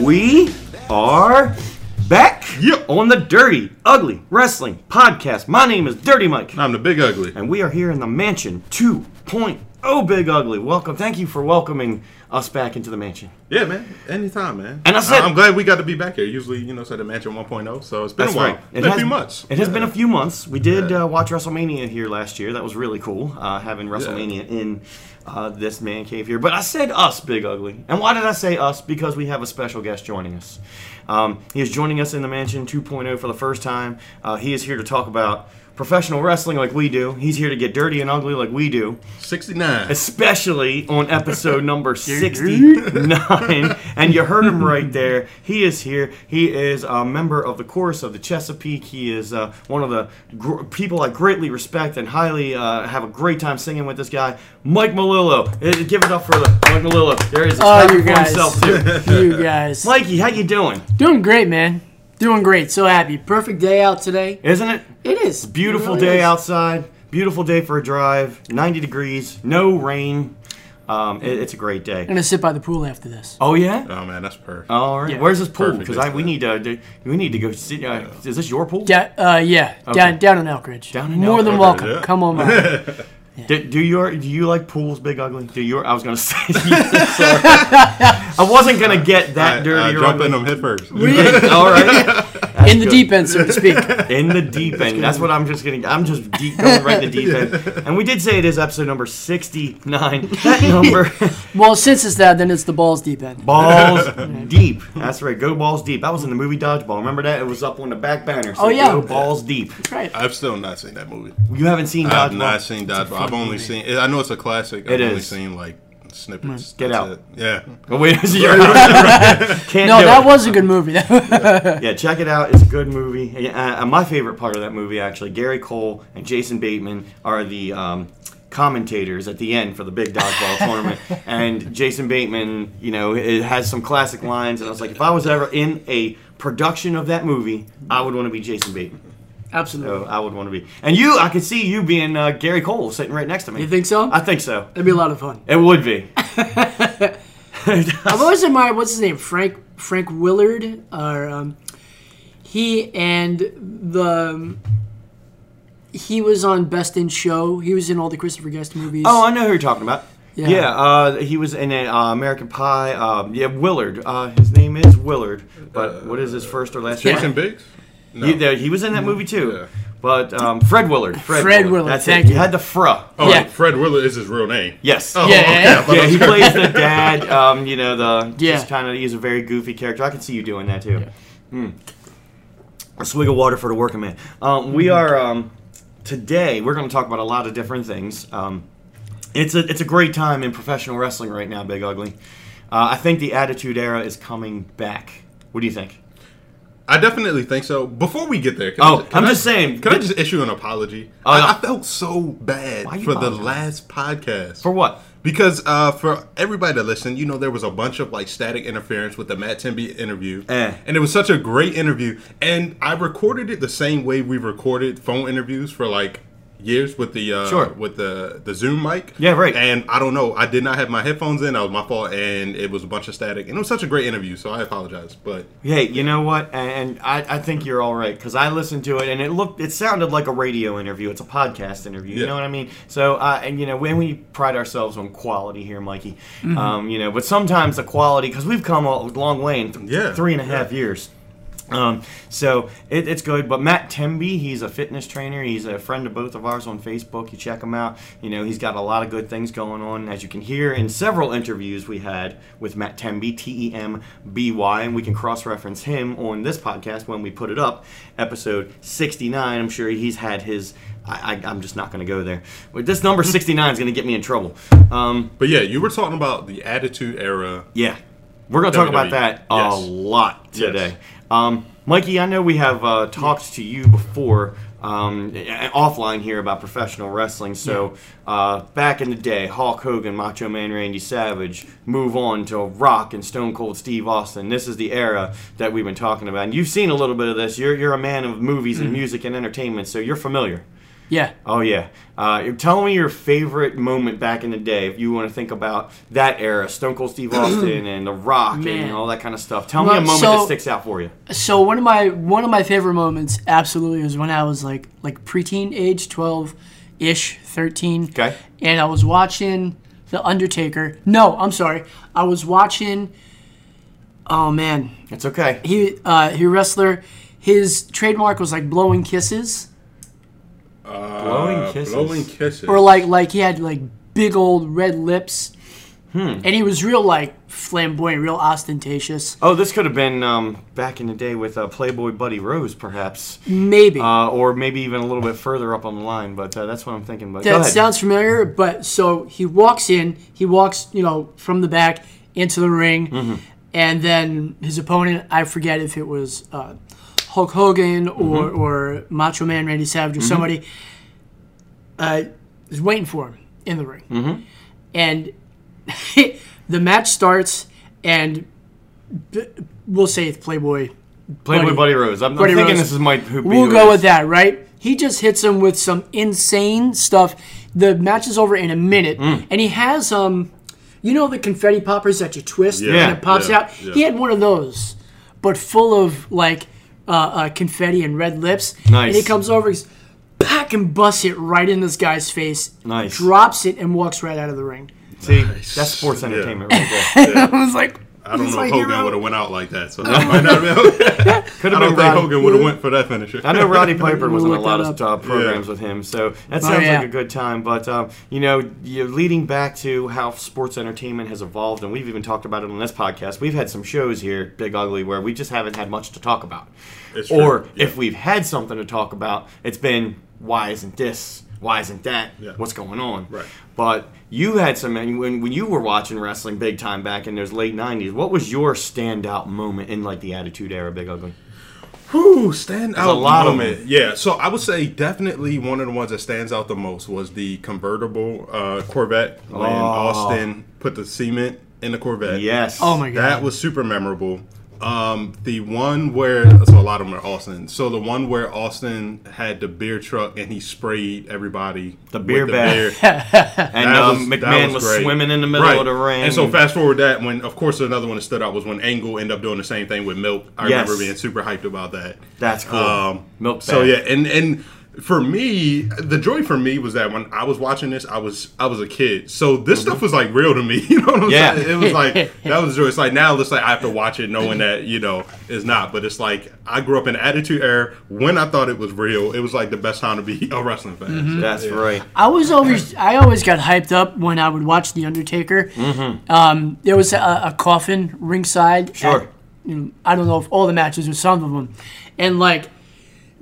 We are back on the Dirty Ugly Wrestling Podcast. My name is Dirty Mike, I'm the big ugly. and we are here in the Mansion 2.0 Big Ugly. Welcome. Thank you for welcoming us back into the mansion. Yeah, man. Anytime, man. And I said- I'm glad we got to be back here. Usually, you know, said the Mansion 1.0, so it's been a while. right. It's been a few months. It has Yeah. been a few months. We did Yeah. uh, watch WrestleMania here last year. That was really cool, uh, having WrestleMania in uh, this man cave here. But I said us, Big Ugly. And why did I say us? Because we have a special guest joining us. Um, he is joining us in the Mansion 2.0 for the first time. Uh, he is here to talk about professional wrestling like we do. He's here to get dirty and ugly like we do, 69. especially on episode number 69. and you heard him right there. He is here. He is a member of the chorus of the Chesapeake. He is uh, one of the gr- people I greatly respect and highly uh, have a great time singing with this guy, Mike Milillo. Uh, Give it up for the Mike Milillo. There he is. Oh, you guys. himself too. you guys. Mikey, how you doing? Doing great, man. Doing great. So happy. Perfect day out today. Isn't it? It is. Beautiful It really day is. outside. Beautiful day for a drive. 90 degrees. No rain. Um, it- it's a great day. I'm gonna sit by the pool after this. Oh yeah. Oh, man, that's perfect. All right. Yeah. Where's this pool? Because I we need to do, we need to go sit. Uh, is this your pool? Da- uh, yeah, down down in Elkridge. Down in More Elk than Ridge, welcome. yeah. Come on by. Do, do your do you like pools, Big Ugly? Do your I was gonna say. Sorry. I wasn't gonna get that I, dirty. I or jump ugly. in them head first. All right. In the deep end, so to speak. In the deep end. That's what I'm just getting. I'm just deep going right in the deep end. And we did say it is episode number 69. That number. Well, since it's that, then it's the balls deep end. Balls deep. That's right. Go balls deep. That was in the movie Dodgeball. Remember that? It was up on the back banner. So Oh, yeah. Go balls deep. That's Right. I've still not seen that movie. You haven't seen Dodgeball. I've not seen Dodgeball. I've only seen. I know it's a classic. I've It only is. seen like snippets. Get That's out. it. Yeah. Oh, wait, is it your Can't No, do that it. was a good movie. Yeah, check it out. It's a good movie. Yeah, Uh, my favorite part of that movie, actually, Gary Cole and Jason Bateman are the um, commentators at the end for the big dodgeball tournament. And Jason Bateman, you know, it has some classic lines. And I was like, if I was ever in a production of that movie, I would want to be Jason Bateman. Absolutely. So I would want to be. And you, I could see you being uh, Gary Cole sitting right next to me. You think so? I think so. It'd be a lot of fun. It would be. I've always admired what's his name, Frank Frank Willard, or um, he and the um, he was on Best in Show. He was in all the Christopher Guest movies. Oh, I know who you're talking about. Yeah, Yeah. uh, he was in a, uh, American Pie. Um, yeah, Willard. Uh, his name is Willard, but what is his first or last name? Jason? Biggs? No. He, there- he was in that movie too. Yeah. But um, Fred Willard. Fred, Fred Willard, That's thank it. you. He had the fro. Oh, Yeah. Fred Willard is his real name. Yes. Oh, Yeah, okay. yeah, I thought Yeah, it was he crazy. plays the dad. Um, you know the Yeah. just kind of he's a very goofy character. I can see you doing that too. Hmm. A swig of water for the working man. Um, we are um, today. We're going to talk about a lot of different things. Um, it's a it's a great time in professional wrestling right now, Big Ugly. Uh, I think the Attitude Era is coming back. What do you think? I definitely think so. Before we get there, can Oh, I, can I'm I- just saying- Can I just issue an apology? Oh, I. I felt so bad for the last podcast. For what? Because uh, for everybody to listen, you know, there was a bunch of like static interference with the Matt Temby interview, Eh. and it was such a great interview. And I recorded it the same way we recorded phone interviews for like years with the uh, Sure. with the the Zoom mic. Yeah, right. And I don't know, I did not have my headphones in. That was my fault, and it was a bunch of static. And it was such a great interview, so I apologize. But Hey, you know what? And I, I think you're all right because I listened to it and it looked, it sounded like a radio interview. It's a podcast interview. You Yeah. know what I mean? So, uh, and you know, when we pride ourselves on quality here, Mikey, Mm-hmm. um, you know, but sometimes the quality because we've come a long way in th- Yeah, three and a half yeah. years. Um, so it, it's good. But Matt Temby, he's a fitness trainer. He's a friend of both of ours on Facebook. You check him out. You know, he's got a lot of good things going on. As you can hear in several interviews we had with Matt Temby, T E M B Y, and we can cross reference him on this podcast when we put it up, episode 69. I'm sure he's had his. I, I, I'm just not going to go there. But this number 69 is going to get me in trouble. Um, but yeah, you were talking about the Attitude Era. yeah, we're going to talk about that a lot today. Um, Mikey, I know we have uh, talked to you before um, offline here about professional wrestling. So uh, back in the day, Hulk Hogan, Macho Man Randy Savage, move on to Rock and Stone Cold Steve Austin. This is the era that we've been talking about, and you've seen a little bit of this. You're you're a man of movies and music and entertainment, so you're familiar. Yeah. Oh yeah. Uh, tell me your favorite moment back in the day, if you want to think about that era, Stone Cold Steve Austin and The Rock Man. and all that kind of stuff. Tell me a moment so- that sticks out for you. So one of my one of my favorite moments absolutely was when I was like like preteen age, twelve ish, thirteen. Okay. And I was watching The Undertaker. No, I'm sorry. I was watching. Oh man, It's okay. he uh, he wrestler. His trademark was like blowing kisses, Blowing kisses. Blowing kisses. or like like he had like big old red lips, Hmm. and he was real like flamboyant, real ostentatious. Oh, this could have been um, back in the day with uh, Playboy Buddy Rose, perhaps, Maybe. uh, or maybe even a little bit further up on the line. But uh, that's what I'm thinking. But That sounds familiar, but so he walks in, he walks, you know, from the back into the ring, Mm-hmm. and then his opponent, I forget if it was uh, Hulk Hogan or, Mm-hmm. or Macho Man Randy Savage or somebody, uh, is waiting for him in the ring. Mm-hmm. And the match starts, and b- we'll say it's Playboy Playboy Buddy- Buddy, Rose. I'm, I'm thinking Rose. this is my who We'll who go it with that, right? He just hits him with some insane stuff. The match is over in a minute, Mm. and he has um, you know the confetti poppers that you twist Yeah, and it pops yeah, out. yeah. He had one of those, but full of like uh, uh, confetti and red lips. Nice. And he comes over, he's pack and busts it right in this guy's face. Nice. Drops it and walks right out of the ring. See, Nice. that's sports Yeah. entertainment right there. I was like, I don't he's know if Hogan would have went out like that, so that might not have been. Could I have don't been think Roddy. Hogan would have went for that finisher. I know Roddy Piper was in a lot of uh, programs Yeah. with him, so that Oh, sounds yeah. like a good time. But um, you know, you leading back to how sports entertainment has evolved, and we've even talked about it on this podcast. We've had some shows here, Big Ugly, where we just haven't had much to talk about, It's true, or yeah. if we've had something to talk about, it's been why isn't this? Why isn't that? Yeah. What's going on? Right. But you had some when when you were watching wrestling big time back in those late '90s. What was your standout moment in like the Attitude Era, Big Ugly? Whew, stand out a lot of moment. Yeah, so I would say definitely one of the ones that stands out the most was the convertible uh, Corvette when Oh. Austin put the cement in the Corvette. Yes. Oh my god. That was super memorable. Um, the one where so a lot of them are Austin. So the one where Austin had the beer truck and he sprayed everybody The beer with bag. beer. And um, was- McMahon was, great. swimming in the middle Right. of the ring. And so fast forward that when, of course, another one that stood out was when Angle ended up doing the same thing with Milk. I Yes. remember being super hyped about that. That's cool. Um, Milk So yeah, and and for me, the joy for me was that when I was watching this, I was I was a kid, so this stuff was like real to me. You know what I'm Mm-hmm. Yeah. saying? It was like that was the joy. It's like now it's like I have to watch it knowing that you know it's not, but it's like I grew up in Attitude Era when I thought it was real. It was like the best time to be a wrestling fan. Mm-hmm. So, That's yeah. right. I was always I always got hyped up when I would watch The Undertaker. Mm-hmm. Um, there was a, a coffin ringside. Sure. at- you know, I don't know if all the matches or some of them, and like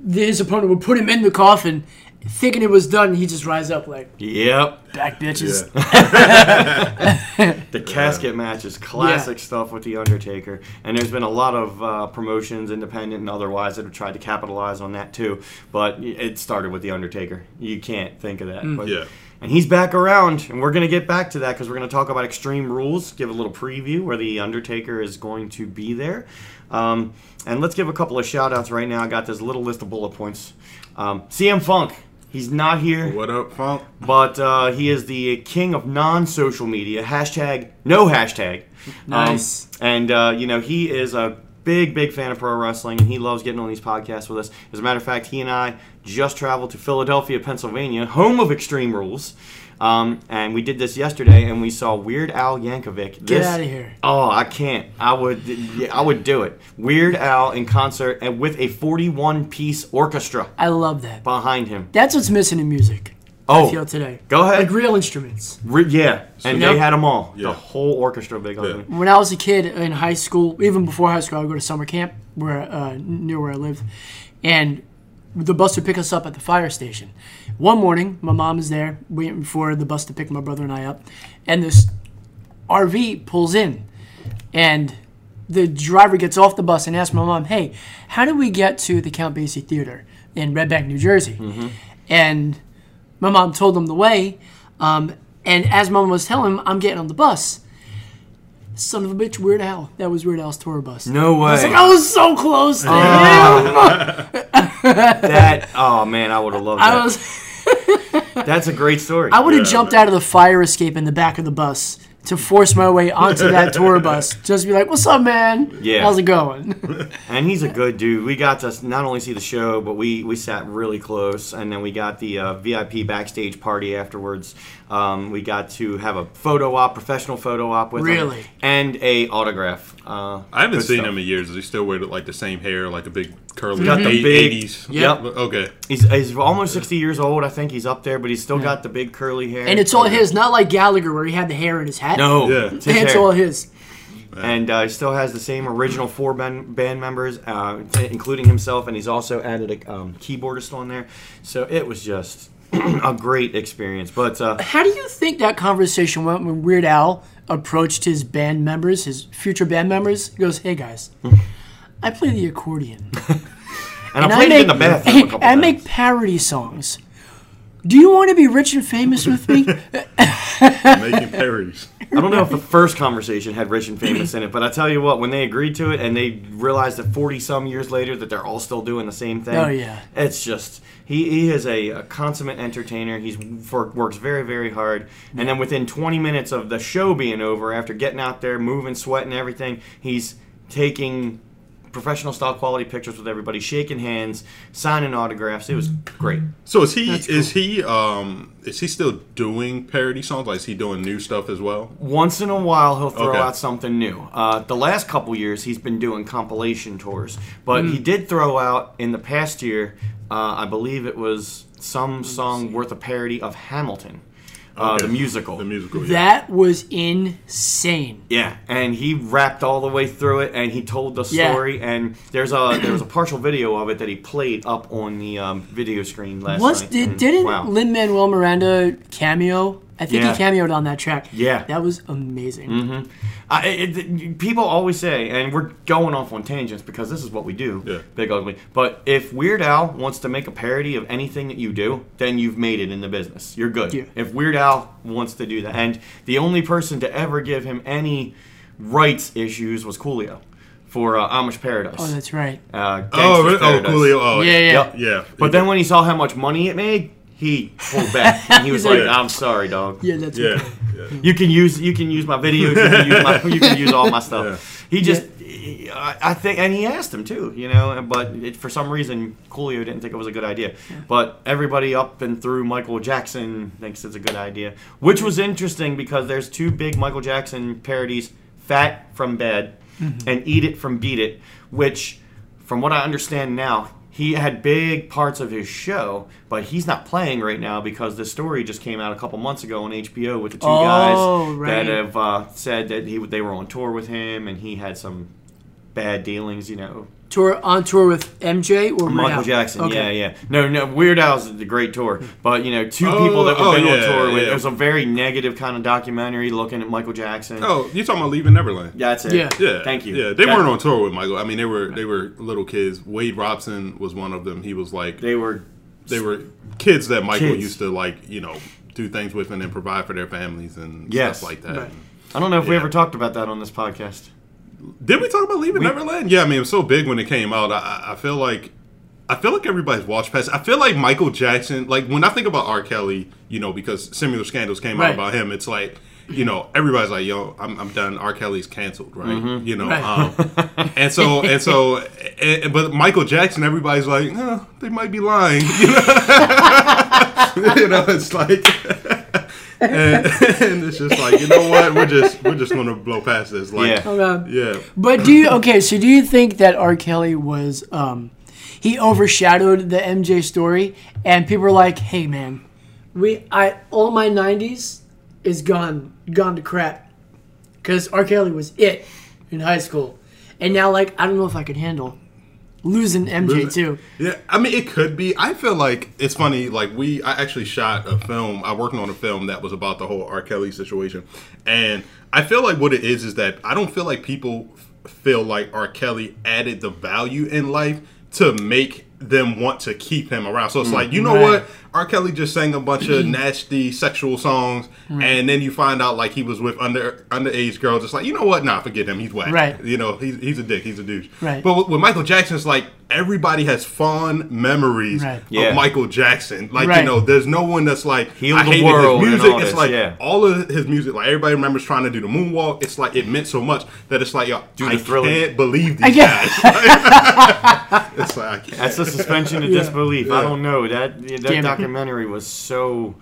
his opponent would put him in the coffin, thinking it was done. He'd just rise up like Yep. back bitches. Yeah. The casket match is classic Yeah. stuff with The Undertaker. And there's been a lot of uh, promotions, independent and otherwise, that have tried to capitalize on that too. But it started with The Undertaker. You can't think of that. But, Yeah. And he's back around, and we're going to get back to that because we're going to talk about Extreme Rules, give a little preview where The Undertaker is going to be there. Um, and let's give a couple of shout outs right now. I got this little list of bullet points. Um, CM Funk, he's not here. What up, Funk? but uh, he is the king of non-social media. Hashtag no hashtag. Nice. Um, and uh, you know he is a big, big fan of pro wrestling, and he loves getting on these podcasts with us. As a matter of fact, he and I just traveled to Philadelphia, Pennsylvania, home of Extreme Rules. Um, and we did this yesterday, and we saw Weird Al Yankovic. Get out of here. Oh, I can't. I would. Yeah, I would do it. Weird Al in concert and with a 41-piece orchestra I love that. behind him. That's what's missing in music. Oh, I feel today. go ahead. Like real instruments. Re- yeah, and Yep. they had them all. Yeah. The whole orchestra, big ugly. When I was a kid in high school, even before high school, I would go to summer camp where uh, near where I lived, and the bus would pick us up at the fire station. One morning, my mom is there waiting for the bus to pick my brother and I up, and this RV pulls in, and the driver gets off the bus and asks my mom, "Hey, how do we get to the Count Basie Theater in Red Bank, New Jersey?" And my mom told him the way, um, and as mom was telling him, I'm getting on the bus. Son of a bitch, Weird Al. That was Weird Al's tour bus. No way. I was like, I was so close. to him. that. Oh man, I would have loved that. I was. That's a great story. I would have Yeah, jumped out of the fire escape in the back of the bus to force my way onto that tour bus. Just be like, "What's up, man? Yeah. how's it going?" And he's a good dude. We got to not only see the show, but we, we sat really close, and then we got the uh, VIP backstage party afterwards. Um, we got to have a photo op, professional photo op with Really? him, and a autograph. Uh, I haven't seen stuff. him in years. Does he still wear like the same hair, like the big curly Got the big- 80s? Yep. Okay. He's, he's almost 60 years old. I think he's up there, but he's still got the big curly hair. and it's all his, not like Gallagher where he had the hair in his hat. No, Yeah. it's his it's hair. all his. and uh, he still has the same original four band, band members, uh, t- including himself, and he's also added a um, keyboardist on there. So it was just a great experience. But uh, How do you think that conversation went when Weird Al approached his band members, his future band members? He goes, "Hey guys, I play the accordion and, and I played it in the bathroom a couple I times. make parody songs. Do you want to be rich and famous with me?" Making parries. I don't know if the first conversation had Rich and Famous in it, but I tell you what, when they agreed to it and they realized that 40 some years later that they're all still doing the same thing. Oh, yeah. It's just, he, he is a, a consummate entertainer. He's works very, very hard. And then within 20 minutes of the show being over, after getting out there, moving, sweating, everything, he's taking professional style quality pictures with everybody, shaking hands, signing autographs. It was great. So is he That's is he um is he still doing parody songs? Like is he doing new stuff as well? Once in a while, he'll throw Okay. out something new. Uh, the last couple years, he's been doing compilation tours, but Hmm. he did throw out in the past year. Uh, I believe it was some song worth a parody of Hamilton, uh, Okay. the musical. The musical. Yeah. that was insane. Yeah, and he rapped all the way through it, and he told the Yeah. story. And there's a there was a partial video of it that he played up on the um, video screen last Was night. did and- didn't wow. Lin Manuel Miranda cameo? I think Yeah. he cameoed on that track. Yeah. that was amazing. I, it, it- people always say, and we're going off on tangents because this is what we do, Yeah. Big Ugly. But if Weird Al wants to make a parody of anything that you do, then you've made it in the business. You're good. Yeah. If Weird Al wants to do that, and the only person to ever give him any rights issues was Coolio for uh, Amish Paradise. Oh, that's right. uh, Oh, really? oh, Coolio. Oh, Yeah, yeah. Yep. yeah. But then when he saw how much money it made, he pulled back. and he was like, like- "I'm sorry, dog." Yeah, that's yeah, okay. yeah. You can use you can use my videos. You can use my you can use all my stuff. He just I, I think and he asked him too, you know, but it, for some reason Coolio didn't think it was a good idea. But everybody up and through Michael Jackson thinks it's a good idea, which was interesting because there's two big Michael Jackson parodies, "Fat from Bad" mm-hmm. and "Eat It from Beat It," which, from what I understand now. He had big parts of his show, but he's not playing right now because the story just came out a couple months ago on HBO with the two Oh, guys right. that have uh, said that he they were on tour with him and he had some bad dealings. You know, Tour on tour with MJ or Michael Al? Jackson. Okay. Yeah, yeah. No, no. Weird Al's the great tour, but you know, two oh, people that Oh, have been oh, on yeah, tour with. yeah. It was a very negative kind of documentary looking at Michael Jackson. Oh, you talking about leaving Neverland? That's it. Yeah. Yeah, Thank you. Yeah, they That- weren't on tour with Michael. I mean, they were they were little kids. Wade Robson was one of them. He was like They were. they were kids that Michael Kids. used to like, you know, do things with and then provide for their families and Yes. stuff like that. Right. I don't know if we ever talked about that on this podcast. Did we talk about Leaving Neverland? Yeah, I mean, it was so big when it came out. I- I, feel like I feel like everybody's watched past. I feel like Michael Jackson. Like when I think about R. Kelly, you know, because similar scandals came Right. out about him. It's like. You know, everybody's like, "Yo, I'm, I'm done. R. Kelly's canceled, right?" Mm-hmm. You know, Right. um, and so and so, and, but Michael Jackson, everybody's like, "No, they might be lying." You know, you know it's like, and, and it's just like, you know what? We're just we're just gonna blow past this. Like, Yeah. Oh, yeah. But do you okay? So do you think that R. Kelly was um, he overshadowed the MJ story, and people were like, "Hey, man, we I all my '90s is gone gone to crap," because R. Kelly was it in high school, and now like I don't know if I could handle losing MJ too. Yeah, I mean, it could be. I feel like it's funny. Like we, I actually shot a film. I worked on a film that was about the whole R. Kelly situation, and I feel like what it is is that I don't feel like people feel like R. Kelly added the value in life to make them want to keep him around. So it's like, you know Right. what? R. Kelly just sang a bunch of nasty sexual songs, and then you find out like he was with under underage girls. It's like, you know what? Nah, forget him. He's whack. Right. You know, he's, he's a dick. He's a douche. Right. But with, with Michael Jackson, it's like everybody has fond memories Right. Yeah. of Michael Jackson. Like Right. you know, there's no one that's like Healed I the hated his music. it's this, like yeah. all of his music. Like everybody remembers trying to do the moonwalk. It's like it meant so much that it's like yo, Do I the can't believe these I get- guys. it's like I can't. That's the suspension of Yeah. disbelief. I don't know that that Damn it. documentary was so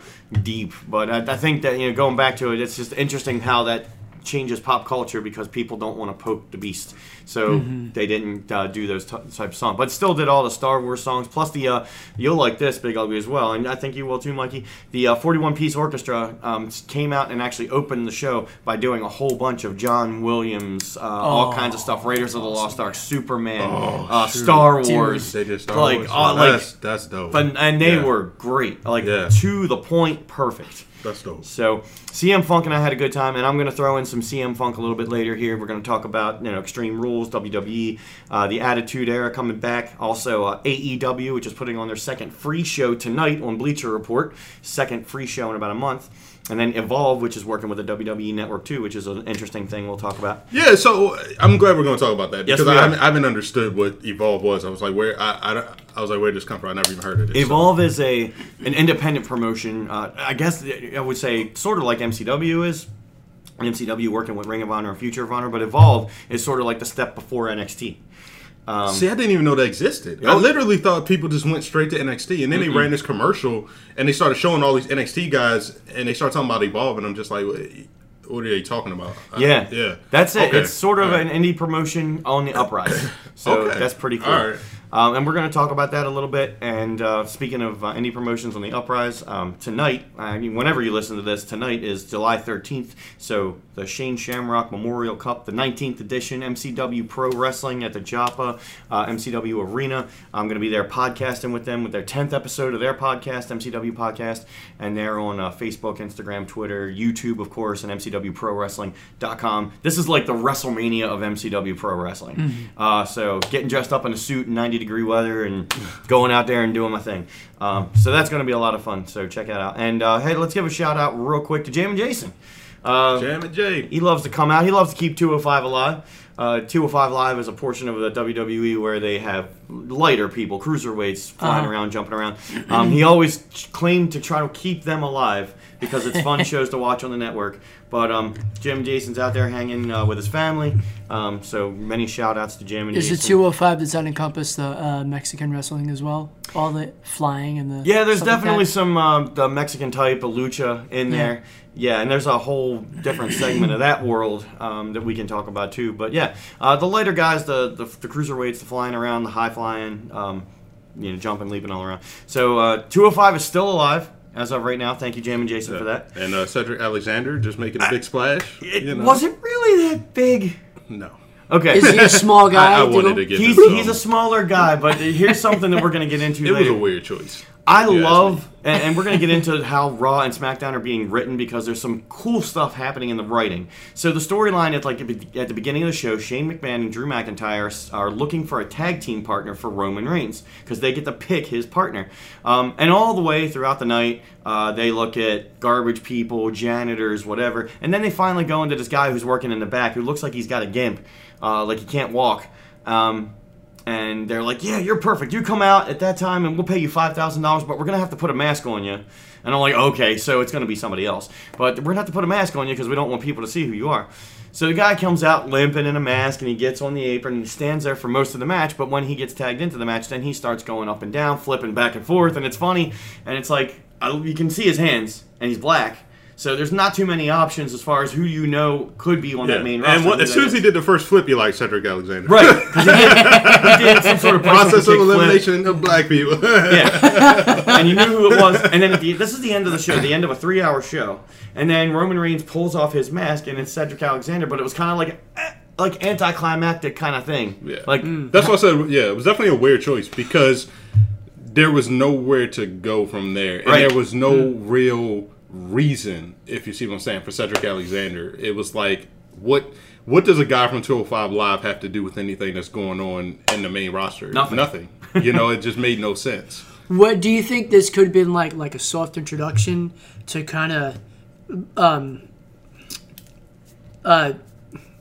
deep, but I, I think that you know going back to it, it's just interesting how that changes pop culture because people don't want to poke the beast, so Mm-hmm. they didn't uh, do those t- types of songs, but still did all the Star Wars songs plus the uh, you'll like this Big Ugly as well, and I think you will too, Mikey. The uh, 41 piece orchestra um, came out and actually opened the show by doing a whole bunch of John Williams, uh, all Oh, kinds of stuff, Raiders of the Lost Ark, Superman, Oh, uh, shoot. Star Dude. Wars. They did Star like, Wars. uh, like that's that's dope. but and they Yeah. were great, like Yeah. to the point, perfect. That's dope. So CM Funk and I had a good time, and I'm going to throw in some CM Funk a little bit later here. We're going to talk about you know Extreme Rules, WWE, uh, the Attitude Era coming back. Also uh, AEW, which is putting on their second free show tonight on Bleacher Report, second free show in about a month. And then Evolve, which is working with the WWE Network too, which is an interesting thing we'll talk about. Yeah, so I'm glad we're going to talk about that because we I, haven't, I haven't understood what Evolve was. I was like, where I, I, I was like, where did this come from? I never even heard of it. So- Evolve is a an independent promotion. Uh, I guess I would say sort of like MCW is. MCW working with Ring of Honor and Future of Honor, but Evolve is sort of like the step before NXT. Um, See, I didn't even know that existed. I Oh. literally thought people just went straight to NXT, and then they ran this commercial, and they started showing all these NXT guys, and they started talking about Evolve, and I'm just like, what, are they talking about? I- yeah, yeah, that's it. Okay. It's sort of right. an indie promotion on the uprise, so Okay. that's pretty cool. Um, and we're going to talk about that a little bit. And uh, speaking of uh, indie promotions on the uprise, um, tonight, I mean, whenever you listen to this, tonight is July 13th. So the Shane Shamrock Memorial Cup, the 19th edition, MCW Pro Wrestling at the Joppa uh, MCW Arena. I'm going to be there podcasting with them with their 10th episode of their podcast, MCW Podcast. And they're on uh, Facebook, Instagram, Twitter, YouTube, of course, and MCWProWrestling.com. This is like the WrestleMania of MCW Pro Wrestling. Uh, so getting dressed up in a suit in 90 degree weather and going out there and doing my thing. Um, so that's going to be a lot of fun. So check that out. And uh, hey, let's give a shout out real quick to Jam and Jason. Uh, Jam and Jay. he loves to come out. He loves to keep 205 alive. Uh, 205 Live is a portion of the WWE where they have lighter people, cruiserweights, flying Uh-huh. around, jumping around. Um, he always claimed to try to keep them alive because it's fun shows to watch on the network. But um, Jim Jason's out there hanging uh, with his family. Um, so many shout outs to Jim and Is the Jason. 205 does that encompass the uh, Mexican wrestling as well? All the flying and the Yeah, there's stuff like definitely some um, the Mexican type of lucha in Yeah. there. Yeah, and there's a whole different segment of that world um, that we can talk about too. But yeah, uh, the lighter guys, the, the the cruiserweights, the flying around, the high flying, um, you know, jumping, leaping all around. So uh, 205 is still alive as of right now. Thank you, Jam and Jason, for that. And uh, Cedric Alexander just making a big splash. It you know? wasn't really that big. No. Okay. Is he a small guy? I, I wanted to get He's, him some. he's a smaller guy, but here's something that we're going to get into It was a weird choice. I love, and, and we're going to get into how Raw and SmackDown are being written because there's some cool stuff happening in the writing. So the storyline at like at the beginning of the show, Shane McMahon and Drew McIntyre are looking for a tag team partner for Roman Reigns because they get to pick his partner. Um, and all the way throughout the night, uh, they look at garbage people, janitors, whatever, and then they finally go into this guy who's working in the back who looks like he's got a gimp, uh, like he can't walk. Um, and they're like, "Yeah, you're perfect. You come out at that time, and we'll pay you five thousand dollars, but we're gonna have to put a mask on you." And I'm like, "Okay, so it's gonna be somebody else, but we're gonna have to put a mask on you because we don't want people to see who you are." So the guy comes out limping in a mask, and he gets on the apron and he stands there for most of the match. But when he gets tagged into the match, then he starts going up and down, flipping back and forth, and it's funny. And it's like you can see his hands, and he's black. So there's not too many options as far as who you know could be on Yeah. that main roster. And what, as soon as he did the first flip, you like Cedric Alexander. Right, because he, did- he did some sort of Process of kick flip. elimination of black people. Yeah, and you knew who it was. And then at the, this is the end of the show, the end of a three-hour show. And then Roman Reigns pulls off his mask, and it's Cedric Alexander. But it was kind of like, eh, like anticlimactic kind of thing. Yeah. Like That's what I said. Yeah, it was definitely a weird choice because there was nowhere to go from there, and Right. there was no real reason, if you see what I'm saying, for Cedric Alexander. It was like, what what does a guy from 205 Live have to do with anything that's going on in the main roster? Nothing. Nothing. You know, it just made no sense. What do you think this could have been like? Like a soft introduction to kind of, um, uh,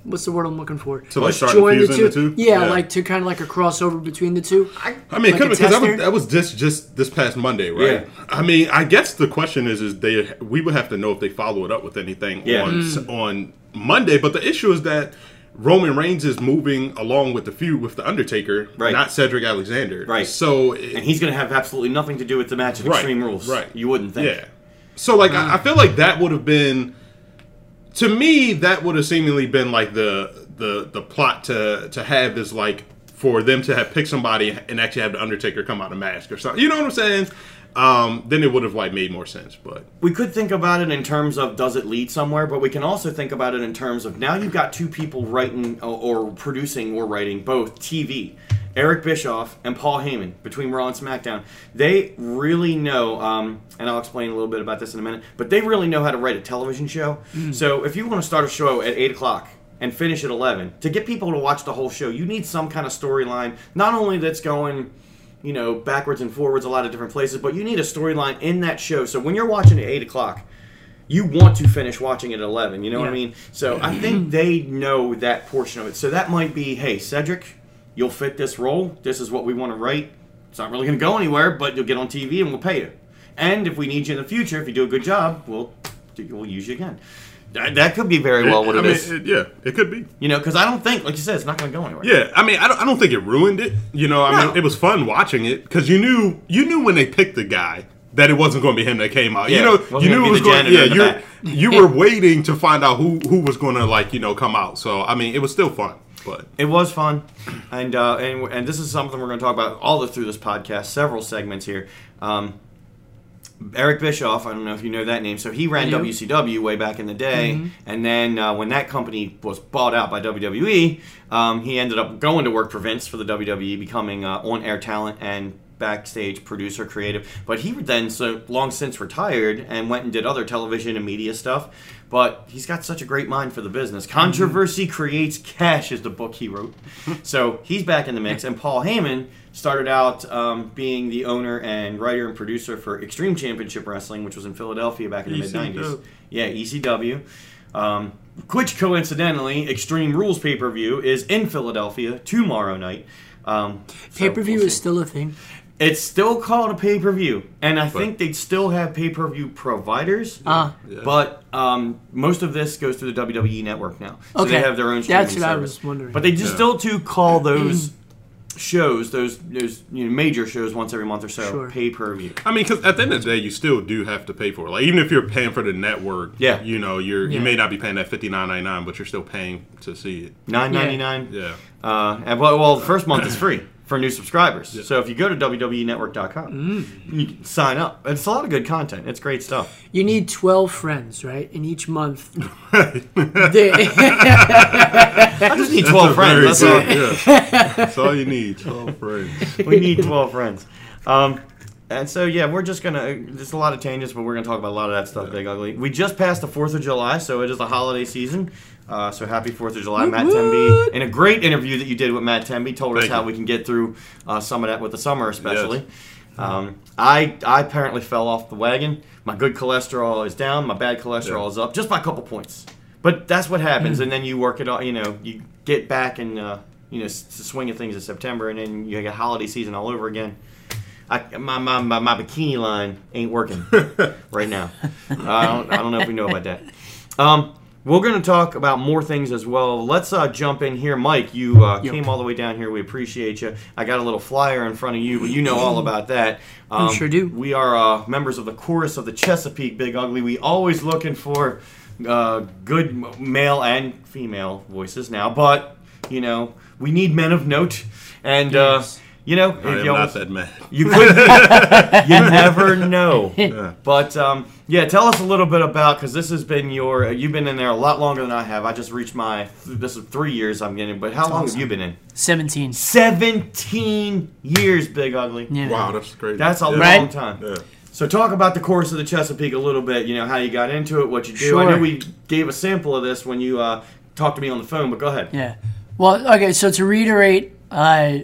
what's the word I'm looking for? To, like, start join infusing the two? Yeah, Yeah. like to kind of like a crossover between the two. I mean, Like because that was, that was just just this past Monday, right? Yeah. I mean, I guess the question is, is they we would have to know if they follow it up with anything Yeah. on Mm. on Monday. But the issue is that Roman Reigns is moving along with the feud with the Undertaker, Right. not Cedric Alexander, Right. So and he's going to have absolutely nothing to do with the match of Right, Extreme Rules. right. You wouldn't think. Yeah. So like I, I feel like that would have been to me that would have seemingly been like the the the plot to to have is like for them to have picked somebody and actually have the Undertaker come out of mask or something. You know what I'm saying? Um, then it would have like made more sense. But We could think about it in terms of does it lead somewhere, but we can also think about it in terms of now you've got two people writing or, or producing or writing both TV. Eric Bischoff and Paul Heyman between Raw and SmackDown. They really know, um, and I'll explain a little bit about this in a minute, but they really know how to write a television show. So if you want to start a show at 8 o'clock and finish at 11, to get people to watch the whole show, you need some kind of storyline, not only that's going you know, backwards and forwards a lot of different places, but you need a storyline in that show. So when you're watching at 8 o'clock, you want to finish watching it at 11. You know what I mean? So I think they know that portion of it. So that might be, hey, Cedric, you'll fit this role. This is what we want to write. It's not really going to go anywhere, but you'll get on TV and we'll pay you. And if we need you in the future, if you do a good job, we'll we'll use you again. That, that could be very well what I it mean, is. it- yeah, it could be. you know, because I don't think, like you said, it's not going to go anywhere. Yeah, I mean, I don't, I don't think it ruined it. You know, I No. mean, it was fun watching it because you knew you knew when they picked the guy that it wasn't going to be him that came out. Yeah, you know, you knew it was going. Yeah, you you were waiting to find out who who was going to like you know come out. So I mean, it was still fun. But It was fun, and uh, and and this is something we're going to talk about all the, through this podcast. Several segments here. Um, Eric Bischoff, I don't know if you know that name. So he ran. WCW way back in the day, and then uh, when that company was bought out by WWE, um, he ended up going to work for Vince for the WWE, becoming uh, on-air talent and backstage producer, creative. But he then so long since retired and went and did other television and media stuff. But he's got such a great mind for the business. Controversy creates cash is the book he wrote. so he's back in the mix. And Paul Heyman started out um, being the owner and writer and producer for Extreme Championship Wrestling, which was in Philadelphia back in the mid '90s. Yeah, ECW. Um, which coincidentally, Extreme Rules pay per view is in Philadelphia tomorrow night. Um, so Pay per view we'll is still a thing. It's still called a pay per view, and I think they still have pay per view providers. Ah, yeah. But um, most of this goes through the WWE network now, so they have their own. Streaming That's what I service. was wondering. But they just Yeah. still do call those shows, those those you know, major shows, once every month or so, Sure. pay per view. I mean, because at the end of the day, you still do have to pay for it. Like even if you're paying for the network, Yeah. you know, you're Yeah. you may not be paying that fifty nine ninety nine, but you're still paying to see it. Nine ninety nine. Yeah. Uh, and well, well, the first month is free for new subscribers. So if you go to WWEnetwork.com, Mm. you can sign up. It's a lot of good content. It's great stuff. you need twelve friends, right? In each month, I just need twelve friends. That's all. yeah. That's all you need. Twelve friends. we need 12 friends. Um, and so, yeah, we're just going to, there's a lot of changes, but we're going to talk about a lot of that stuff, Big Ugly. We just passed the 4th of July, so it is the holiday season. Uh, so happy 4th of July. Matt Temby, in a great interview that you did with Matt Temby, told us how you. we can get through uh, some of that with the summer, especially. Um, I, I apparently fell off the wagon. My good cholesterol is down, my bad cholesterol Yeah. is up, just by a couple points. But that's what happens, and then you work it all. You know, you get back and uh, you know s- the swing of things in September, and then you get holiday season all over again. I, my, my, my, my bikini line ain't working right now. Uh, I, don't, I don't know if we know about that. Um, we're going to talk about more things as well. Let's uh, jump in here. Mike, you uh, Yep. came all the way down here. We appreciate you. I got a little flyer in front of you, but you know all about that. Um, sure do. We are uh, members of the chorus of the Chesapeake Big Ugly. We always looking for uh, good male and female voices now, but, you know, we need men of note. And, Yes. Uh, you know, I if am y'all- not that mad. you could you never know. Yeah. But um, yeah, tell us a little bit about because this has been your. You've been in there a lot longer than I have. I just reached my. This is three years I'm getting. But how long have you been in? seventeen. Seventeen years, Big Ugly. Yeah. Wow, that's crazy. That's a yeah. long Right? time. Yeah. So talk about the chorus of the Chesapeake a little bit. You know how you got into it, what you do. Sure. I know we gave a sample of this when you uh, talk to me on the phone, but go ahead. Yeah. Well, okay. So to reiterate, uh,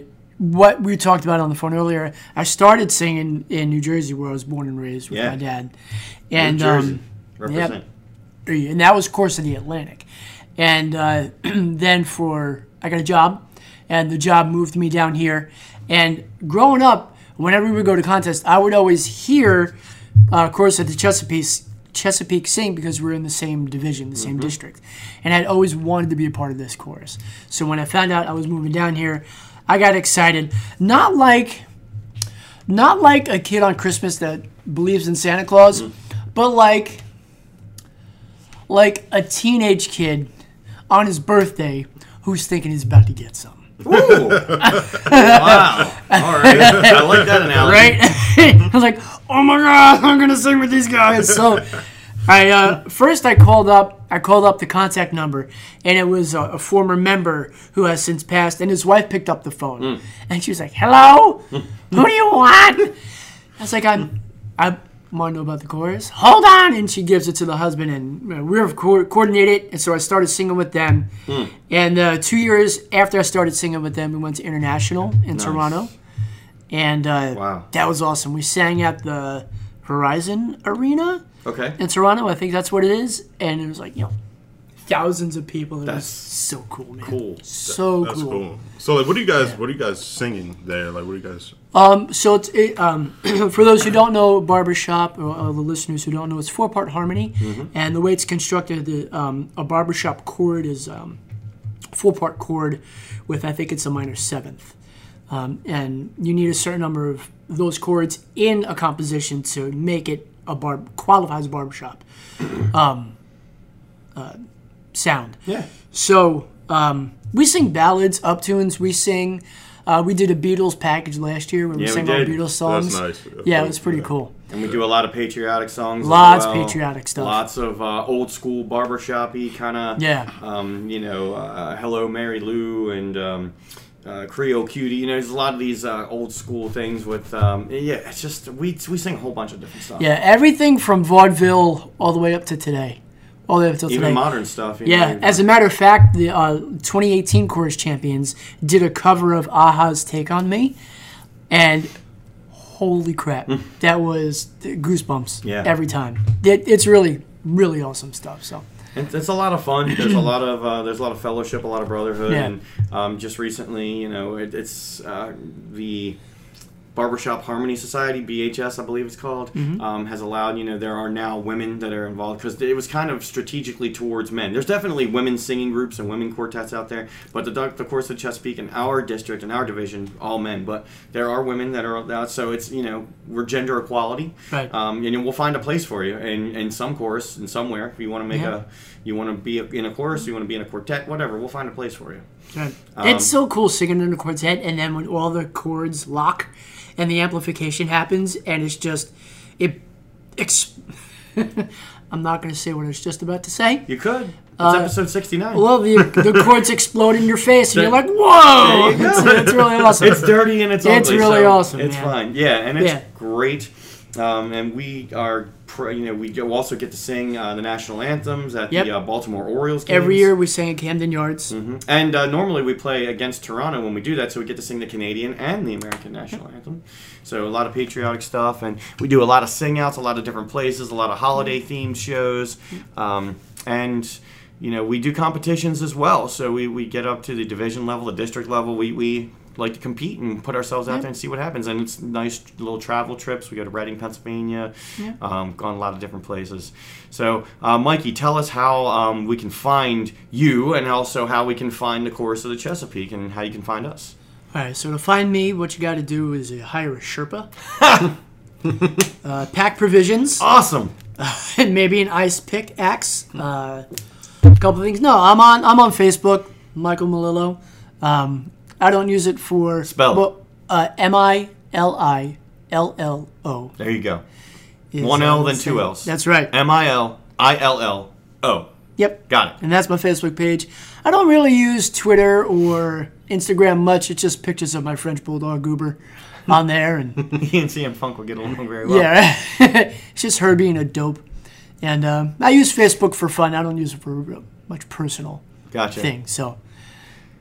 what we talked about on the phone earlier, I started singing in New Jersey, where I was born and raised with Yeah. my dad, and New Jersey. um, Represent. and that was chorus of the Atlantic. And uh, then for I got a job, and the job moved me down here. And growing up, whenever we would go to contests, I would always hear uh, chorus of the Chesapeake Chesapeake sing because we're in the same division, the same district, and I'd always wanted to be a part of this chorus. So when I found out I was moving down here, I got excited. Not like not like a kid on Christmas that believes in Santa Claus, mm. but like like a teenage kid on his birthday who's thinking he's about to get something. Ooh. wow. All right. I like that analogy. Right? I was like, oh my god, I'm gonna sing with these guys. So I uh, first I called up I called up the contact number and it was a, a former member who has since passed and his wife picked up the phone and she was like, Hello? Who do you want? I was like, I'm I want to know about the chorus. Hold on, and she gives it to the husband, and uh, we're co- coordinated. And so I started singing with them. And uh, two years after I started singing with them, we went to international in Toronto, and uh, Wow. that was awesome. We sang at the Horizon Arena Okay. in Toronto. I think that's what it is, and it was like you know thousands of people. It That's was so cool, man. Cool. So That's cool. cool. So, like, what are you guys? What are you guys singing there? Like, what are you guys? Um, so it's it, um, for those who don't know barbershop or uh, the listeners who don't know, it's four part harmony, and the way it's constructed, the, um, a barbershop chord is um, four part chord with I think it's a minor seventh, um, and you need a certain number of those chords in a composition to make it a bar qualifies a barbershop um, uh, sound. Yeah. So um, we sing ballads, up tunes. We sing. Uh, we did a Beatles package last year where we Yeah, we sang all did. Beatles songs. That's nice. Yeah, it was pretty cool. And we do a lot of patriotic songs. as Lots well. patriotic stuff. Lots of uh, old school barbershop-y kind of. Yeah. Um, you know, uh, Hello Mary Lou and um, uh, Creole Cutie. You know, there's a lot of these uh, old school things with. Um, yeah, it's just we we sing a whole bunch of different stuff. Yeah, everything from vaudeville all the way up to today, all the way up to Even today. modern stuff. you Yeah, know, as a matter of fact, the uh, 2018 Chorus Champions did a cover of a-ha's "Take on Me," and holy crap, that was goosebumps Hmm. Yeah. every time. It, it's really, really awesome stuff. So It's, it's a lot of fun. There's a lot of uh, there's a lot of fellowship, a lot of brotherhood, Yeah. and um, just recently, you know, it, it's uh, the Barbershop Harmony Society (BHS), I believe it's called, Mm-hmm. um, has allowed. You know, there are now women that are involved because it was kind of strategically towards men. There's definitely women singing groups and women quartets out there, but the the chorus of Chesapeake in our district and our division, all men. But there are women that are out, so it's you know we're gender equality. Right. Um, and we'll find a place for you in, in some chorus and somewhere. If you want to make Yeah. a, you want to be in a chorus, you want to be in a quartet, whatever. We'll find a place for you. Um, it's so cool singing in a quartet, and then when all the chords lock and the amplification happens, and it's just it. Ex- I'm not going to say what I was just about to say. You could. It's Uh, episode sixty nine. Well, the, the chords explode in your face, and you're like, "Whoa!" you. It's, it's really awesome. it's dirty and it's It's ugly, really so awesome, It's man. fine. Yeah, and it's Yeah. great. Um, and we are, you know, we also get to sing uh, the national anthems at Yep. the uh, Baltimore Orioles games. Every year we sing at Camden Yards. Mhm. And uh, normally we play against Toronto when we do that, so we get to sing the Canadian and the American national anthem. So a lot of patriotic stuff, and we do a lot of sing outs, a lot of different places, a lot of holiday themed shows, um, and you know we do competitions as well. So we, we get up to the division level, the district level. We we like to compete and put ourselves out there and see what happens. And it's nice little travel trips. We go to Reading, Pennsylvania, um, gone a lot of different places. So, uh, Mikey, tell us how um, we can find you and also how we can find the chorus of the Chesapeake and how you can find us. All right, so to find me, what you got to do is uh, hire a Sherpa, uh, pack provisions, Awesome. and maybe an ice pickaxe. Uh, a couple of things. No, I'm on. I'm on Facebook, Michael Milillo. Um, I don't use it for Spell well, uh, M I L I L L O. There you go. is, One uh, L, then two. L's. That's right. M I L I L L O. Yep. Got it. And that's my Facebook page. I don't really use Twitter or Instagram much. It's just pictures of my French bulldog Goober on there, and he and CM Funk will get along very well. yeah, it's just her being a dope. And um, I use Facebook for fun. I don't use it for much personal. Gotcha. thing. So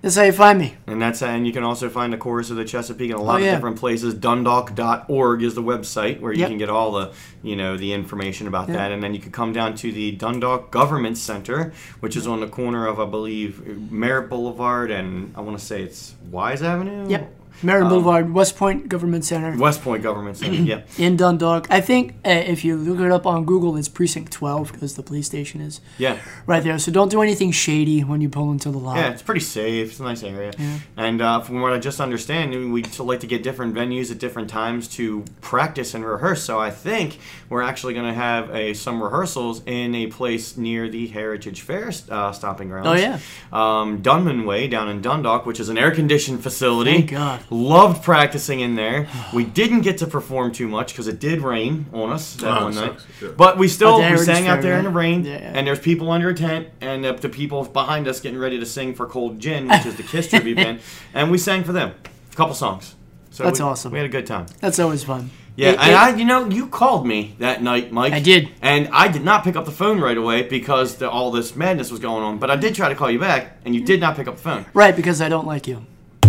that's how you find me. And that's how, and you can also find the chorus of the Chesapeake in a lot Oh, yeah. of different places. Dundalk.org is the website where you Yep. can get all the you know the information about Yep. that. And then you can come down to the Dundalk Government Center, which is on the corner of I believe Merritt Boulevard and I want to say it's Wise Avenue. Yep. Merritt Um, Boulevard, West Point Government Center West Point Government Center. yeah. in Dundalk. I think uh, if you look it up on Google, it's precinct 12 because the police station is Yeah. right there. So don't do anything shady when you pull into the lot. Yeah, it's pretty safe. It's a nice area. Yeah. And uh, from what I just understand, we like to get different venues at different times to practice and rehearse. So I think we're actually going to have a some rehearsals in a place near the Heritage Fair uh, stopping grounds. Oh, yeah. Um, Dunmanway down in Dundalk, which is an air-conditioned facility. Thank God. Loved practicing in there. We didn't get to perform too much because it did rain on us that Oh, one night. sucks. Yeah. But we still At we Heritage sang out there in the rain, Yeah, yeah. and there's people under a tent, and uh, the people behind us getting ready to sing for Cold Gin, which is the Kiss tribute band, and we sang for them a couple songs. So That's we- awesome. We had a good time. That's always fun. Yeah, It- and it- I, you know, you called me that night, Mike. I did. and I did not pick up the phone right away because the, all this madness was going on. But I did try to call you back, and you did not pick up the phone. Right, because I don't like you.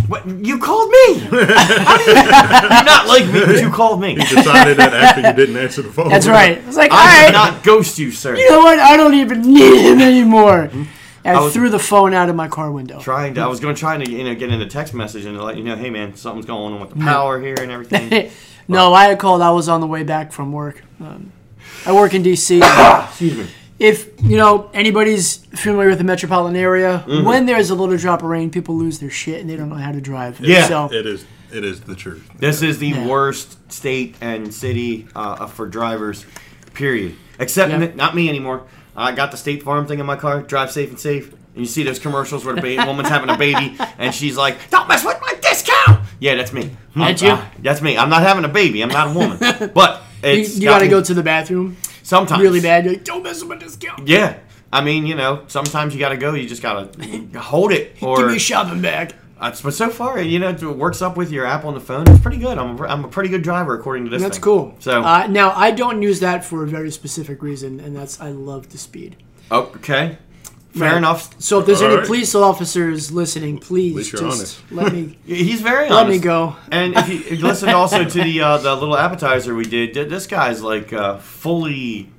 What? You called me? How do you, you not like me, but you called me. He decided that after you didn't answer the phone. That's right. It's like, I right, did not ghost you, sir. you know what? I don't even need him anymore. And I, I threw the phone out of my car window. trying to, I was going to try to you know get in a text message and let you know, hey man, something's going on with the power here and everything. no, I had called. I was on the way back from work. Um, I work in D.C. Excuse me. If you know anybody's familiar with the metropolitan area, Mm-hmm. when there's a little drop of rain, people lose their shit and they don't know how to drive. Yeah. So It is. It is the truth. This is the Yeah. worst state and city uh, for drivers, period. Except Yeah. n- not me anymore. I got the State Farm thing in my car. Drive safe and safe. And you see those commercials where the ba- woman's having a baby and she's like, "Don't mess with my discount." Yeah, that's me. That's you? Uh, that's me. I'm not having a baby. I'm not a woman. But you, it's you got to gotten- go to the bathroom sometimes really bad. You're like, don't mess with my discount. Yeah. I mean, you know, sometimes you got to go. You just got to hold it. Or Give me a shopping bag. Uh, but so far, you know, it works up with your app on the phone. It's pretty good. I'm a, I'm a pretty good driver according to this. That's thing. cool. So uh, now I don't use that for a very specific reason, and that's I love the speed. okay, fair Right. enough. So if there's All any right. police officers listening, please least you're just let me He's very honest. let me go. And if you, if you listen also to the uh, the little appetizer we did, this guy's like uh, fully.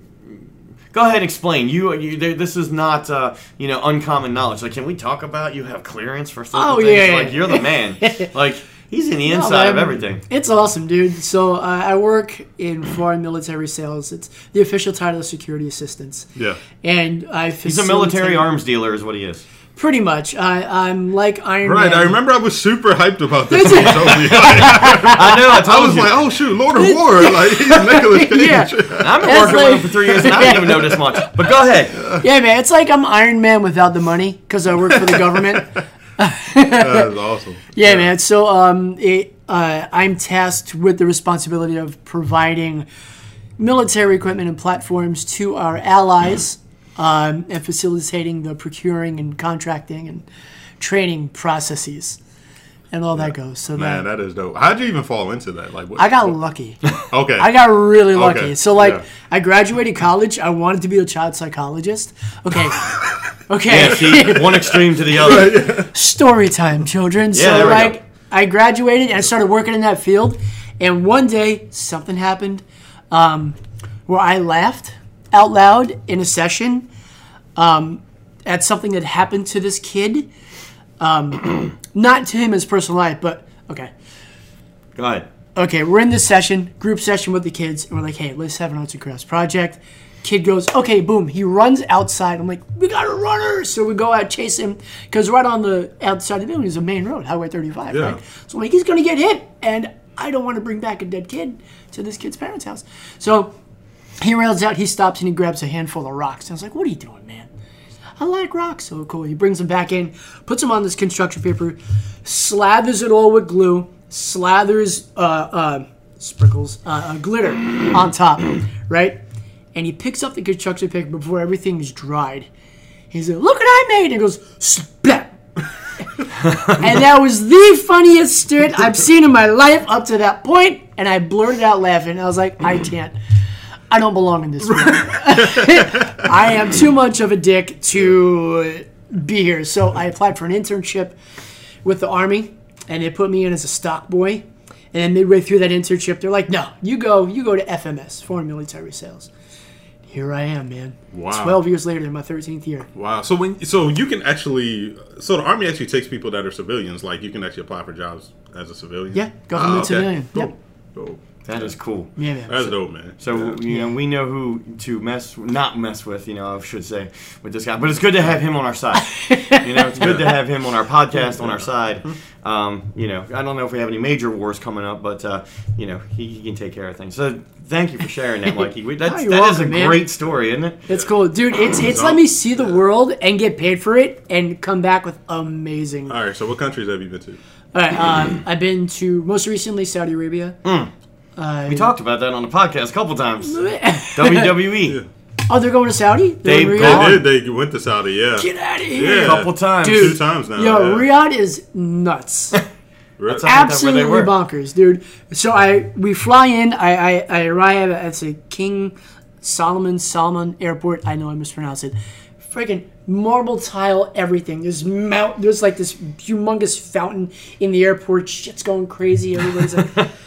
Go ahead and explain. You, you this is not uh, you know uncommon knowledge. Like, can we talk about you have clearance for certain Oh, things? yeah, yeah. Like, you're the man. like, he's in the No, inside of everything. It's awesome, dude. So uh, I work in foreign military sales. It's the official title of security assistance, Yeah. and I He's a military arms dealer, is what he is. Pretty much. I, I'm like Iron Right. Man. I remember I was super hyped about this. when you told me. I know. I I was you. like, oh shoot, Lord of War, like he's Nicolas Cage. Yeah. I've been working like- with him for three years and I didn't even know this much. But go ahead. Yeah, man. It's like I'm Iron Man without the money because I work for the government. That's awesome. Yeah, man. So um, it, uh, I'm tasked with the responsibility of providing military equipment and platforms to our allies um, and facilitating the procuring and contracting and training processes and all that goes. So Man, that, that is dope. How'd you even fall into that? Like, what, I got lucky. okay. I got really lucky. Okay, So like, yeah. I graduated college. I wanted to be a child psychologist. Okay. Okay. Yeah, see, one extreme to the other. story time, children. Yeah, so there we like go. I graduated and I started working in that field, and one day something happened um, where I laughed out loud in a session um, at something that happened to this kid. Um, not to him in his personal life, but okay. Go ahead. Okay, we're in this session, group session with the kids, and we're like, hey, let's have an arts and crafts project. Kid goes, okay, boom. He runs outside. I'm like, we got a runner. So we go out, chase him, because right on the outside of the building is a main road, Highway 35, Yeah. right? So I'm like, he's going to get hit. And I don't want to bring back a dead kid to this kid's parents' house. So he runs out, he stops, and he grabs a handful of rocks. And I was like, what are you doing, man? I like rocks. So cool. He brings them back in, puts them on this construction paper, slathers it all with glue, slathers uh, uh, sprinkles uh, uh, glitter on top, right? And he picks up the construction paper before everything is dried. He's like, "Look what I made!" And goes, "Splat." and that was the funniest stint I've seen in my life up to that point, and I blurted out laughing. I was like, "I can't." I don't belong in this room. I am too much of a dick to be here. So I applied for an internship with the army, and they put me in as a stock boy. And then midway through that internship, they're like, "No, you go, you go to FMS, Foreign Military Sales." Here I am, man. Wow. Twelve years later, in my thirteenth year. Wow. So when so you can actually so the army actually takes people that are civilians. Like you can actually apply for jobs as a civilian. Yeah, government Ah, okay. civilian. Cool. Yep. Cool. That is cool. Yeah, man. That's dope, man. So you know we know who to mess, not mess with. You know, I should say with this guy. But it's good to have him on our side. you know, it's good to have him on our podcast on our side. Um, you know, I don't know if we have any major wars coming up, but uh, you know he, he can take care of things. So thank you for sharing that, Mikey. We, that's, Oh, you're that is a man. great story, isn't it? It's cool, dude. It's it's let me see the world and get paid for it and come back with amazing. All right. So what countries have you been to? All right, um, I've been to most recently Saudi Arabia. Uh, We talked about that on the podcast a couple times. WWE, oh, they're going to Saudi. They're They've in gone. Riyadh? They did. They went to Saudi. Yeah. Get out of here. Yeah. here, a couple times. Dude. Two times now. Yo, yeah. Riyadh is nuts. Re- That's how- where they Absolutely were. bonkers, dude. So I we fly in. I I, I arrive at the King Solomon Solomon Airport. I know I mispronounced it. Freaking marble tile, everything. There's mount. There's like this humongous fountain in the airport. Shit's going crazy. Everybody's like.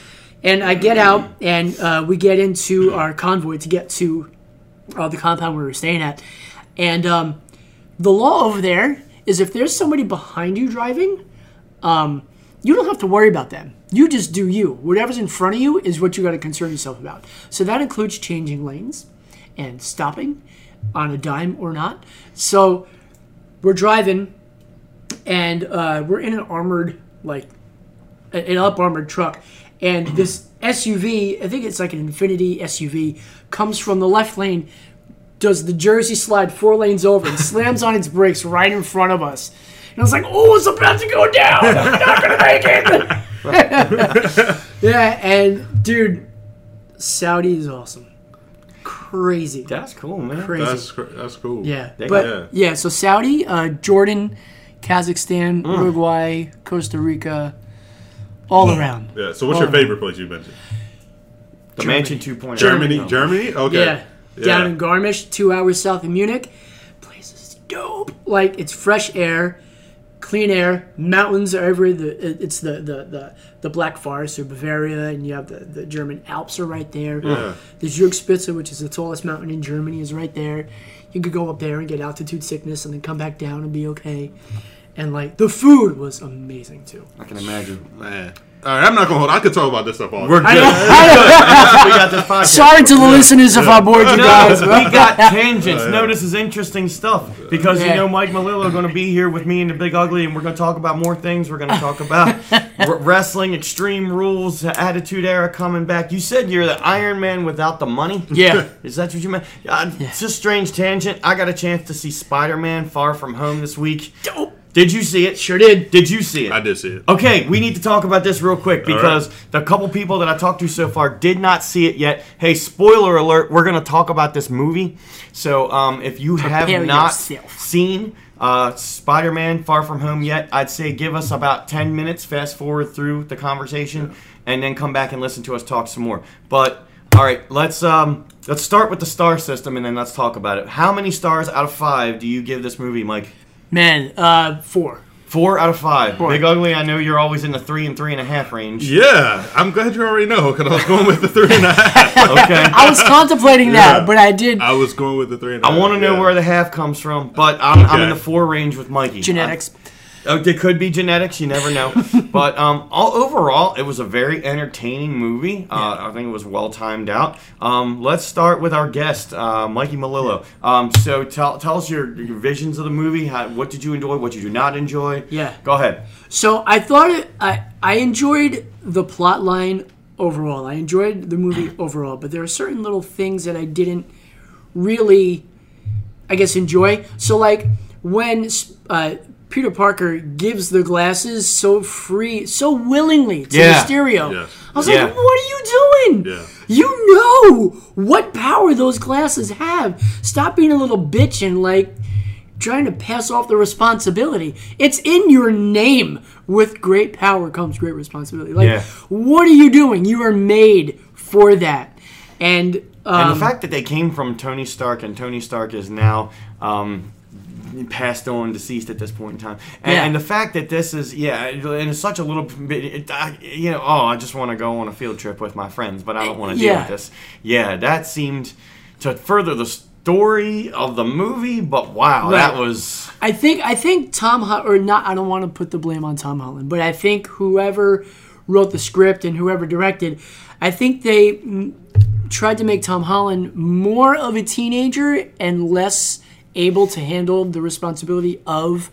And I get out, and uh, we get into our convoy to get to uh, the compound we were staying at. And um, the law over there is if there's somebody behind you driving, um, you don't have to worry about them. You just do you. Whatever's in front of you is what you got to concern yourself about. So that includes changing lanes and stopping on a dime or not. So we're driving, and uh, we're in an armored, like, an up armored truck, and this SUV, I think it's like an Infiniti SUV, comes from the left lane, does the Jersey slide four lanes over, and slams on its brakes right in front of us. And I was like, "Oh, it's about to go down! I'm not gonna make it!" yeah, and dude, Saudi is awesome, crazy, That's cool, man. crazy. That's cr- that's cool. Yeah, They but got- yeah. So Saudi, uh, Jordan, Kazakhstan, Mm. Uruguay, Costa Rica, all around. Yeah. So what's Oh. your favorite place you've been to? The Germany. Mansion 2.0. Germany. Oh. Germany. Okay. Yeah, down in Garmisch, two hours south of Munich. Place is dope. Like it's fresh air, clean air. Mountains are everywhere. The it's the the the, the Black Forest or Bavaria, and you have the, the German Alps are right there. Yeah. The Zugspitze, which is the tallest mountain in Germany, is right there. You could go up there and get altitude sickness, and then come back down and be okay. And like the food was amazing too. I can imagine. Man. All right. I'm not gonna hold. I could talk about this stuff all. We're day. good. That's what we got this podcast. Sorry to the listeners if I bored you No, guys. we got tangents. No, this is interesting stuff because you know Mike Milillo going to be here with me and the Big Ugly, and we're going to talk about more things. We're going to talk about wrestling, Extreme Rules, Attitude Era coming back. You said you're the Iron Man without the money. Yeah. Is that what you meant? Uh, It's a strange tangent. I got a chance to see Spider-Man: Far From Home this week. Dope. Did you see it? Sure did. Did you see it? I did see it. Okay, we need to talk about this real quick because the couple people that I talked to so far did not see it yet. Hey, spoiler alert, we're going to talk about this movie. So um, if you have not yourself. seen uh, Spider Man Far From Home yet, I'd say give us about 10 minutes, fast forward through the conversation, and then come back and listen to us talk some more. But. All right, let's um let's start with the star system and then let's talk about it. How many stars out of five do you give this movie, Mike? Man, uh, four. Four out of five. Four. Big Ugly, I know you're always in the three and three and a half range. Yeah. I'm glad you already know because I was going with the three and a half. Okay. I was contemplating Yeah. that, but I did I was going with the three and a half. I want to know yeah. where the half comes from, but I'm, I'm in the four range with Mikey. genetics. I- oh, it could be genetics. You never know. but um, all overall, it was a very entertaining movie. Uh, I think it was well timed out. Um, let's start with our guest, uh, Mikey Milillo. Um, so tell, tell us your, your visions of the movie. How, what did you enjoy? What did you not enjoy? Yeah. Go ahead. So I thought it, I I enjoyed the plot line overall. I enjoyed the movie overall, but there are certain little things that I didn't really, I guess, enjoy. So like when uh, Peter Parker gives the glasses so free, so willingly to Yeah. Mysterio, Yes. I was Yeah. like, "What are you doing? Yeah. You know what power those glasses have. Stop being a little bitch and like." trying to pass off the responsibility. It's in your name. With great power comes great responsibility. Like, Yeah. what are you doing? You are made for that. And, um, And the fact that they came from Tony Stark and Tony Stark is now um, passed on, deceased at this point in time. And, Yeah. and the fact that this is, yeah, and it's such a little bit, it, I, you know, oh, I just want to go on a field trip with my friends, but I don't want to deal with this. Yeah, that seemed to further the story of the movie, but wow, that was. I think I think Tom Ho- or not. I don't want to put the blame on Tom Holland, but I think whoever wrote the script and whoever directed, I think they tried to make Tom Holland more of a teenager and less able to handle the responsibility of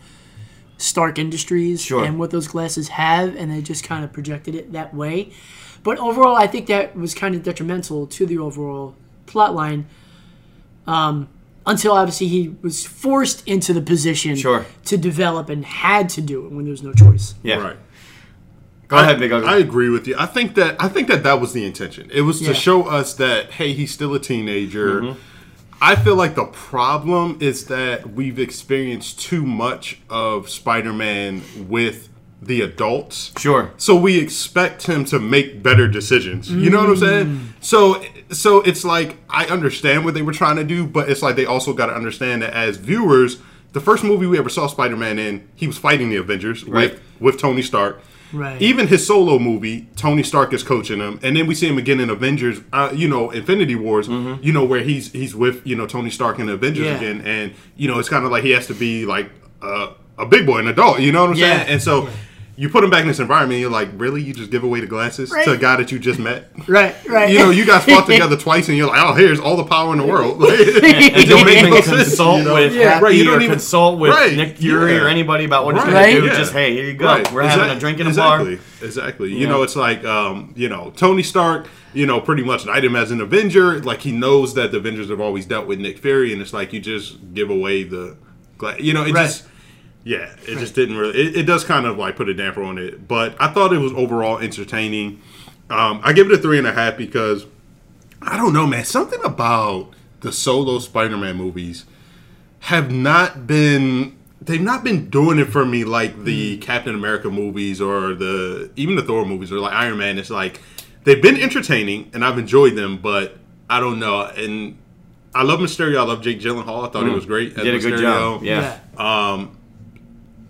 Stark Industries Sure. and what those glasses have, and they just kind of projected it that way. But overall, I think that was kind of detrimental to the overall plot line. Um, until obviously he was forced into the position Sure. to develop and had to do it when there was no choice. Yeah. Right. Go ahead, Big Ugly. I agree with you. I think that I think that that was the intention. It was Yeah. to show us that hey, he's still a teenager. Mm-hmm. I feel like the problem is that we've experienced too much of Spider-Man with the adults. sure. So we expect him to make better decisions. You know what I'm Mm. saying? So so it's like I understand what they were trying to do, but it's like they also got to understand that as viewers, the first movie we ever saw Spider-Man in, he was fighting the Avengers Right. with with Tony Stark. Right. Even his solo movie, Tony Stark is coaching him, and then we see him again in Avengers. Uh, you know, Infinity Wars. You know where he's he's with you know Tony Stark in Avengers Yeah. again, and you know it's kind of like he has to be like uh, a big boy, an adult. You know what I'm Yeah. saying? And so you put him back in this environment, you're like, really? You just give away the glasses to a guy that you just met? Right, right. You know, you guys fought together twice, and you're like, oh, here's all the power in the world. And It don't don't make even no sense, consult you know? with Yeah. Right, you don't even- consult with Right, Nick Fury yeah. or anybody about what he's Right, going to do. yeah. Just hey, here you go. Right, We're having a drink in a exactly, bar. Exactly. You Yeah. know, it's like um, you know, Tony Stark, you know, pretty much knight him as an Avenger. Like he knows that the Avengers have always dealt with Nick Fury, and it's like you just give away the, gla- you know, it Right. just. Yeah, it just didn't really. It, it does kind of like put a damper on it, but I thought it was overall entertaining. Um, I give it a three and a half because I don't know, man. Something about the solo Spider-Man movies have not been they've not been doing it for me like the mm. Captain America movies or the even the Thor movies or like Iron Man. It's like they've been entertaining and I've enjoyed them, but I don't know. And I love Mysterio. I love Jake Gyllenhaal. I thought he mm. was great. As Did a good job. Yeah. Um,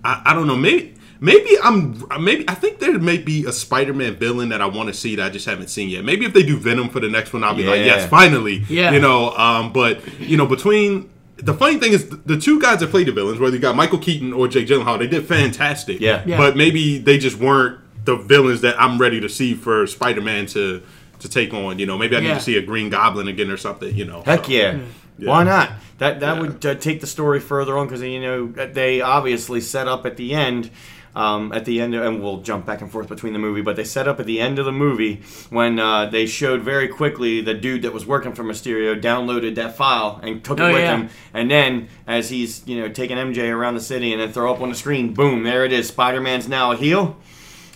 I, I don't know. Maybe maybe I'm maybe I think there may be a Spider-Man villain that I want to see that I just haven't seen yet. Maybe if they do Venom for the next one, I'll be like, yes, finally. Yeah. You know. Um. But you know, between the funny thing is the two guys that played the villains, whether you got Michael Keaton or Jake Gyllenhaal, they did fantastic. Yeah. Yeah. But maybe they just weren't the villains that I'm ready to see for Spider-Man to to take on. You know, maybe I need Yeah. to see a Green Goblin again or something. You know. Heck So, yeah. Yeah. Why not? That that Yeah. would uh, take the story further on because you know they obviously set up at the end. Um, at the end, and we'll jump back and forth between the movie, but they set up at the end of the movie when uh, they showed very quickly the dude that was working for Mysterio downloaded that file and took Oh, it with yeah. him, and then as he's you know taking MJ around the city and then throw up on the screen, boom, there it is. Spider Man's now a heel,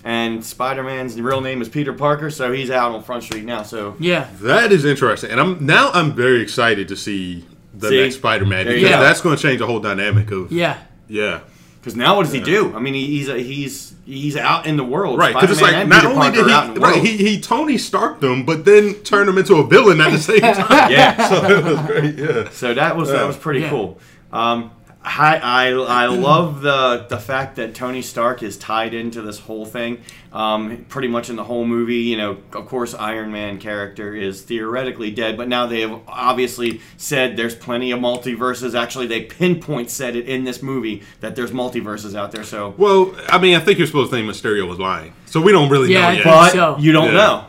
and Spider Man's real name is Peter Parker, so he's out on Front Street now. So yeah. That is interesting, and I'm now I'm very excited to see the See? next Spider-Man There you because go. that's going to change the whole dynamic of Yeah. yeah. Because now, what does he do? I mean, he, he's a, he's he's out in the world, Right, because it's like not Peter only Parker did are out in he right he, he Tony Stark them, but then turned him into a villain at the same time. yeah, so it was great. Yeah, so that was that was pretty Yeah. cool. Um, I, I I love the the fact that Tony Stark is tied into this whole thing. Um, pretty much in the whole movie, you know, of course, Iron Man character is theoretically dead, but now they have obviously said there's plenty of multiverses. Actually, they pinpoint said it in this movie that there's multiverses out there. So, Well, I mean, I think you're supposed to think Mysterio was lying, so we don't really Yeah, know I yet. think but so. you don't Yeah. know.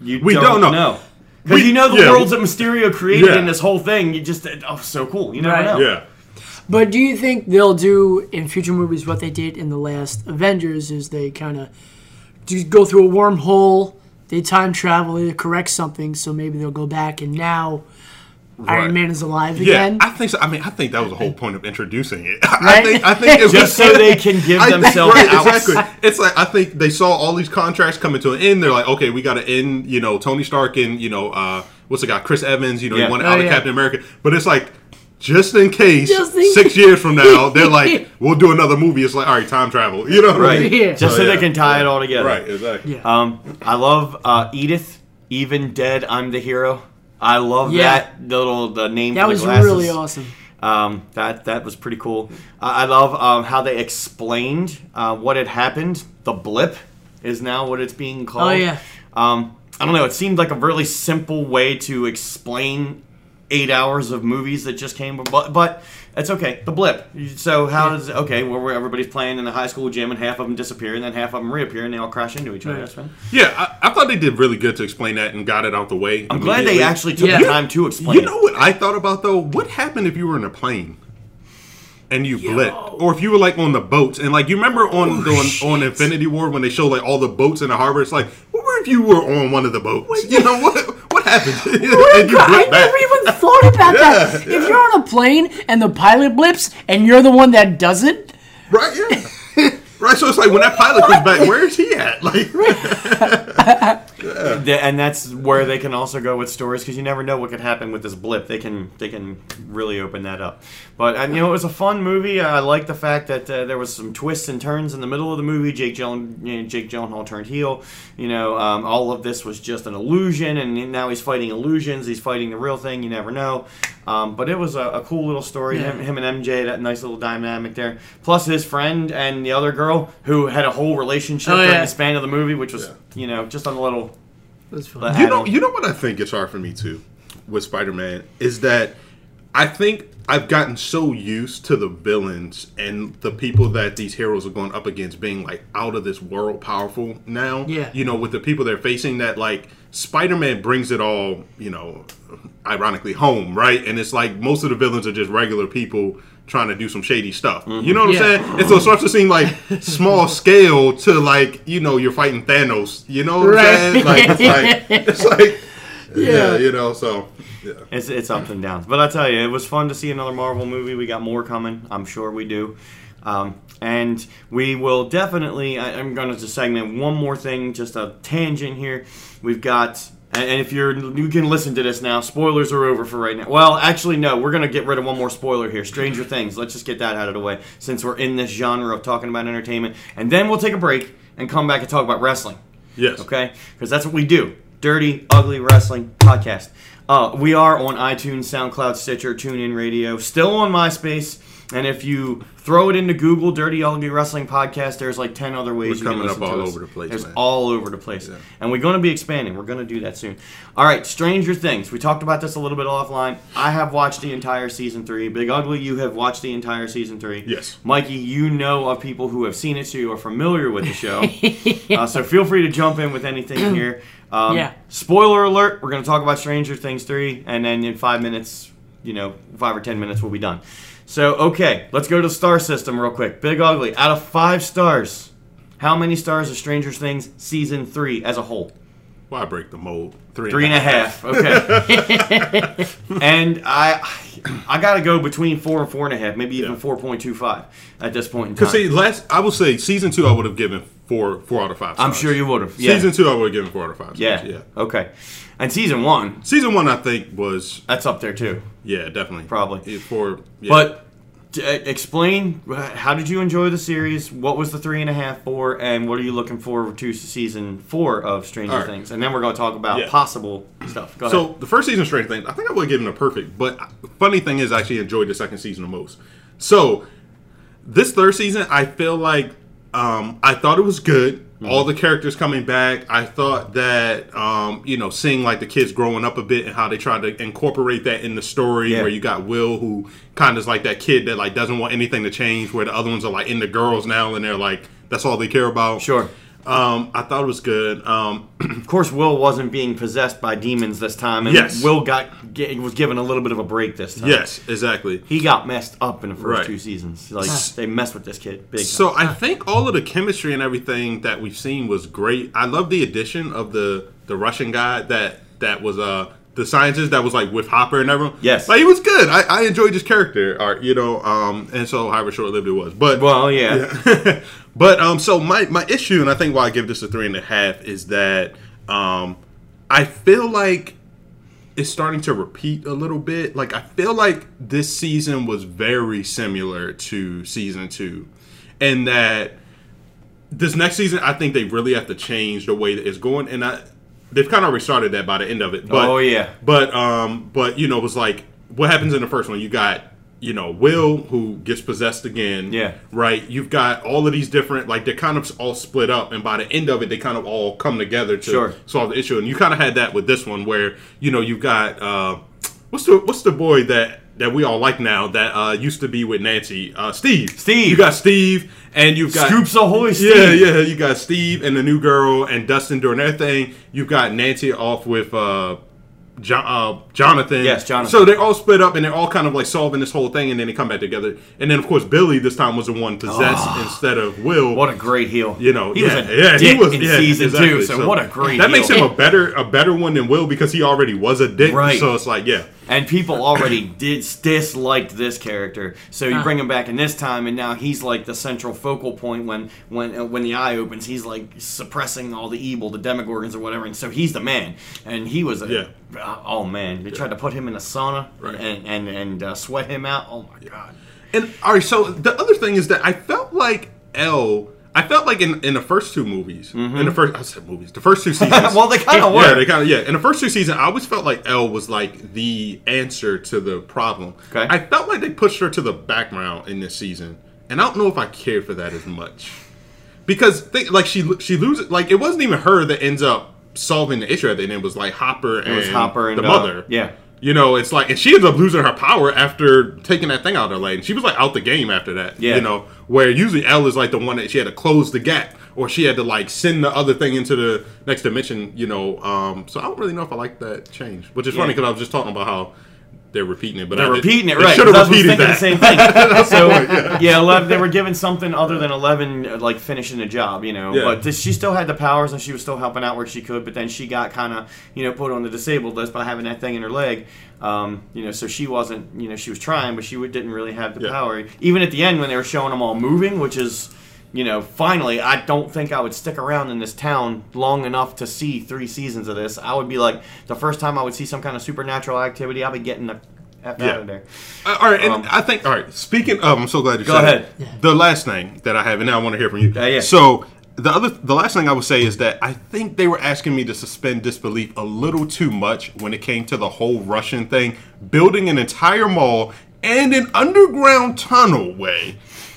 You We don't, don't know. know. Because you know the yeah. worlds that Mysterio created Yeah. in this whole thing. You just oh so cool. You never Right. know. yeah, But do you think they'll do in future movies what they did in the last Avengers? Is they kind of just go through a wormhole, they time travel, they correct something, so maybe they'll go back and now Right. Iron Man is alive yeah. again. I think so. I mean, I think that was the whole point of introducing it. I Right? think I think it was Just so they can give I think- themselves right, outs. exactly. It's like I think they saw all these contracts coming to an end. They're like, okay, we got to end. You know, Tony Stark and you know, uh, what's the guy, Chris Evans. You know, Yeah. he wanted Oh, out of yeah. Captain America, but it's like. Just in case, Just in six years from now, they're like, "We'll do another movie." It's like, all right, time travel. You know, what I Right. mean? Yeah. Just Oh, so yeah. they can tie it all together. Right, exactly. Yeah. Um, I love uh, Edith. Even dead, I'm the hero. I love Yeah. that little the name. that for the was glasses. really awesome. Um, that that was pretty cool. I I love um, how they explained uh, what had happened. The blip is now what it's being called. Oh, yeah. Um, I don't know. It seemed like a really simple way to explain eight hours of movies that just came, but but it's okay. The blip. So how does okay? Where where everybody's playing in the high school gym, and half of them disappear, and then half of them reappear, and they all crash into each other. Right. That's fine. Yeah, I, I thought they did really good to explain that and got it out the way. I'm glad they actually took Yeah. the time to explain. You know what I thought about though? What happened if you were in a plane and you blipped, or if you were like on the boats and like you remember on oh, the, on, on Infinity War when they show like all the boats in the harbor? It's like, what if you were on one of the boats? You know what? What happened? and you I never even thought about that. Yeah, If you're on a plane and the pilot blips and you're the one that doesn't, Right? Yeah. Right. So it's like when that pilot comes back, where is he at? Like, Th- and that's where they can also go with stories because you never know what could happen with this blip. They can they can really open that up. But and, you know, it was a fun movie. I like the fact that uh, there was some twists and turns in the middle of the movie. Jake Gyllen, you know, Jake Gyllenhaal turned heel. You know, um, all of this was just an illusion, and now he's fighting illusions. He's fighting the real thing. You never know. Um, but it was a, a cool little story. Yeah. Him, him and MJ, that nice little dynamic there. Plus his friend and the other girl who had a whole relationship Oh, during yeah. the span of the movie, which was Yeah. you know just on a little. that's fun. You know, you know what I think is hard for me too with Spider-Man is that I think I've gotten so used to the villains and the people that these heroes are going up against being like out of this world powerful now. Yeah. You know, with the people they're facing that like Spider-Man brings it all, you know, ironically home, right? And it's like most of the villains are just regular people trying to do some shady stuff. You know what Yeah. I'm saying? And so it starts to seem like small scale to like, you know, you're fighting Thanos. You know what I'm saying? Like it's like it's like yeah. Yeah. you know, so yeah. It's it's ups and downs, but I tell you, it was fun to see another Marvel movie. We got more coming. I'm sure we do, um, and we will definitely. I, I'm going to just segment one more thing, just a tangent here. We've got. And and if you're, you can listen to this now. Spoilers are over for right now. Well, actually, no. We're gonna get rid of one more spoiler here. Stranger Things. Let's just get that out of the way, since we're in this genre of talking about entertainment. And then we'll take a break and come back and talk about wrestling Yes. okay? Because that's what we do. Dirty, ugly wrestling podcast. Uh, we are on iTunes, SoundCloud, Stitcher, TuneIn Radio, still on MySpace. And if you throw it into Google, Dirty Ugly Wrestling Podcast, there's like 10 other ways We're you can coming up all us. over the place, There's man. all over the place. And we're going to be expanding. We're going to do that soon. All right, Stranger Things. We talked about this a little bit offline. I have watched the entire season three. Big Ugly, you have watched the entire season three. Yes. Mikey, you know of people who have seen it, so you are familiar with the show. uh, so feel free to jump in with anything here. Um, Yeah. Spoiler alert: We're going to talk about Stranger Things three, and then in five minutes, you know, five or ten minutes, we'll be done. So okay, let's go to the star system real quick. Big Ugly, out of five stars, how many stars is Stranger Things season three as a whole? Why break the mold? Three. Three and a half. Okay. and I, I got to go between four and four and a half, maybe even Yeah. four point two five at this point in time. Because see, last I would say season two, I would have given four four out of five. I'm sure you would have. Yeah. Season two, I would have given four out of five. yeah. Stars. yeah. Okay. And season one, Season one, I think was that's up there too. yeah, definitely Probably. For. Yeah. But t- uh, explain uh, how did you enjoy the series? What was the three and a half for, and what are you looking forward to season four of Stranger right. Things? And then we're going to talk about Yeah. possible stuff. Go ahead. So the first season of Stranger Things, I think I would have given it a perfect. But funny thing is, I actually enjoyed the second season the most. So this third season, I feel like um, I thought it was good. All the characters coming back. I thought that um, you know, seeing like the kids growing up a bit and how they tried to incorporate that in the story, Yeah. where you got Will who kind of is like that kid that like doesn't want anything to change, where the other ones are like in the girls now and they're like that's all they care about. Sure. Um, I thought it was good. Um, Of course, Will wasn't being possessed by demons this time, and Yes. Will got ge- was given a little bit of a break this time. yes, exactly. he got messed up in the first Right. two seasons. Like they messed with this kid big. So I think all of the chemistry and everything that we've seen was great. I love the addition of the the Russian guy that that was uh the scientist that was like with Hopper and everyone. Yes. like he was good. I, I enjoyed his character art, you know. Um, and so however short lived it was, but well, yeah. but um, so my my issue, and I think why I give this a three and a half is that um, I feel like it's starting to repeat a little bit. Like I feel like this season was very similar to season two, and that this next season I think they really have to change the way that it's going, and I they've kind of already started that by the end of it. But, Oh, yeah. but um, but you know, it was like what happens in the first one. You got you know Will who gets possessed again. Yeah. Right. You've got all of these different like they're kind of all split up, and by the end of it, they kind of all come together to Sure. solve the issue. And you kind of had that with this one, where you know you've got uh, what's the what's the boy that that we all like now that uh, used to be with Nancy, uh, Steve. Steve. You got Steve, and you've got Scoops Ahoy, Yeah, Steve. yeah. You got Steve and the new girl, and Dustin doing their thing. You've got Nancy off with. Uh, uh, Jonathan. Yes, Jonathan. So they're all split up and they're all kind of like solving this whole thing, and then they come back together. And then of course Billy this time was the one possessed instead of Will. What a great heel. you know, he yeah, was a yeah, dick he was in yeah, season exactly. two. So, what a great that makes him a better a better one than Will because he already was a dick. Right. So it's like yeah, and people already did disliked this character. So you bring him back in this time, and now he's like the central focal point when when uh, when the eye opens. He's like suppressing all the evil, the Demogorgons or whatever, and so he's the man. And he was a Yeah. uh, oh man, they tried to put him in a sauna Right. and and and uh, sweat him out. Oh my god. And all right, so the other thing is that I felt like L. I felt like in, in the first two movies, in the first I said movies, the first two seasons. Mm-hmm. Well, they kinda Yeah, were. they kind of yeah. In the first two seasons, I always felt like El was like the answer to the problem. Okay. I felt like they pushed her to the background in this season, and I don't know if I cared for that as much because they, like she she loses like it wasn't even her that ends up solving the issue at the end. It was like Hopper and It was Hopper and the uh, mother. yeah. You know, it's like, and she ends up losing her power after taking that thing out of her leg. And she was like out the game after that. Yeah. You know, where usually El is like the one that she had to close the gap or she had to like send the other thing into the next dimension, you know. Um, so I don't really know if I like that change, which is funny because I was just talking about how they're repeating it, but They're I did- repeating it, they right? Should have 'cause I was repeated thinking that. the same thing. so yeah. yeah, 11, they were given something other than Eleven like finishing the job, you know. Yeah. But th- she still had the powers and she was still helping out where she could. But then she got kind of you know put on the disabled list by having that thing in her leg. Um, you know, so she wasn't you know she was trying, but she w- didn't really have the Yeah. power. Even at the end when they were showing them all moving, which is. You know, finally, I don't think I would stick around in this town long enough to see three seasons of this. I would be like, the first time I would see some kind of supernatural activity, I'd be getting the F Yeah. out of there. Uh, all right, and Um, I think all right. Speaking of, I'm so glad you Go said ahead. it. The last thing that I have, and now I want to hear from you. Yeah, yeah. So the other, the last thing I would say is that I think they were asking me to suspend disbelief a little too much when it came to the whole Russian thing, building an entire mall and an underground tunnel way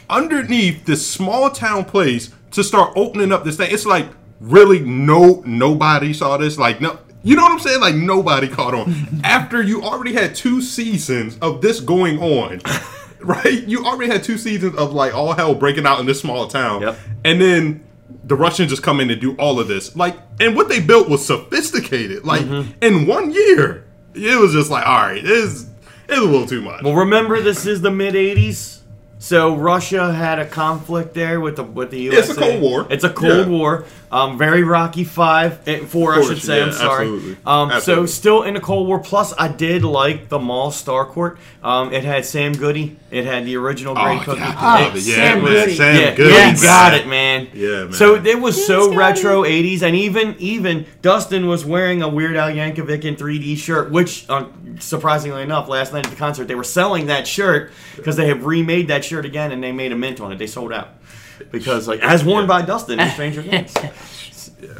underneath this small town place to start opening up this thing. It's like really no nobody saw this. Like no. You know what I'm saying? Like nobody caught on. After you already had two seasons of this going on, right? You already had two seasons of like all hell breaking out in this small town. Yep. And then the Russians just come in and do all of this. Like, and what they built was sophisticated. Like, mm-hmm. in one year, it was just like, all right, this it's a little too much. Well, remember this is the mid '80s, so Russia had a conflict there with the with the USA. It's a Cold War. It's a Cold Yeah. War. Um, very Rocky Five, eh, four I should say. yeah, I'm sorry. absolutely. Um, so still in the Cold War. Plus, I did like the Mall Starcourt. Um, it had Sam Goody. It had the original Great Oh, Cookie. God, Oh, yeah, Sam man. Goody. Sam yeah, Goody, yeah, man. you got it, man. Yeah, man. So it was so Yes, retro '80s, and even even Dustin was wearing a Weird Al Yankovic in 3D shirt, which uh, surprisingly enough, last night at the concert they were selling that shirt because they have remade that shirt again and they made a mint on it. They sold out because like as worn by Dustin in Stranger Things.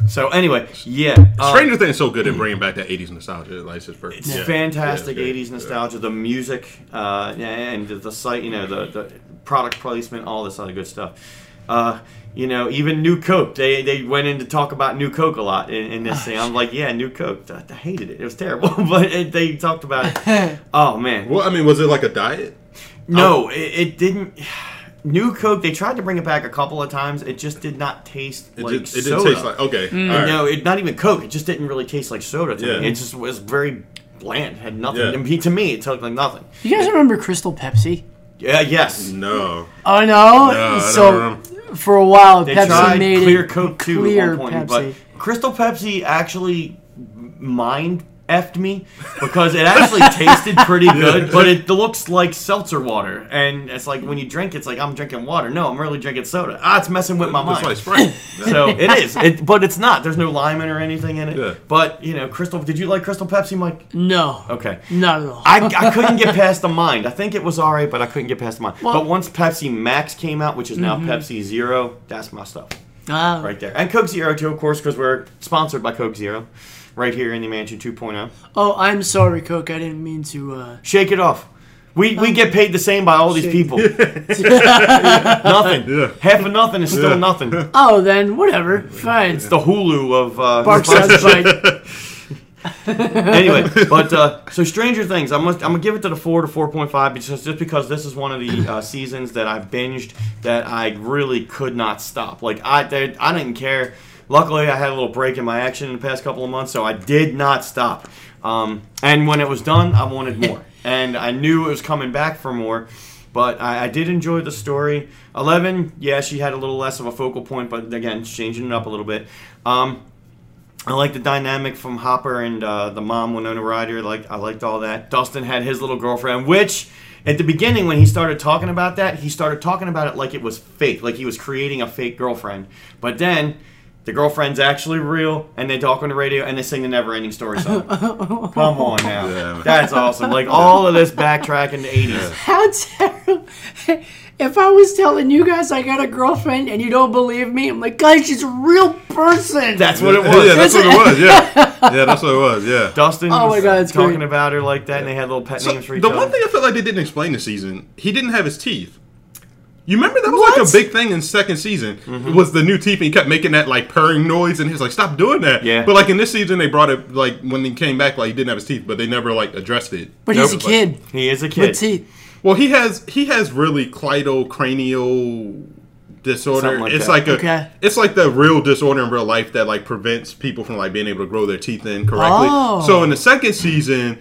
So anyway, yeah, um, Stranger Things is so good at bringing back that 80s nostalgia. Like, it's just perfect. It's Yeah. fantastic Yeah, it's 80s great. nostalgia, the music, uh, and the, the site, you know, the, the product placement, all this other good stuff. Uh, you know, even New Coke. They they went in to talk about New Coke a lot in, in this thing. I'm like, yeah, New Coke. I, I hated it. It was terrible, but it, they talked about it. Oh man, Well, I mean, was it like a diet? No, oh. it, it didn't. New Coke. They tried to bring it back a couple of times. It just did not taste It, like did, it did soda. taste like okay. Hmm. all right. No, it not even Coke. It just didn't really taste like soda to Yeah. me. It just was very bland. Had nothing. Yeah. To me, to me, it took like nothing. You guys remember Crystal Pepsi? Yeah. Yes. No. Oh no! No, so for a while, They Pepsi tried made clear it Coke too clear at one point, Pepsi. but Crystal Pepsi actually mind effed me because it actually tasted pretty good, but it looks like seltzer water, and it's like when you drink, it's like I'm drinking water. No, I'm really drinking soda. Ah, it's messing with my It's mind. like Sprite. so it is, it, but it's not. There's no lime in or anything in it. Yeah. But you know, Crystal. Did you like Crystal Pepsi, Mike? no, Okay. not at all. I, I couldn't get past the mind. I think it was alright, but I couldn't get past the mind. Well- but once Pepsi Max came out, which is now Pepsi Zero, that's my stuff Ah, right there. And Coke Zero too, of course, because we're sponsored by Coke Zero, right here in the Mansion 2.0. Oh, I'm sorry, Coke. I didn't mean to. Uh, Shake it off. We we get paid the same by all these Shit. people. nothing. Yeah. Half of nothing is still Yeah. nothing. Oh, then whatever. Fine. It's the Hulu of uh, Bark sounds bite. anyway, but uh, so Stranger Things, I'm gonna, I'm gonna give it to the four to four point five because just because this is one of the uh, seasons that I binged that I really could not stop. Like I there- I didn't care. Luckily, I had a little break in my action in the past couple of months, so I did not stop. Um, and when it was done, I wanted more, and I knew it was coming back for more. But I, I did enjoy the story. Eleven, yeah, she had a little less of a focal point, but again, changing it up a little bit. Um, I like the dynamic from Hopper and uh, the mom Winona Ryder. Like I liked all that. Dustin had his little girlfriend, which at the beginning when he started talking about that, he started talking about it like it was fake, like he was creating a fake girlfriend. But then the girlfriend's actually real, and they talk on the radio and they sing the Never Ending Story song. Come on now, Yeah. that's awesome. Like all of this backtrack in the '80s. How terrible. If I was telling you guys I got a girlfriend and you don't believe me, I'm like, guys, she's a real person. That's what it was. Yeah, that's what it was. Yeah, yeah, that's what it was. Yeah. Dustin Oh my was God, it's talking great. about her like that, and they had little pet So, names for each the other. The one thing I felt like they didn't explain this season, he didn't have his teeth. You remember that was like a big thing in second season mm-hmm. was the new teeth, and he kept making that like purring noise, and he was like, "Stop doing that." Yeah. But like in this season, they brought it like when he came back, like he didn't have his teeth, but they never like addressed it. but he's a Nope. kid. he is a kid. With teeth. Well, he has he has really cleidocranial disorder. Like it's that. like a Okay. it's like the real disorder in real life that like prevents people from like being able to grow their teeth in correctly. Oh. So in the second season,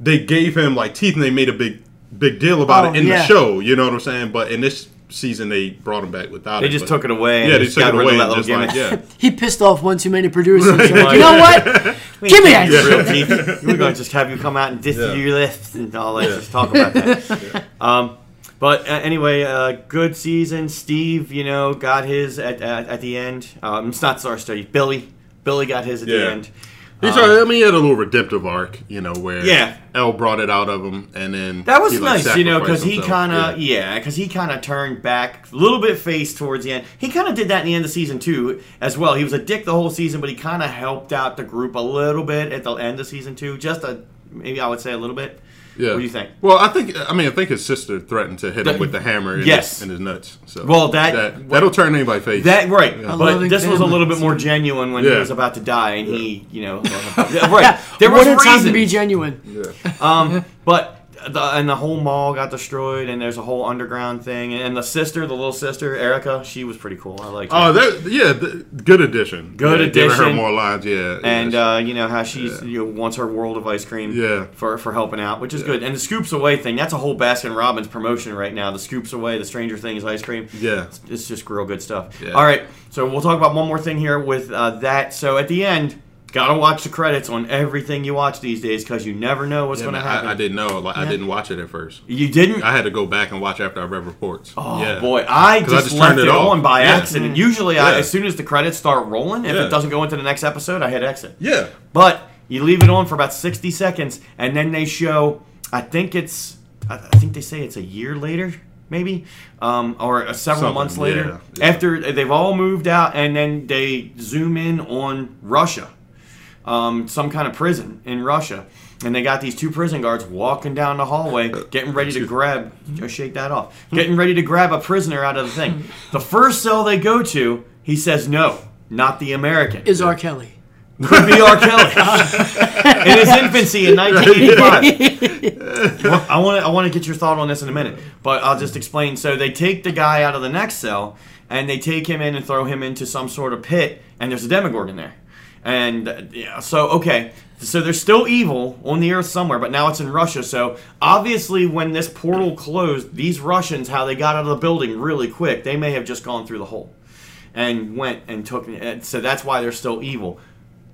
they gave him like teeth and they made a big big deal about Oh, it in yeah. the show. You know what I'm saying? But in this season, they brought him back without They it. just but- took it away. Yeah, they just took got it away and that just little like yeah. He pissed off one too many producers. He's like, you know what? Give me that. Your real teeth. We're going to just have you come out and diss Yeah. your lips and all that. Just talk about that. Um, but uh, anyway, uh, good season. Steve, you know, got his at, at, at the end. Um, it's not Star Study. Billy. Billy got his at the end. Um. I mean, he had a little redemptive arc, you know, where Yeah. El brought it out of him, and then That was he, like, nice, you know, because he kind of yeah, because he kind of turned back a little bit face towards the end. He kind of did that in the end of season two as well. He was a dick the whole season, but he kind of helped out the group a little bit at the end of season two, just a maybe I would say a little bit. Yeah. What do you think? Well, I think I mean I think his sister threatened to hit him with the hammer in, Yes. his, in his nuts. So Well, that- that that'll turn anybody's face. That right, A but this was a little bit more genuine when he was about to die, and he, you know, right. There what was a time to be reason. genuine. Um, but the, and the whole mall got destroyed, and there's a whole underground thing, and the sister, the little sister, Erica, she was pretty cool. I liked her. oh, that yeah, th- good addition. Good yeah, Giving her more lines, yeah. and yeah. uh, you know how she's you know, wants her world of ice cream Yeah. for for helping out, which is good. And the Scoops Ahoy thing, that's a whole Baskin Robbins promotion right now. The Scoops Ahoy, the Stranger Things ice cream. yeah, It's just real good stuff. Yeah. All right, so we'll talk about one more thing here with uh, that. So at the end, gotta watch the credits on everything you watch these days because you never know what's Yeah, going to man, happen. I, I didn't know. Like, I didn't watch it at first. You didn't? I had to go back and watch after I read reports. Oh yeah. boy, I just, just left turned it, it on by Yeah. accident. Usually, I, as soon as the credits start rolling, if Yeah. it doesn't go into the next episode, I hit exit. Yeah. But you leave it on for about 60 seconds, and then they show, I think it's, I I think they say it's a year later, maybe, um, or uh, several Something, months later. yeah, yeah. After they've all moved out, and then they zoom in on Russia, um, some kind of prison in Russia. And they got these two prison guards walking down the hallway, getting ready to grab, oh, shake that off, getting ready to grab a prisoner out of the thing. The first cell they go to, he says, no, not the American Is R. Kelly. could be R. Kelly in his infancy in 1985. Well, I want to I want to get your thought on this in a minute, but I'll just explain. So they take the guy out of the next cell and they take him in and throw him into some sort of pit, and there's a Demogorgon there. And uh, yeah, so okay, so there's still evil on the earth somewhere, but now it's in Russia. So obviously, when this portal closed, these Russians, how they got out of the building really quick, they may have just gone through the hole and went and took. And so that's why they're still evil.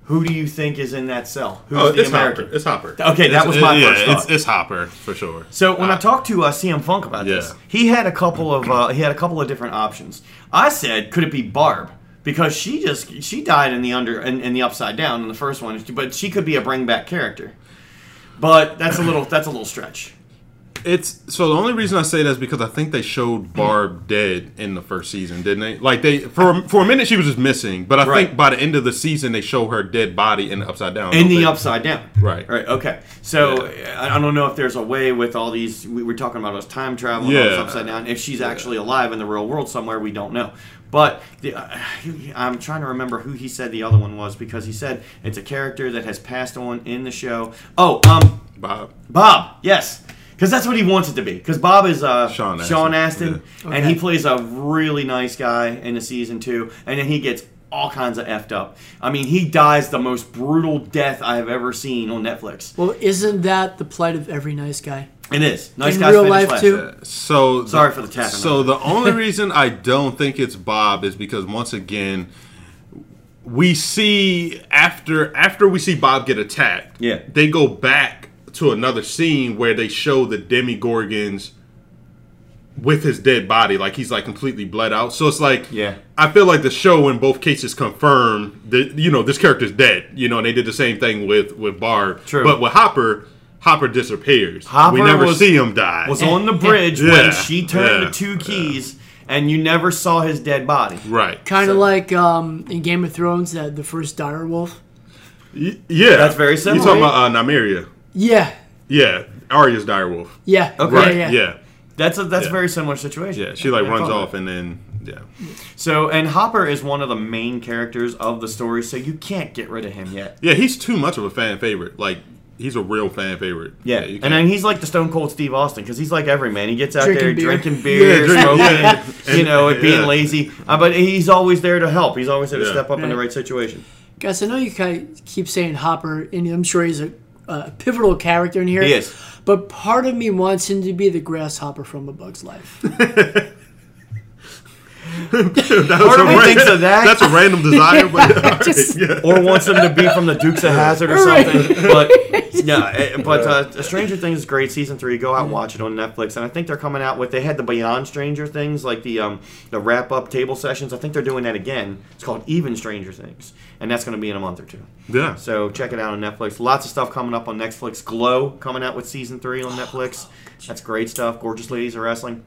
Who do you think is in that cell? Who's Oh, the it's American? Hopper. It's Hopper. Okay, that It's- was my yeah, first It's, thought. it's Hopper for sure. So when I talked to uh, CM Funk about this, he had a couple of uh, he had a couple of different options. I said, could it be Barb? Because she just she died in the under in, in the upside down in the first one, but she could be a bring back character. But that's a little that's a little stretch. It's so the only reason I say that is because I think they showed Barb dead in the first season, didn't they? Like they for for a minute she was just missing, but I Right. think by the end of the season they show her dead body in the upside down. in the they? upside down. Right. Right. Okay. So I I don't know if there's a way with all these. We were talking about us time travel, and all this Yeah. upside down. If she's actually alive in the real world somewhere, we don't know. But the, uh, I'm trying to remember who he said the other one was because he said it's a character that has passed on in the show. Oh, um, Bob. Bob. Yes. Because that's what he wants it to be. Because Bob is uh, Sean Astin, Sean Astin, yeah. and he plays a really nice guy in the season two, and then he gets all kinds of effed up. I mean, he dies the most brutal death I have ever seen on Netflix. Well, isn't that the plight of every nice guy? It is nice In guys real finish life, last. too? So Sorry for the tapping. So the only reason I don't think it's Bob is because once again, we see after after we see Bob get attacked, Yeah. they go back to another scene where they show the Demogorgons with his dead body, like he's like completely bled out. So it's like, Yeah. I feel like the show in both cases confirmed that you know this character's dead. You know, and they did the same thing with with Barb. True. But with Hopper, Hopper disappears. Hopper we never was- see him die. was on the bridge Yeah, when she turned yeah, the two keys, and you never saw his dead body. right. Kind of So- like um, in Game of Thrones, that the first dire wolf. Y- yeah, That's very similar. You talking about uh, Nymeria? Yeah, Yeah, Arya's direwolf. yeah, Okay. yeah, Right. yeah. Yeah. That's a that's Yeah. a very similar situation. Yeah. She like I runs off and then yeah. So and Hopper is one of the main characters of the story, so you can't get rid of him yet. Yeah, he's too much of a fan favorite. Like he's a real fan favorite. Yeah, you and then he's like the Stone Cold Steve Austin because he's like every man. He gets out Drinking there beer. drinking beer, Yeah, drink- smoking, yeah. you know, and being yeah. lazy. Uh, but he's always there to help. He's always there to Yeah. step up in the Right. right situation. Guys, I know you kind of keep saying Hopper, and I'm sure he's a, a pivotal character in here. He is. But part of me wants him to be the grasshopper from A Bug's Life. That was Part a of me ran- thinks of that. That's a random desire, but all right, Just- yeah. or wants him to be from the Dukes of Hazzard or Right. something. But yeah, but uh, Stranger Things is great. Season three, go out and watch it on Netflix. And I think they're coming out with. They had the Beyond Stranger Things, like the um, the wrap up table sessions. I think they're doing that again. It's called Even Stranger Things, and that's going to be in a month or two. yeah. So check it out on Netflix. Lots of stuff coming up on Netflix. Glow coming out with season three on Netflix. That's great stuff. Gorgeous ladies are wrestling.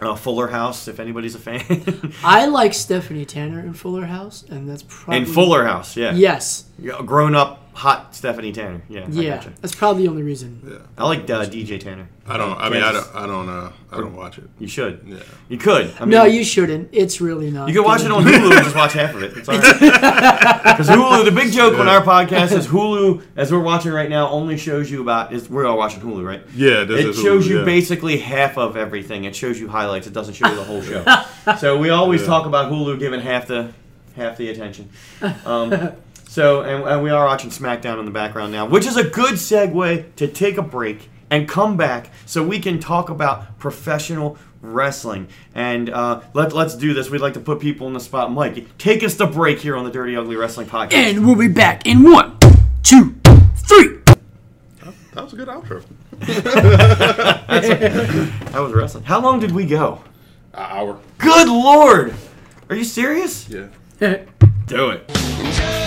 Uh, Fuller House, if anybody's a fan. I like Stephanie Tanner in Fuller House, and that's probably and Fuller House, yeah. Yes, Yeah, Grown up, hot Stephanie Tanner. Yeah. I yeah, gotcha. that's probably the only reason. Yeah, I like uh, DJ Tanner. I don't. I mean, I don't. I don't. Uh, I don't watch it. You should. Yeah. You could. I mean, No, you shouldn't. It's really not. You can watch it on Hulu and just watch half of it. It's all right. Because Hulu, the big joke on our podcast is Hulu, as we're watching right now, only shows you about. Is we're all watching Hulu, right? Yeah, this It is shows Hulu, you yeah. basically half of everything. It shows you highlights. It doesn't show you the whole show. so we always Yeah. talk about Hulu giving half the half the attention. Um, so and, and we are watching SmackDown in the background now, which is a good segue to take a break and come back so we can talk about professional wrestling. And uh, let, let's do this. We'd like to put people in the spot. Mike, take us to break here on the Dirty Ugly Wrestling Podcast. And we'll be back in one, two, three. That was a good outro. that was wrestling. How long did we go? An hour. Good lord! Are you serious? Yeah. Do it.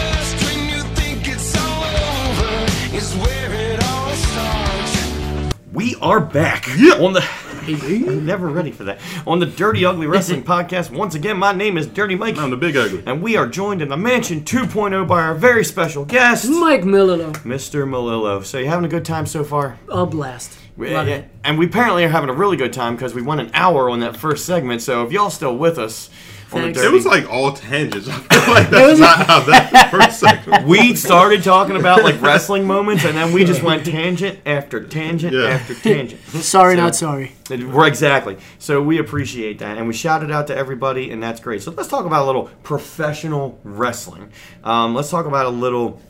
We are back on the. I'm never ready for that. On the Dirty Ugly Wrestling Podcast. Once again, my name is Dirty Mike, I'm the big ugly. and we are joined in the Mansion 2.0 by our very special guest, Mike Milillo. Mr. Milillo. So, you having a good time so far? A blast. We- Love yeah, it. And we apparently are having a really good time because we went an hour on that first segment. So, if y'all still with us on the Thanks. Dirty It was like all tangents. I feel like that's not how that first segment. we started talking about like wrestling moments, and then we just went tangent after tangent Yeah. after tangent. Sorry, So- not sorry. Right, exactly. So we appreciate that, and we shout it out to everybody, and that's great. So let's talk about a little professional wrestling. Um, let's talk about a little.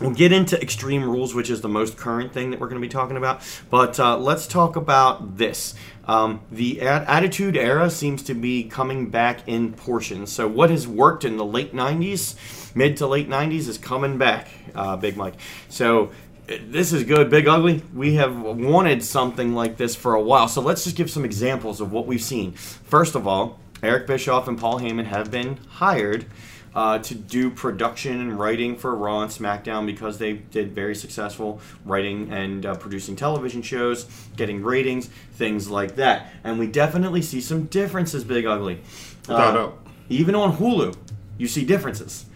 We'll get into Extreme Rules, which is the most current thing that we're going to be talking about. But uh, let's talk about this. Um, the a- Attitude Era seems to be coming back in portions. So what has worked in the late '90s, mid to late '90s, is coming back. Uh, Big Mike. So this is good, Big Ugly. We have wanted something like this for a while. So let's just give some examples of what we've seen. First of all, Eric Bischoff and Paul Heyman have been hired uh, to do production and writing for Raw and SmackDown because they did very successful writing and uh, producing television shows, getting ratings, things like that. And we definitely see some differences, Big Ugly. Without Uh, doubt. Even on Hulu, you see differences.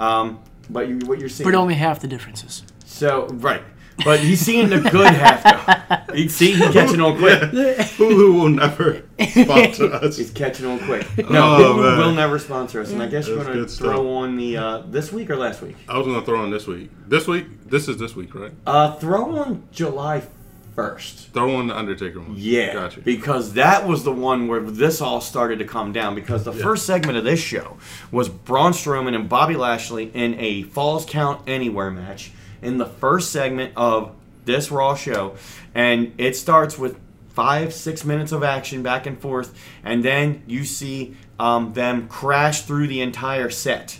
Um, but you, what you're seeing. But only half the differences. So right, but he's seeing the good half though. He see he catching on quick. Hulu will never sponsor us. He's catching on quick. No, Oh, Hulu man. will never sponsor us, and I guess you're gonna throw stuff. on the uh, this week or last week. I was gonna throw on this week. This week, this is this week, right? Uh, throw on July first. Throw on the Undertaker one. Yeah, gotcha. because that was the one where this all started to come down. Because the first segment of this show was Braun Strowman and Bobby Lashley in a Falls Count Anywhere match in the first segment of this Raw show, and it starts with five, six minutes of action back and forth, and then you see um, them crash through the entire set.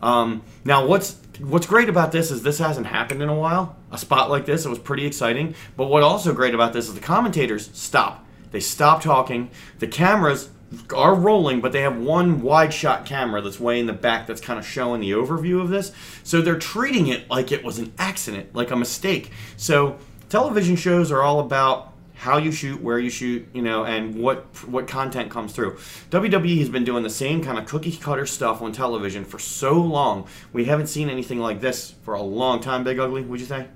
Um, now, what's what's great about this is this hasn't happened in a while. A spot like this, it was pretty exciting. But what also great about this is the commentators stop. They stop talking. The cameras are rolling, but they have one wide shot camera that's way in the back that's kind of showing the overview of this. So they're treating it like it was an accident, like a mistake. So television shows are all about how you shoot, where you shoot, you know, and what what content comes through. WWE has been doing the same kind of cookie cutter stuff on television for so long. We haven't seen anything like this for a long time. Big Ugly, would you say?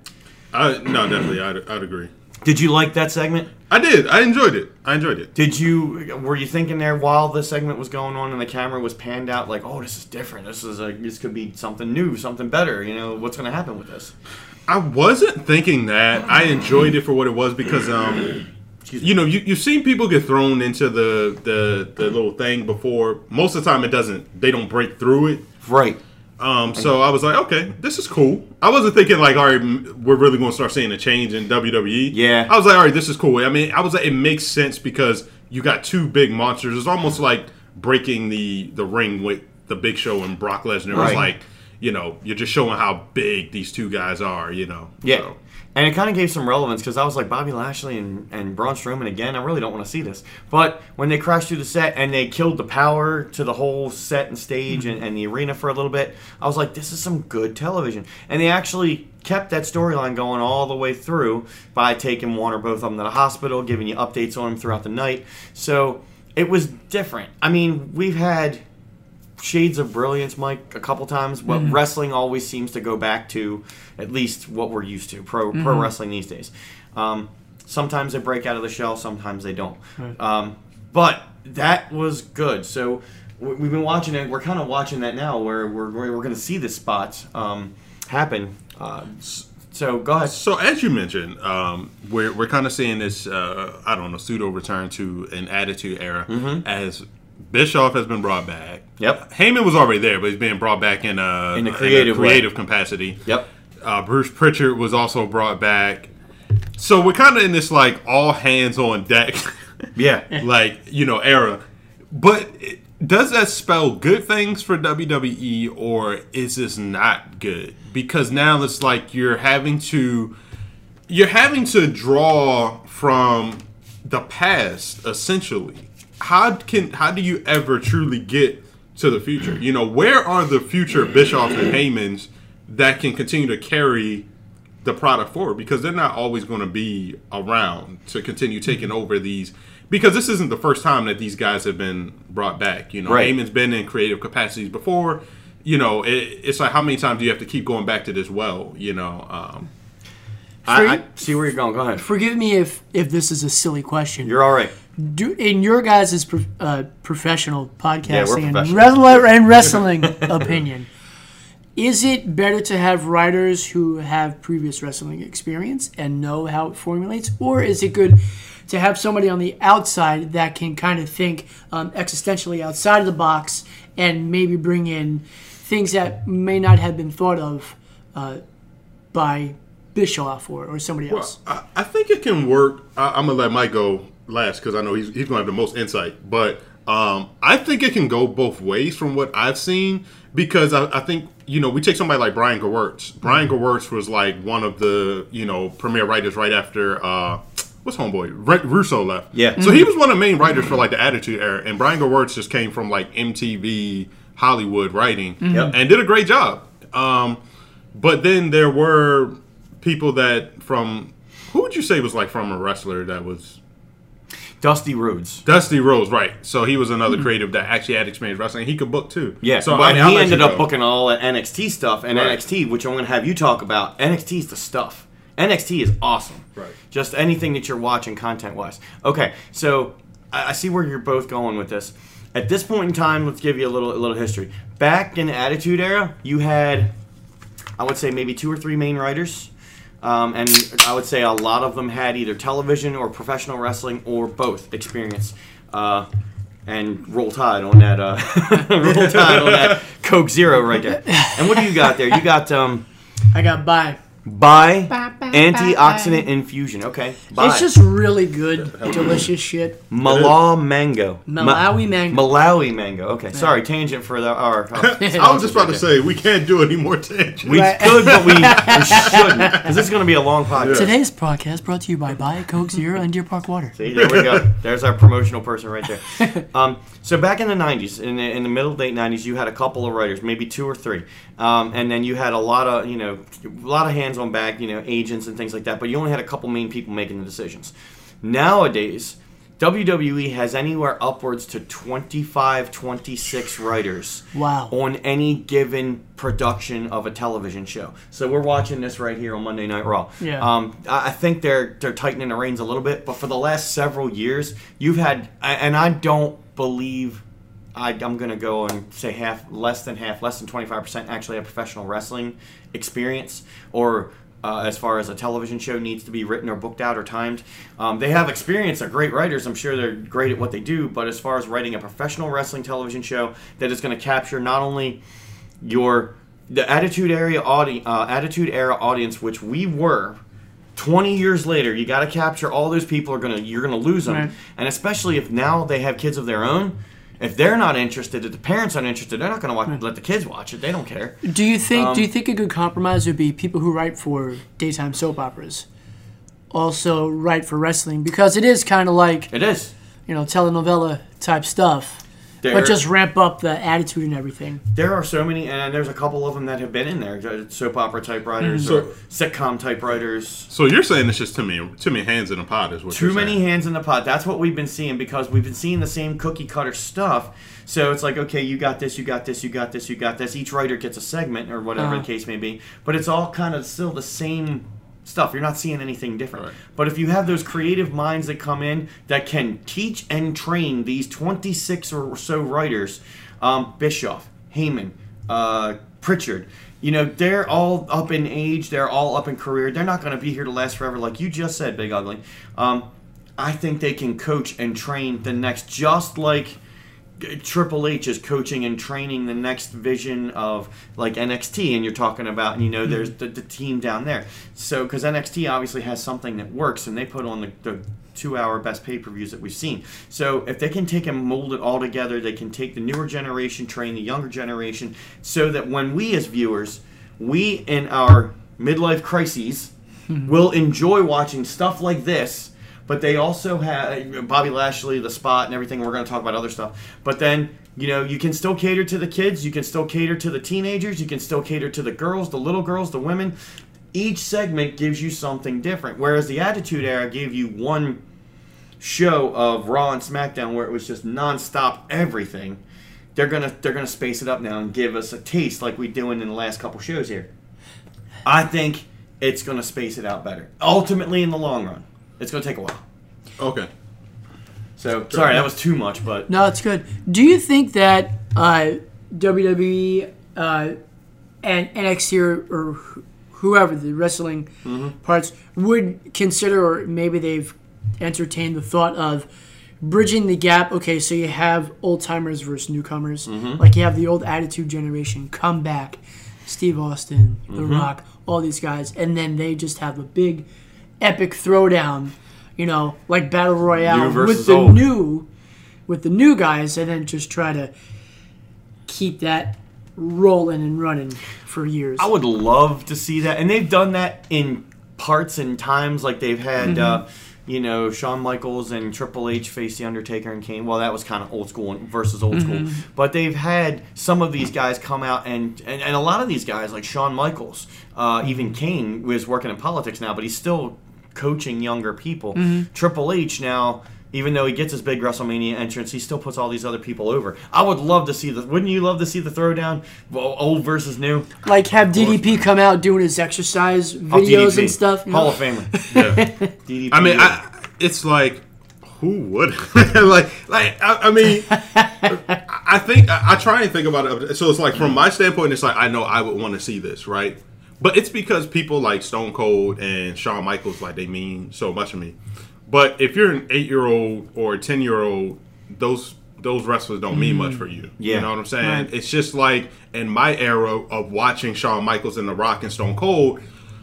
I, no, definitely, I'd, I'd agree. Did you like that segment? I did. I enjoyed it. I enjoyed it. Did you were you thinking there while the segment was going on and the camera was panned out like, oh, this is different. This is like this could be something new, something better. You know, what's going to happen with this? I wasn't thinking that. I enjoyed it for what it was because, um, you know, you, you've seen people get thrown into the, the the little thing before. Most of the time, it doesn't. They don't break through it. Right. Um, so I was like, okay, this is cool. I wasn't thinking like, all right, we're really going to start seeing a change in WWE. Yeah. I was like, all right, this is cool. I mean, I was like, it makes sense because you got two big monsters. It's almost like breaking the the ring with the Big Show and Brock Lesnar. It was like, you know, you're just showing how big these two guys are. You know. Yeah. So, And it kind of gave some relevance because I was like, Bobby Lashley and, and Braun Strowman again, I really don't want to see this. But when they crashed through the set and they killed the power to the whole set and stage and, mm-hmm. and the arena for a little bit, I was like, this is some good television. And they actually kept that storyline going all the way through by taking one or both of them to the hospital, giving you updates on them throughout the night. So it was different. I mean, we've had shades of brilliance, Mike, a couple times, but wrestling always seems to go back to at least what we're used to pro pro wrestling these days. Um, sometimes they break out of the shell, sometimes they don't. Um, but that was good. So we- we've been watching it. We're kind of watching that now, where we're we're, we're going to see this spot um, happen. Uh, so go ahead. so as you mentioned, um, we're we're kind of seeing this. Uh, I don't know, pseudo return to an attitude era Mm-hmm. as Bischoff has been brought back. Yep. Heyman was already there, but he's being brought back in a In a creative way. creative capacity. Yep. Uh, Bruce Pritchard was also brought back. So we're kind of in this like all hands on deck, Yeah. like you know era. But it- does that spell good things for WWE or is this not good? Because now it's like you're having to you're having to draw from the past essentially. How can how do you ever truly get to the future? You know, where are the future Bischoffs and Heymans that can continue to carry the product forward because they're not always going to be around to continue taking over these because this isn't the first time that these guys have been brought back. You know, Right. Heyman's been in creative capacities before. You know, it, it's like how many times do you have to keep going back to this well? You know, um, I, I see where you're going. Go ahead. Forgive me if if this is a silly question. You're all right. Do, in your guys' pro, uh, professional podcasting and, professional. wrestler, and wrestling opinion, is it better to have writers who have previous wrestling experience and know how it formulates, or is it good to have somebody on the outside that can kind of think um, existentially outside of the box and maybe bring in things that may not have been thought of uh, by Bischoff or, or somebody else? I, I think it can work. I, I'm gonna let Mike go last because I know he's he's gonna have the most insight. But um, I think it can go both ways from what I've seen because I, I think you know we take somebody like Brian Gewirtz. Brian Gewirtz was like one of the you know premier writers right after. Uh, What's homeboy? Russo left. Yeah. So he was one of the main writers for like the Attitude Era, and Brian Gewirtz just came from like MTV, Hollywood writing, Yep. and did a great job. Um, but then there were people that from who would you say was like from a wrestler that was Dusty Rhodes. Dusty Rhodes, right? So he was another creative that actually had experience wrestling. He could book too. Yeah, So but I mean, he ended up booking all that NXT stuff, and Right. NXT, which I'm going to have you talk about. NXT is the stuff. NXT is awesome. Right. Just anything that you're watching content wise. Okay, so I, I see where you're both going with this. At this point in time, let's give you a little a little history. Back in the Attitude Era, you had, I would say, maybe two or three main writers. Um, and I would say a lot of them had either television or professional wrestling or both experience. Uh, and roll tide on that. Uh, roll tide on that Coke Zero right there. And what do you got there? You got um, I got Bai. Bai antioxidant infusion. Okay, Bai It's just really good, delicious shit. Malawi mango. Malawi mango. Malawi mango. Okay, sorry, tangent for the our. our I was just about to say we can't do any more tangents. we Right. could, but we, we shouldn't, because this is going to be a long podcast. Today's podcast brought to you by Bai Coke Zero and Deer Park Water. See, there we go. There's our promotional person right there. Um, so back in the '90s, in the, in the middle late '90s, you had a couple of writers, maybe two or three, um, and then you had a lot of you know a lot of hands on back, you know, agents and things like that. But you only had a couple main people making the decisions. Nowadays, WWE has anywhere upwards to 25, 26 writers Wow. on any given production of a television show. So we're watching this right here on Monday Night Raw. Yeah. Um, I I think they're they're tightening the reins a little bit, but for the last several years, you've had, and I don't believe. I, I'm going to go and say half, less than half, less than 25% actually have professional wrestling experience, or uh, as far as a television show needs to be written or booked out or timed. Um, they have experience, they're great writers, I'm sure they're great at what they do, but as far as writing a professional wrestling television show that is going to capture not only your the attitude area audi- uh, attitude era audience which we were 20 years later you got to capture all those people are gonna you're gonna lose them Right. and especially if now they have kids of their own if they're not interested if the parents aren't interested they're not gonna watch, let the kids watch it. They don't care. Do you think? Um, do you think a good compromise would be people who write for daytime soap operas also write for wrestling? Because it is kind of like it is. you know telenovela type stuff, There- but just ramp up the attitude and everything. there are so many and there's a couple of them that have been in there uh, soap opera type writers Mhm. or sitcom type writers So you're saying it's just too many, too many hands in a pot, is what too you're many saying. hands in the pot. That's what we've been seeing because we've been seeing the same cookie cutter stuff. So it's like, okay, you got this, you got this, you got this, you got this. Each writer gets a segment or whatever Uh-huh. the case may be, but it's all kind of still the same stuff. You're not seeing anything different. Right. But if you have those creative minds that come in that can teach and train these 26 or so writers, um, Bischoff, Heyman, uh, Pritchard, you know, they're all up in age, they're all up in career. They're not going to be here to last forever, like you just said, Big Ugly. Um, I think they can coach and train the next, just like Triple H is coaching and training the next vision of like NXT, and you're talking about, and you know, mm-hmm. there's the, the team down there. So, because NXT obviously has something that works, and they put on the, the two hour best pay per views that we've seen. So, if they can take and mold it all together, they can take the newer generation, train the younger generation, so that when we as viewers, we in our midlife crises, mm-hmm. will enjoy watching stuff like this but they also have Bobby Lashley, the spot, and everything. We're going to talk about other stuff, but then you know you can still cater to the kids, you can still cater to the teenagers, you can still cater to the girls, the little girls, the women. Each segment gives you something different, whereas the Attitude Era gave you one show of Raw and SmackDown where it was just nonstop everything. They're gonna they're gonna space it up now and give us a taste like we're doing in the last couple shows here. I think it's gonna space it out better. Ultimately, in the long run, it's gonna take a while. Okay. So sorry, that was too much, but No, it's good. Do you think that uh, WWE uh, and NXT or, or wh- whoever the wrestling parts would consider, or maybe they've entertained the thought of bridging the gap? Okay, so you have old timers versus newcomers, like you have the old Attitude Generation come back, Steve Austin, The Rock, all these guys, and then they just have a big, epic throwdown. You know, like battle royale with the old. new with the new guys and then just try to keep that rolling and running for years. I would love to see that, and they've done that in parts and times like they've had. Uh, you know, Shawn Michaels and Triple H face The Undertaker and Kane. Well, that was kind of old school versus old school. But they've had some of these guys come out, and, and, and a lot of these guys, like Shawn Michaels, uh, even Kane, was working in politics now, but he's still coaching younger people. Mm-hmm. Triple H now, even though he gets his big WrestleMania entrance, he still puts all these other people over. I would love to see the. Wouldn't you love to see the throwdown, Well, old versus new? Like have DDP come out doing his exercise Oh, videos DDP, and stuff. you Hall of Famer. Yeah. DDP. I mean, I, it's like, who would? like, like I, I mean, I think I, I try and think about it. So it's like from my standpoint, it's like I know I would want to see this, right? But it's because people like Stone Cold and Shawn Michaels, like they mean so much to me. But if you're an eight year old or a ten year old, those those wrestlers don't mean much for you. Yeah. You know what I'm saying? Right. It's just like in my era of watching Shawn Michaels and The Rock and Stone Cold,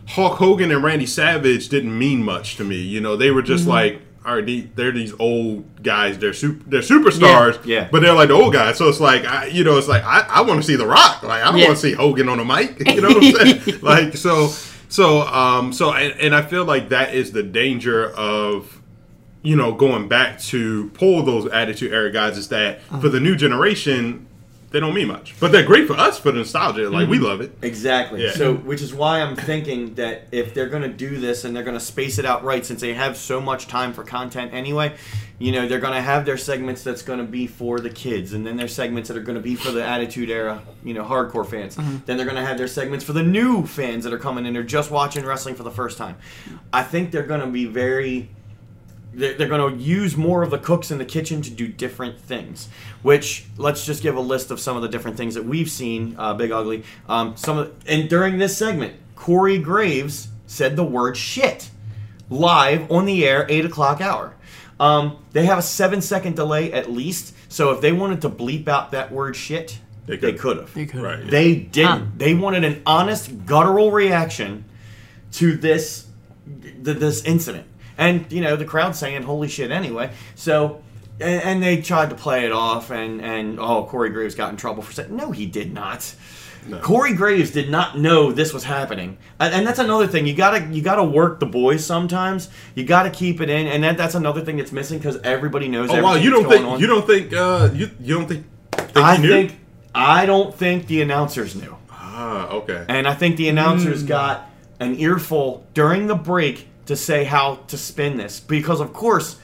Hulk Hogan and Randy Savage didn't mean much to me. You know, they were just Mm-hmm. like, all right, the- they're these old guys. They're super, they're superstars. Yeah, yeah. But they're like the old guys. So it's like, I, you know, it's like I, I want to see The Rock. Like I don't Yeah. want to see Hogan on a mic. You know what I'm saying? like so, so, um, so, and, and I feel like that is the danger of you know, going back to pull those attitude era guys is that for the new generation, they don't mean much. But they're great for us for the nostalgia. Like we mm-hmm. love it. Exactly. Yeah. So, which is why I'm thinking that if they're going to do this and they're going to space it out right, since they have so much time for content anyway, you know, they're going to have their segments that's going to be for the kids, and then their segments that are going to be for the Attitude Era, you know, hardcore fans. Mm-hmm. Then they're going to have their segments for the new fans that are coming in. They're just watching wrestling for the first time. I think they're going to be very they're, they're going to use more of the cooks in the kitchen to do different things. Which let's just give a list of some of the different things that we've seen. Uh, Big Ugly. Um, some of, and during this segment, Corey Graves said the word shit live on the air, eight o'clock hour. Um, they have a seven second delay at least, so if they wanted to bleep out that word shit, They they could. could have. They could. Right. They didn't. Huh. They wanted an honest, guttural reaction to this th- this incident, and you know the crowd saying "Holy shit!" anyway. So, and, and they tried to play it off, and and oh, Corey Graves got in trouble for saying no, he did not. Corey Graves did not know this was happening, and, and that's another thing. You gotta you gotta work the boys sometimes. You gotta keep it in, and that, that's another thing that's missing because everybody knows. Oh wow, you don't going think on. you don't think uh you you don't think, think I knew? think I don't think the announcers knew. Ah, okay. And I think the announcers got an earful during the break to say how to spin this because of course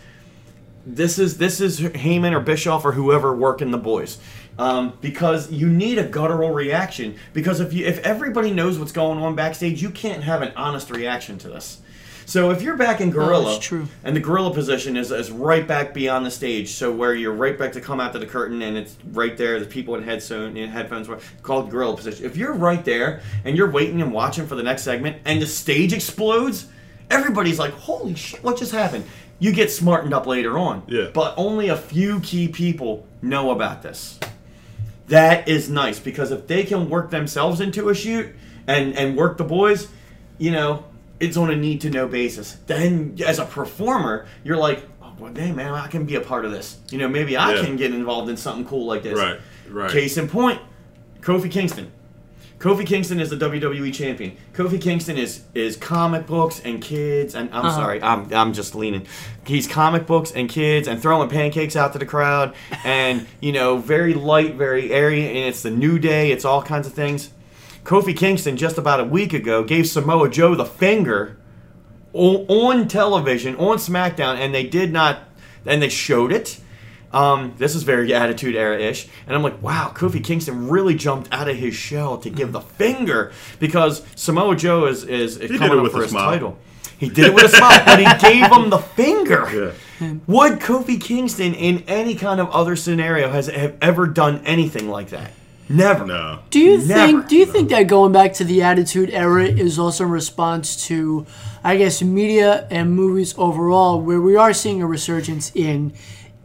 this is this is Heyman or Bischoff or whoever working the boys. Um, because you need a guttural reaction. Because if you if everybody knows what's going on backstage, you can't have an honest reaction to this. So if you're back in gorilla, true. and the gorilla position is, is right back beyond the stage, so where you're right back to come out to the curtain, and it's right there. The people in headphone in headphones called gorilla position. If you're right there and you're waiting and watching for the next segment, and the stage explodes, everybody's like, "Holy shit! What just happened?" You get smartened up later on. Yeah. But only a few key people know about this. That is nice because if they can work themselves into a shoot and and work the boys, you know, it's on a need to know basis. Then as a performer, you're like, oh, well, dang man, I can be a part of this. You know, maybe I Yeah. can get involved in something cool like this. Right, right. Case in point, Kofi Kingston. Kofi Kingston is the WWE champion. Kofi Kingston is is comic books and kids, and I'm Uh-huh. sorry, I'm I'm just leaning. He's comic books and kids, and throwing pancakes out to the crowd, and you know, very light, very airy, and it's the new day. It's all kinds of things. Kofi Kingston just about a week ago gave Samoa Joe the finger on, on television on SmackDown, and they did not, and they showed it. Um, this is very Attitude Era ish, and I'm like, wow, Kofi Kingston really jumped out of his shell to give the finger because Samoa Joe is is did coming up with for a his smile. title. He did it with a smile, but he gave him the finger. Yeah. Would Kofi Kingston in any kind of other scenario has have ever done anything like that? Never. No. Do you Never. think? Do you think that going back to the Attitude Era is also in response to, I guess, media and movies overall, where we are seeing a resurgence in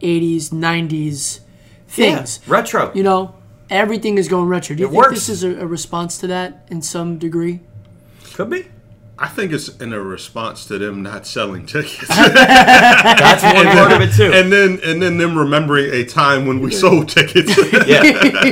'80s, '90s things? Yeah, retro. You know, everything is going retro. Do you It think works. this is a, a response to that in some degree? Could be. I think it's in a response to them not selling tickets, That's one part of it too. and then and then them remembering a time when we sold tickets. Yeah,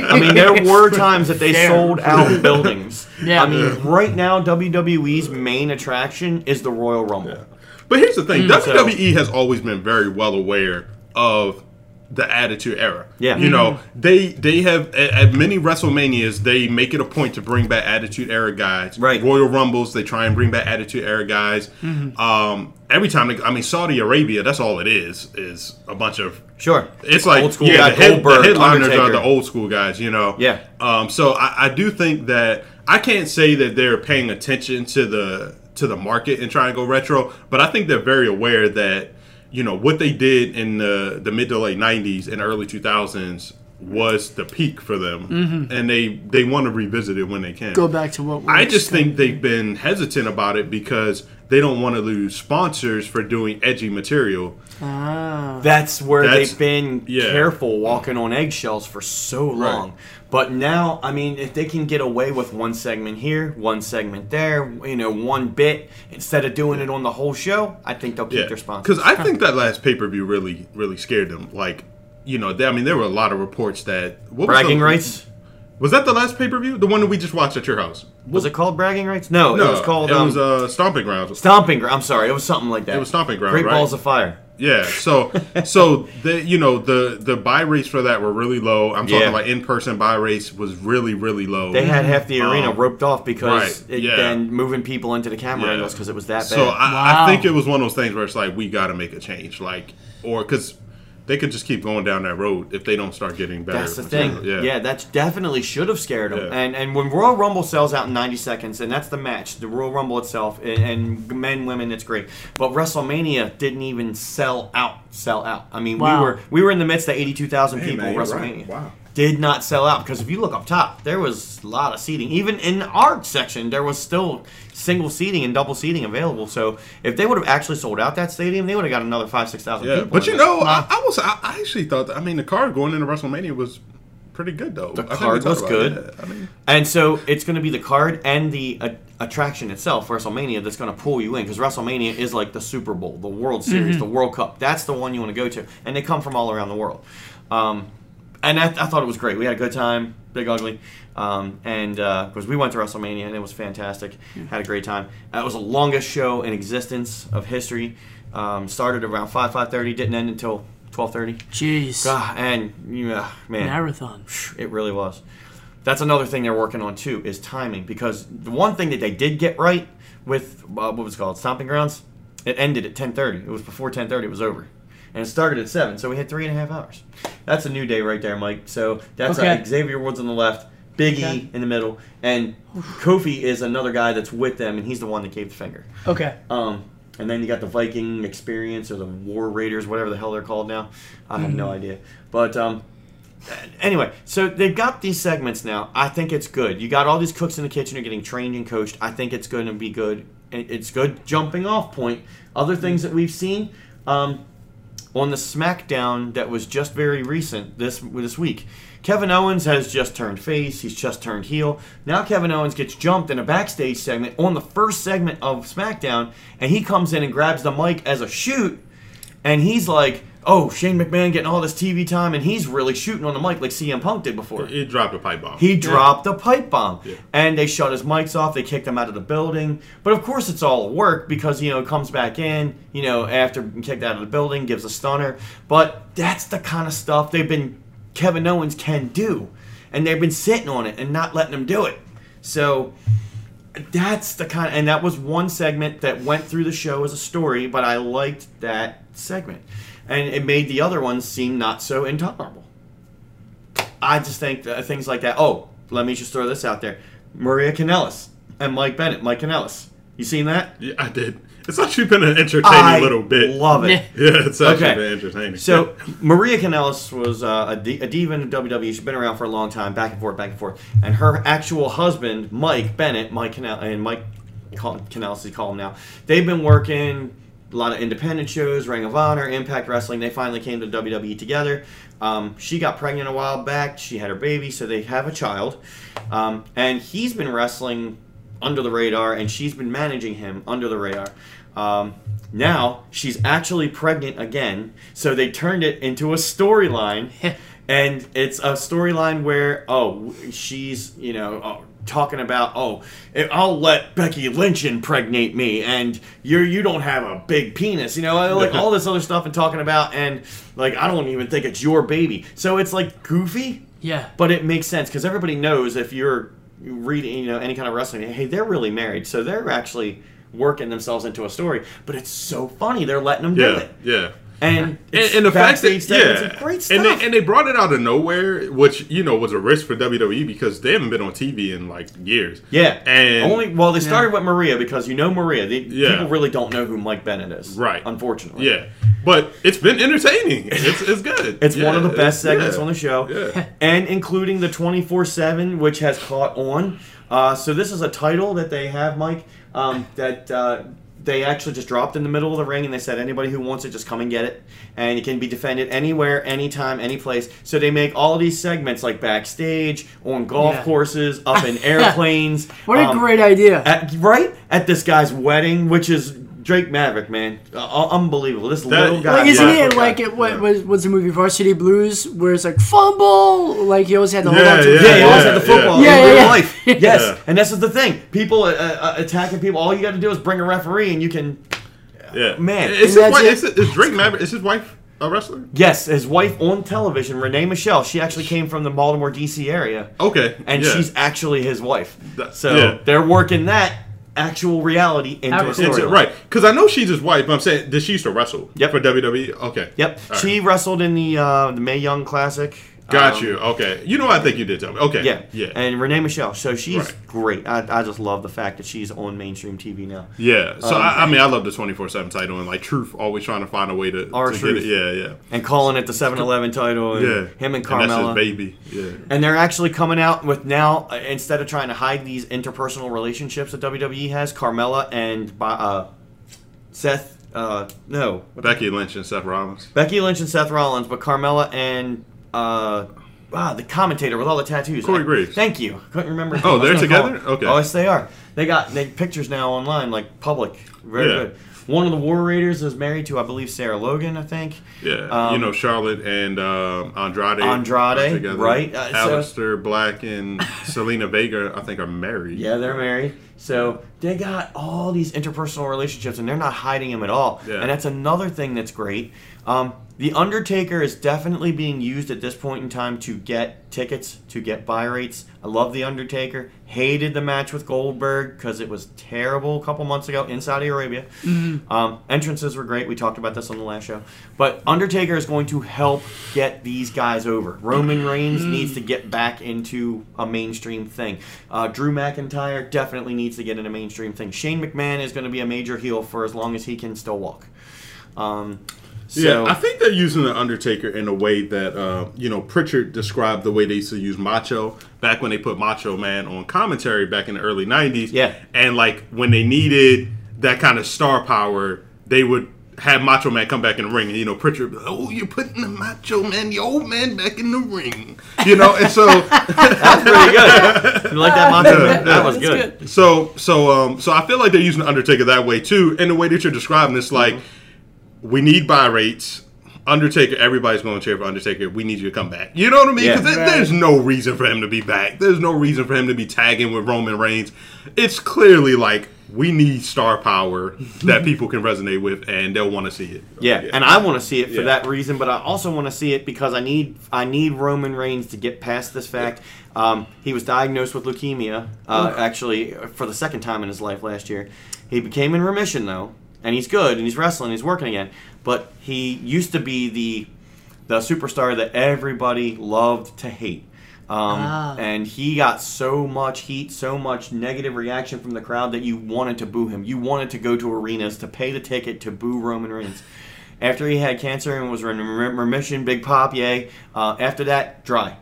I mean, there were times that they Fair. sold out buildings. Yeah. I mean, right now WWE's main attraction is the Royal Rumble. But here's the thing: Mm, so- WWE has always been very well aware of the Attitude Era. Yeah. you know they they have at, at many WrestleManias they make it a point to bring back Attitude Era guys. Right. Royal Rumbles they try and bring back Attitude Era guys. Mm-hmm. Um, every time they, I mean Saudi Arabia, that's all it is is a bunch of Sure, it's like Old school yeah, guy, the, head, the Goldberg, headliners are the old school guys, you know. Yeah. Um. So I, I do think that I can't say that they're paying attention to the to the market and trying to go retro, but I think they're very aware that you know what they did in the the mid to late '90s and early 2000s was the peak for them, and they they want to revisit it when they can. Go back to what I just think they've thing. been hesitant about it because they don't want to lose sponsors for doing edgy material. Ah. That's where That's- they've been yeah. careful walking on eggshells for so long. But now, I mean, if they can get away with one segment here, one segment there, you know, one bit instead of doing it on the whole show, I think they'll keep Yeah, their sponsors. because I think that last pay per view really, really scared them. Like, you know, they, I mean, there were a lot of reports that what was bragging the- rights Was that the last pay per view? The one that we just watched at your house? was it called bragging rights? No, No, it was called It um, was uh, Stomping Grounds. stomping. grounds. I'm sorry, it was something like that. It was Stomping grounds. Great right? balls of fire. Yeah. So, so the you know the the buy rates for that were really low. I'm talking Yeah. about in person buy rates was really really low. They had half the arena Um, roped off because right, it, yeah. then moving people into the camera Yeah. angles because it was that bad. So I, Wow. I think it was one of those things where it's like we got to make a change, like or because they could just keep going down that road if they don't start getting better. That's the thing. material. Yeah. that definitely should have scared them. Yeah. And and when Royal Rumble sells out in 90 seconds, and that's the match, the Royal Rumble itself, and, and men, women, it's great. But WrestleMania didn't even sell out. Sell out. I mean, Wow. we were we were in the midst of 82,000 Hey, people. man, you're WrestleMania. right. Wow. Did not sell out because if you look up top, there was a lot of seating. Even in our section, there was still single seating and double seating available. So if they would have actually sold out that stadium, they would have got another five, six thousand Yeah, people. but you know, I, I was I, I actually thought that, I mean the card going into WrestleMania was pretty good though. The I think we card was good. it. I mean, And so it's going to be the card and the uh, attraction itself, WrestleMania, that's going to pull you in because WrestleMania is like the Super Bowl, the World Series, the World Cup. That's the one you want to go to, and they come from all around the world. Um, and I, I thought it was great. We had a good time, Big Ugly, um, and because we went to WrestleMania and it was fantastic. Had a great time. Uh, it was the longest show in existence of history. Um, started around five five thirty, didn't end until twelve thirty. Jeez. And yeah, man, Marathon. it really was. That's another thing they're working on too is timing because the one thing that they did get right with uh, what was it called Stomping Grounds, it ended at 10:30. It was before 10:30. It was over, and it started at seven. So we had three and a half hours. That's a new day right there, Mike. So that's uh, Okay. Xavier Woods on the left, Big E Okay. in the middle, and Kofi is another guy that's with them, and he's the one that gave the finger. Okay. Um, and then you got the Viking Experience or the War Raiders, whatever the hell they're called now. I have no idea. But um, anyway, so they've got these segments now. I think it's good. You got all these cooks in the kitchen are getting trained and coached. I think it's going to be good. It's good jumping off point. Other things that we've seen um, on the SmackDown that was just very recent this this week. Kevin Owens has just turned face. He's just turned heel. Now Kevin Owens gets jumped in a backstage segment on the first segment of SmackDown, and he comes in and grabs the mic as a shoot, and he's like, "Oh, Shane McMahon getting all this TV time, and he's really shooting on the mic like CM Punk did before." he dropped a pipe bomb. He dropped a pipe bomb, Yeah. and they shut his mics off. They kicked him out of the building. But of course, it's all work because you know it comes back in, you know, after being kicked out of the building, gives a stunner. But that's the kind of stuff they've been Kevin Owens can do, and they've been sitting on it and not letting him do it. So that's the kind, and that was one segment that went through the show as a story. But I liked that segment, and it made the other ones seem not so intolerable. I just think that things like that. Oh, let me just throw this out there: Maria Kanellis and Mike Bennett. Mike Kanellis, you seen that? yeah, I did. It's actually been an entertaining I little bit. love it. Yeah. yeah, it's actually Okay. been entertaining. So Maria Kanellis was uh, a, diva in WWE. She's been around for a long time, back and forth, back and forth. And her actual husband, Mike Bennett, Mike Kanell, and Mike call, Kanellis, they call him now. They've been working a lot of independent shows, Ring of Honor, Impact Wrestling. They finally came to WWE together. Um, she got pregnant a while back. She had her baby, so they have a child. Um, and he's been wrestling under the radar, and she's been managing him under the radar. Um, now she's actually pregnant again, so they turned it into a storyline, and it's a storyline where oh she's you know. Talking about oh eh, I'll let Becky Lynch impregnate me and you're you don't have a big penis you know like all this other stuff and talking about and like I don't even think it's your baby so it's like goofy Yeah. but it makes sense because everybody knows if you're reading, you know, any kind of wrestling, hey, they're really married, so they're actually working themselves into a story. But it's so funny they're letting them do it, yeah. And And, and the fact that yeah, and great stuff. and they and they brought it out of nowhere, which you know was a risk for WWE because they haven't been on TV in like years. yeah, and only well they started with Maria because you know Maria. They, Yeah. People really don't know who Mike Bennett is, Right. Unfortunately, yeah, but it's been entertaining. It's it's good. It's one of the best segments yeah, on the show, Yeah. and including the twenty four seven, which has caught on. Uh, so this is a title that they have, Mike, um, that uh, they actually just dropped in the middle of the ring, and they said anybody who wants it, just come and get it, and it can be defended anywhere, anytime, any place. So they make all these segments like backstage, on golf Yeah. courses, up in airplanes. What a um, great idea. at, right at this guy's wedding, which is Drake Maverick, man, uh, unbelievable. This little guy, like, isn't yeah, it like it? What Yeah. was was the movie Varsity Blues, where it's like fumble? Like he always had to hold Yeah, on to. yeah, the Yeah, he always had the football yeah. in Yeah, real yeah, yeah. life. Yes, Yeah. and this is the thing. People uh, uh, attacking people. All you got to do is bring a referee, and you can. Yeah, Man, Is his that's wife? it. Is, is Drake Maverick? Is his wife a wrestler? Yes, his wife on television, Renee Michelle. She actually came from the Baltimore D.C. area, Okay, and yeah. she's actually his wife. That- So yeah. they're working that actual reality into a story. right because I know she's his wife. But I'm saying, did she used to wrestle? Yep. For WWE. Okay. Yep, All she right. wrestled in the uh, the Mae Young Classic. Got Um, you. Okay. You know, I think you did tell me. Okay. Yeah, Yeah. And Renee Michelle. So she's Right. great. I, I just love the fact that she's on mainstream TV now. yeah. So Um, I, I mean, I love the 24 seven title and like Truth always trying to find a way to, Our to get it. Yeah. Yeah. And calling it the 7-Eleven title. And Yeah. Him and And Carmella. that's his baby. Yeah. And they're actually coming out with now uh, instead of trying to hide these interpersonal relationships that WWE has, Carmella and uh, Seth. Uh, no, Becky Lynch and Seth Rollins. Becky Lynch and Seth Rollins, but Carmella and uh, ah, the commentator with all the tattoos. Corey Graves. Thank you. I couldn't remember. Oh, they're together? Okay. Oh, yes, they are. They got they pictures now online, like public. Very Yeah. good. One of the War Raiders is married to, I believe, Sarah Logan. I think. Yeah. Um, you know, Charlotte and um, Andrade. Andrade, right. Uh, so- Black and Zelina Vega, I think, are married. Yeah, they're married. So they got all these interpersonal relationships, and they're not hiding them at all. Yeah. And that's another thing that's great. Um, the Undertaker is definitely being used at this point in time to get tickets, to get buy rates. I love the Undertaker. Hated the match with Goldberg because it was terrible a couple months ago in Saudi Arabia. Um, entrances were great. We talked about this on the last show. But Undertaker is going to help get these guys over. Roman Reigns needs to get back into a mainstream thing. Uh, Drew McIntyre definitely needs to get in a mainstream thing. Shane McMahon is going to be a major heel for as long as he can still walk. Um, so, yeah, I think they're using the Undertaker in a way that uh, you know Pritchard described the way they used to use Macho back when they put Macho Man on commentary back in the early '90s. Yeah. and like when they needed that kind of star power, they would have Macho Man come back in the ring, and you know Pritchard, oh, you're putting the Macho Man, the old man, back in the ring, you know, and so. that's pretty good. You like that mantra? Yeah, that was good. good. So so um so I feel like they're using the Undertaker that way too, and the way that you're describing it's like we need buy rates. Undertaker, everybody's going to cheer for Undertaker. We need you to come back. You know what I mean? Yeah. Because there's no reason for him to be back. There's no reason for him to be tagging with Roman Reigns. It's clearly like we need star power that people can resonate with, and they'll want to see it. Yeah, and I want to see it for Yeah. that reason, but I also want to see it because I need I need Roman Reigns to get past this fact. Um, he was diagnosed with leukemia, uh, actually for the second time in his life last year. He became in remission though, and he's good and he's wrestling, he's working again. But he used to be the the superstar that everybody loved to hate. Um, Ah. And he got so much heat, so much negative reaction from the crowd that you wanted to boo him. You wanted to go to arenas to pay the ticket to boo Roman Reigns. After he had cancer and was in remission, big pop, yay. Uh, after that, dry.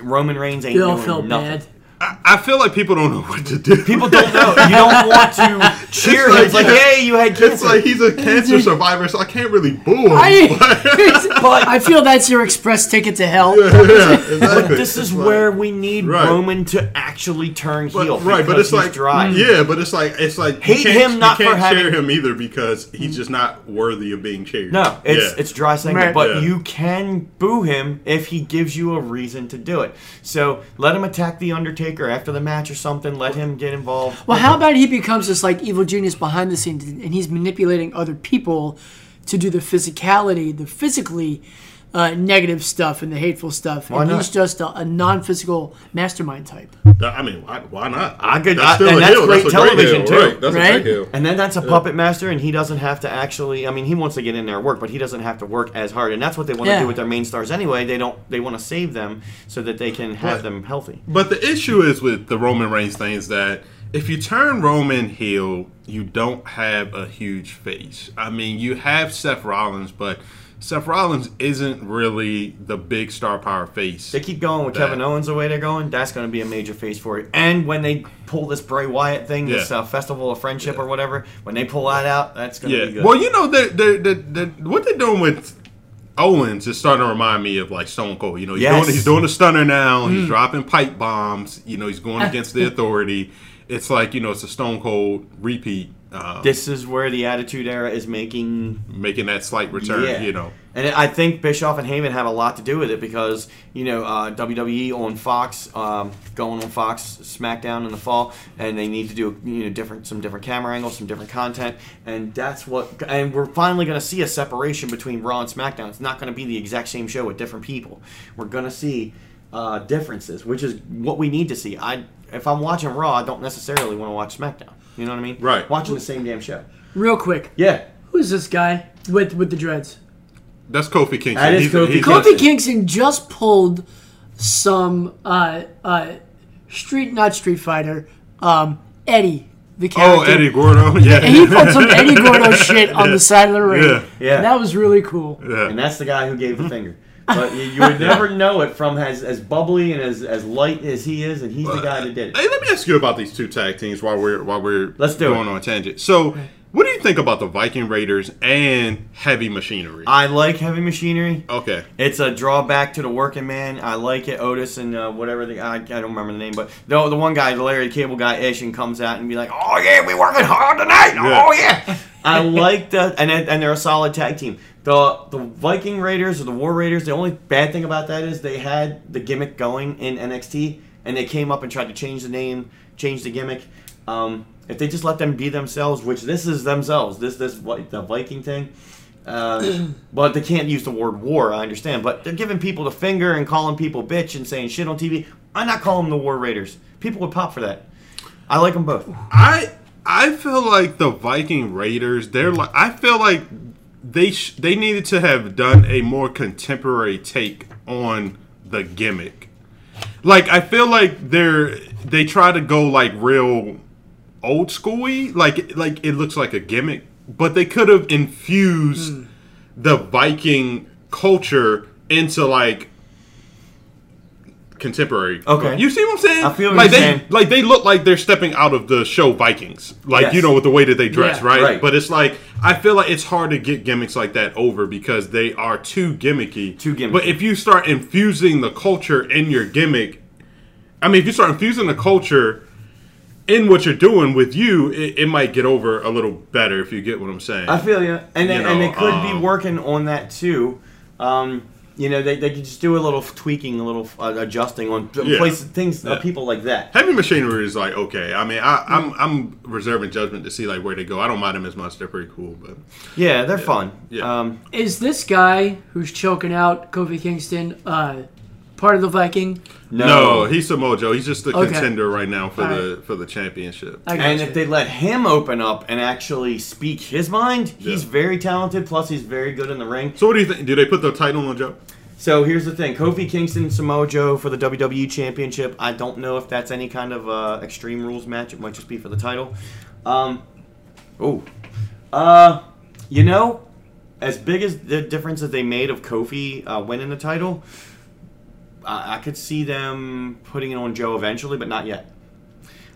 Roman Reigns ain't all doing felt nothing. bad. I, I feel like people don't know what to do. People don't know. You don't want to. cheer him. It's like, hey, you had It's like he's a cancer survivor, so I can't really boo him. I, I feel that's your express ticket to hell. yeah, exactly. this is like- where we need Right. Roman to actually turn But, heel. right, but it's he's like dry. Mm. Yeah, but it's like it's like Hate you can't, him not you for can't having- cheer him either because he's just not worthy of being cheered. No, it's Yeah. it's dry segment, Right. but Yeah. you can boo him if he gives you a reason to do it. So let him attack the Undertaker after the match or something. Let him get involved. Well, how about he becomes this like evil genius behind the scenes, and he's manipulating other people to do the physicality, the physically uh, negative stuff and the hateful stuff, Why and not? he's just a, a non-physical mastermind type. I mean, why, why not? I could- That's I- still and a that's heel. great a television, heel, too. Right. That's a great heel. And then that's a puppet master, and he doesn't have to actually. I mean, he wants to get in there and work, but he doesn't have to work as hard, and that's what they want to Yeah. do with their main stars anyway. They don't. They want to save them so that they can have But- them healthy. But the issue is with the Roman Reigns thing is that if you turn Roman heel, you don't have a huge face. I mean, you have Seth Rollins, but Seth Rollins isn't really the big star power face. They keep going with That- Kevin Owens the way they're going. That's going to be a major face for it. And when they pull this Bray Wyatt thing, this uh, Festival of Friendship or whatever, when they pull that out, that's going to be Yeah. good. Well, you know, they're, they're, they're, what they're doing with Owens is starting to remind me of like Stone Cold. You know, he's, Yes. doing, he's doing a stunner now. He's dropping pipe bombs. You know, he's going against the authority. It's like, you know, it's a Stone Cold repeat. Um, this is where the Attitude Era is making making that slight return, Yeah. you know. And I think Bischoff and Heyman have a lot to do with it because you know uh, WWE on Fox, um, going on Fox SmackDown in the fall, and they need to do you know different some different camera angles, some different content, and that's what. And we're finally going to see a separation between Raw and SmackDown. It's not going to be the exact same show with different people. We're going to see uh, differences, which is what we need to see. I if I'm watching Raw, I don't necessarily want to watch SmackDown. You know what I mean? Right. Watching the same damn show. Real quick, Yeah. who's this guy with with the dreads? That's Kofi Kingston. That is He's- Kofi he's- Kingston. Kofi Kingston just pulled some uh, uh, street, not Street Fighter, um, Eddy, the character. Oh. Eddy Gordo. Yeah. And he pulled some Eddy Gordo shit on the side of the ring. Yeah. Yeah. And that was really cool. yeah. and that's the guy who gave the finger. But you, you would never know it from as, as bubbly and as, as light as he is, and he's the guy that did it. Hey, let me ask you about these two tag teams while we're while we're Let's do going it. on a tangent. So, what do you think about the Viking Raiders and Heavy Machinery? I like heavy machinery. okay. It's a drawback to the working man. I like it. Otis and uh, whatever the I, I don't remember the name, but the the one guy, the Larry Cable Guy, ish, and comes out and be like, "Oh yeah, we working hard tonight. Yeah. Oh yeah." I like the and and they're a solid tag team. The the Viking Raiders or the War Raiders. The only bad thing about that is they had the gimmick going in NXT, and they came up and tried to change the name, change the gimmick. Um, if they just let them be themselves, which this is themselves, this this Vi- the Viking thing. Uh, but they can't use the word war. I understand, but they're giving people the finger and calling people bitch and saying shit on TV. I'm not calling them the War Raiders. People would pop for that. I like them both. I I feel like the Viking Raiders. They're like I feel like they sh- they needed to have done a more contemporary take on the gimmick. Like I feel like they're they try to go like real old schooly. Like like it looks like a gimmick, but they could have infused hmm. the Viking culture into like contemporary. Okay. you see what I'm saying? I feel what like you're they saying. like they look like they're stepping out of the show Vikings. Like Yes. you know with the way that they dress, Yeah. right? Right. But it's like I feel like it's hard to get gimmicks like that over because they are too gimmicky. Too gimmicky. But if you start infusing the culture in your gimmick, I mean, if you start infusing the culture in what you're doing with you, it, it might get over a little better if you get what I'm saying. I feel you, and they, You and they know, could be um, working on that too. Um, you know, they, they could just do a little tweaking, a little uh, adjusting on Yeah. places, things, uh, people like that. Heavy machinery is like okay. I mean, I, I'm I'm reserving judgment to see like where they go. I don't mind them as much. They're pretty cool, but Yeah, they're fun. Yeah. Um, Is this guy who's choking out Kofi Kingston uh, part of the Viking? No, no, he's Samoa Joe. He's just the Okay. contender right now for All the for the championship. And gotcha. if they let him open up and actually speak his mind, he's Yeah. very talented. Plus, he's very good in the ring. So what do you think? Do they put the title on Joe? So here's the thing: Kofi Kingston, Samoa Joe for the WWE Championship. I don't know if that's any kind of uh, Extreme Rules match. It might just be for the title. Um, oh, uh, you know, as big as the difference that they made of Kofi uh, winning the title, I, could see them putting it on Joe eventually, but not yet.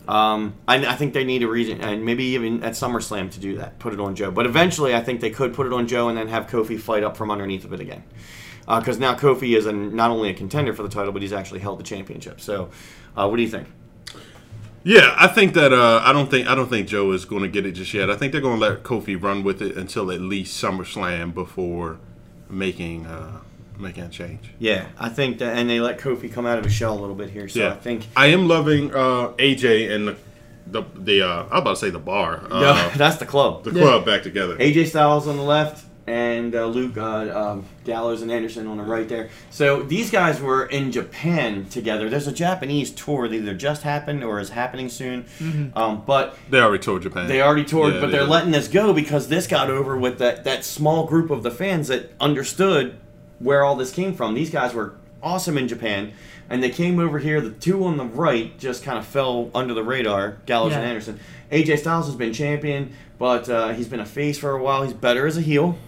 Um, I, I think they need a reason, and maybe even at SummerSlam to do that, put it on Joe. But eventually, I think they could put it on Joe and then have Kofi fight up from underneath of it again. Because now Kofi is a, not only a contender for the title, but he's actually held the championship. So, uh, what do you think? Yeah, I think that uh, I don't think I don't think Joe is going to get it just yet. I think they're going to let Kofi run with it until at least SummerSlam before making uh, making a change. Yeah, I think that, and they let Kofi come out of his shell a little bit here. So yeah, I think I am loving uh, AJ and the the, the uh, I was about to say the bar, no, uh, that's the club. the club back together. AJ Styles on the left and uh, Luke uh, um, Gallows and Anderson on the right there. So these guys were in Japan together. There's a Japanese tour that either just happened or is happening soon. Um, but They already toured Japan. they already toured, Yeah, but they they're did. letting this go because this got over with that, that small group of the fans that understood where all this came from. These guys were awesome in Japan, and they came over here. The two on the right just kind of fell under the radar, Gallows and Anderson. AJ Styles has been champion, but uh, he's been a face for a while. He's better as a heel.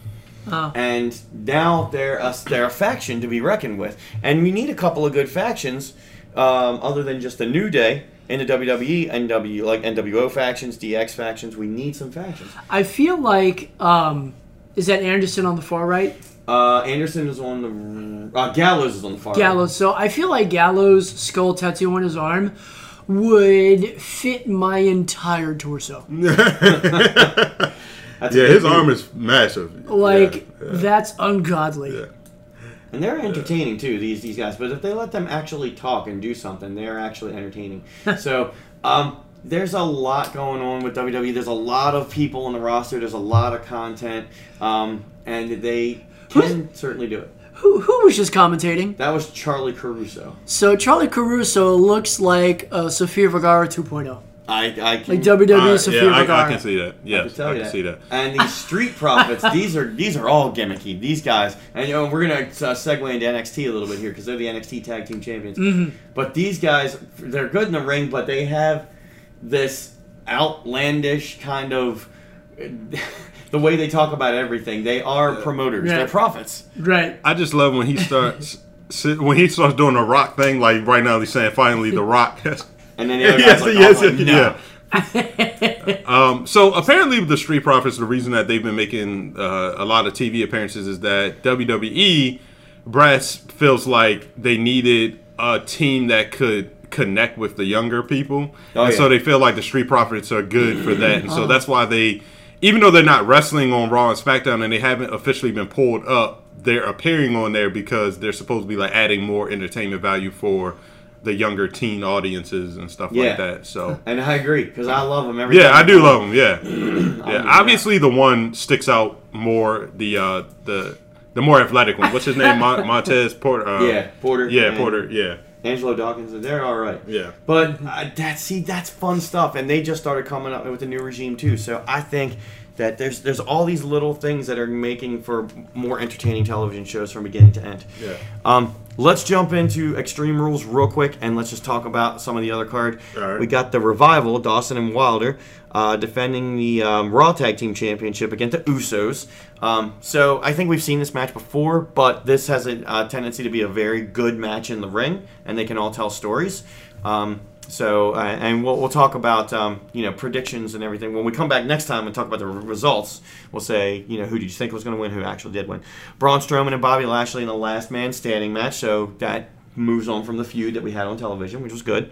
Oh. And now they're a, they're a faction to be reckoned with. And we need a couple of good factions, um, other than just the New Day in the WWE, NW like NWO factions, DX factions. We need some factions. I feel like um, is that Anderson on the far right? Uh, Anderson is on the uh, Gallows is on the far. right. Gallows. So I feel like Gallows' skull tattoo on his arm would fit my entire torso. That's yeah, his move. arm is massive. Like Yeah, yeah. that's ungodly. Yeah. and they're entertaining too. These these guys, but if they let them actually talk and do something, they're actually entertaining. so. Um, there's a lot going on with WWE. There's a lot of people on the roster. There's a lot of content, um, and they can certainly do it. Who, who was just commentating? That was Charly Caruso. So Charly Caruso looks like uh, Sofia Vergara 2.0. I, I can, Like WWE Uh, Sofia yeah, I, Vergara. I can see that. I can tell I you can that. see that. And these Street Profits, these are these are all gimmicky. These guys, and you know, we're gonna uh, segue into NXT a little bit here because they're the NXT Tag Team Champions. Mm-hmm. But these guys, they're good in the ring, but they have this outlandish kind of. The way they talk about everything, they are promoters. Yeah. They're prophets. Right. I just love when he starts when he starts doing the rock thing. Like right now, he's saying finally the rock. And then the other yes, like, yes, oh, like, no. yeah. um, so apparently, the Street Profits, the reason that they've been making uh, a lot of TV appearances is that WWE brass feels like they needed a team that could connect with the younger people, Oh, and so they feel like the Street Profits are good for that, and so that's why they, even though they're not wrestling on Raw and SmackDown and they haven't officially been pulled up, they're appearing on there because they're supposed to be like adding more entertainment value for the younger teen audiences and stuff Yeah. like that. So And I agree because I love them every yeah, I do love them. Yeah, yeah. Obviously, the one sticks out more. The uh, the the more athletic one. What's his name? Montez Porter. Uh, Yeah, Porter. Yeah, Porter. Yeah, Angelo Dawkins, they're all right. yeah. But uh, that see, that's fun stuff, and they just started coming up with a new regime too. So I think that there's there's all these little things that are making for more entertaining television shows from beginning to end. Yeah. Um, let's jump into Extreme Rules real quick, and let's just talk about some of the other card. Right. We got the Revival, Dawson and Wilder, uh, defending the um, Raw Tag Team Championship against the Usos. Um, so I think we've seen this match before, but this has a uh, tendency to be a very good match in the ring, and they can all tell stories. Um, so, uh, and we'll, we'll talk about um, you know predictions and everything when we come back next time and talk about the results. We'll say you know who did you think was going to win, who actually did win. Braun Strowman and Bobby Lashley in the Last Man Standing match. So that moves on from the feud that we had on television, which was good.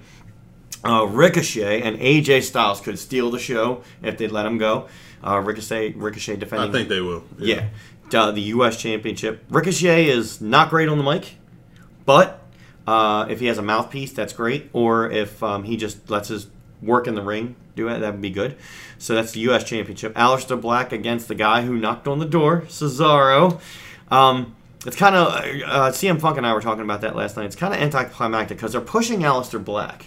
Uh, Ricochet and AJ Styles could steal the show if they'd let him go. Uh, Ricochet, Ricochet defending. I think they will. Yeah. Uh, the U.S. Championship. Ricochet is not great on the mic, but uh, if he has a mouthpiece, that's great. Or if um, he just lets his work in the ring do it, that would be good. So that's the U.S. Championship. Aleister Black against the guy who knocked on the door, Cesaro. Um, it's kind of uh, CM Punk and I were talking about that last night. It's kind of anticlimactic because they're pushing Aleister Black,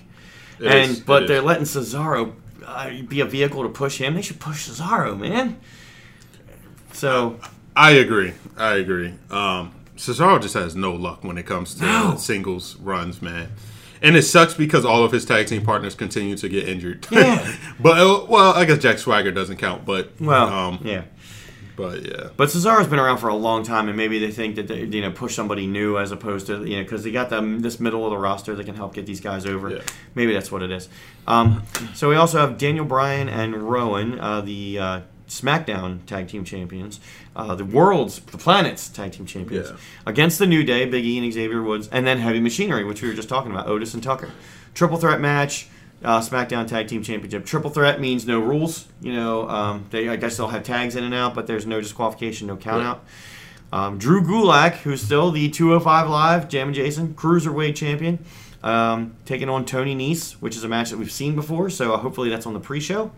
It and is, but they're is. letting Cesaro uh, be a vehicle to push him. They should push Cesaro, man. So I agree. I agree. Um, Cesaro just has no luck when it comes to No. singles runs, man. And it sucks because all of his tag team partners continue to get injured. Yeah. but uh, well, I guess Jack Swagger doesn't count. But Well, um, yeah. But yeah, But Cesaro's been around for a long time, and maybe they think that they, you know push somebody new as opposed to you know because they got them this middle of the roster that can help get these guys over. Yeah. Maybe that's what it is. Um, so we also have Daniel Bryan and Rowan, uh, the uh, SmackDown Tag Team Champions, uh, the World's, the Planet's Tag Team Champions, Yeah. against the New Day, Big E and Xavier Woods, and then Heavy Machinery, which we were just talking about, Otis and Tucker. Triple threat match. Uh, SmackDown Tag Team Championship. Triple threat means no rules. You know, um, they I guess they'll have tags in and out, but there's no disqualification, no count Right. Um, Drew Gulak, who's still the 205 Live, Jam and Jason Cruiserweight Champion, um, taking on Tony Nese, which is a match that we've seen before, so uh, hopefully that's on the pre show.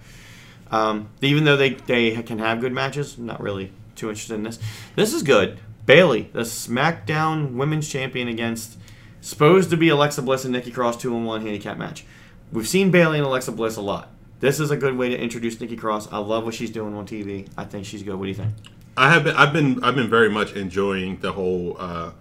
Um, even though they, they can have good matches, I'm not really too interested in this. This is good. Bayley, the SmackDown Women's Champion against supposed to be Alexa Bliss and Nikki Cross 2 on 1 handicap match. We've seen Bayley and Alexa Bliss a lot. This is a good way to introduce Nikki Cross. I love what she's doing on TV. I think she's good. What do you think? I have been, I've been, I've been very much enjoying the whole uh,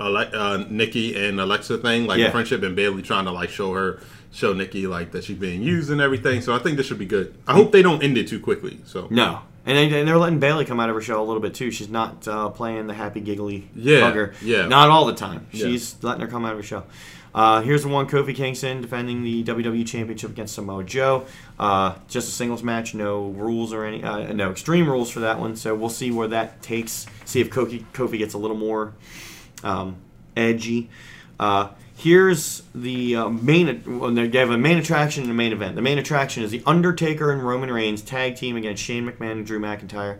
Ale- uh, Nikki and Alexa thing, like Yeah. friendship, and Bayley trying to like show her, show Nikki like that she's being used and everything. So I think this should be good. I hope they don't end it too quickly. So No. And, they, and they're letting Bayley come out of her shell a little bit too. She's not uh, playing the happy giggly Yeah, hugger. yeah. Not all the time. Yeah. She's letting her come out of her shell. Uh, here's the one Kofi Kingston defending the WWE Championship against Samoa Joe. Uh, just a singles match, no rules or any, uh, no extreme rules for that one. So we'll see where that takes. See if Kofi, Kofi gets a little more um, edgy. Here's the uh, main. Well, they have a main attraction and a main event. The main attraction is the Undertaker and Roman Reigns tag team against Shane McMahon and Drew McIntyre.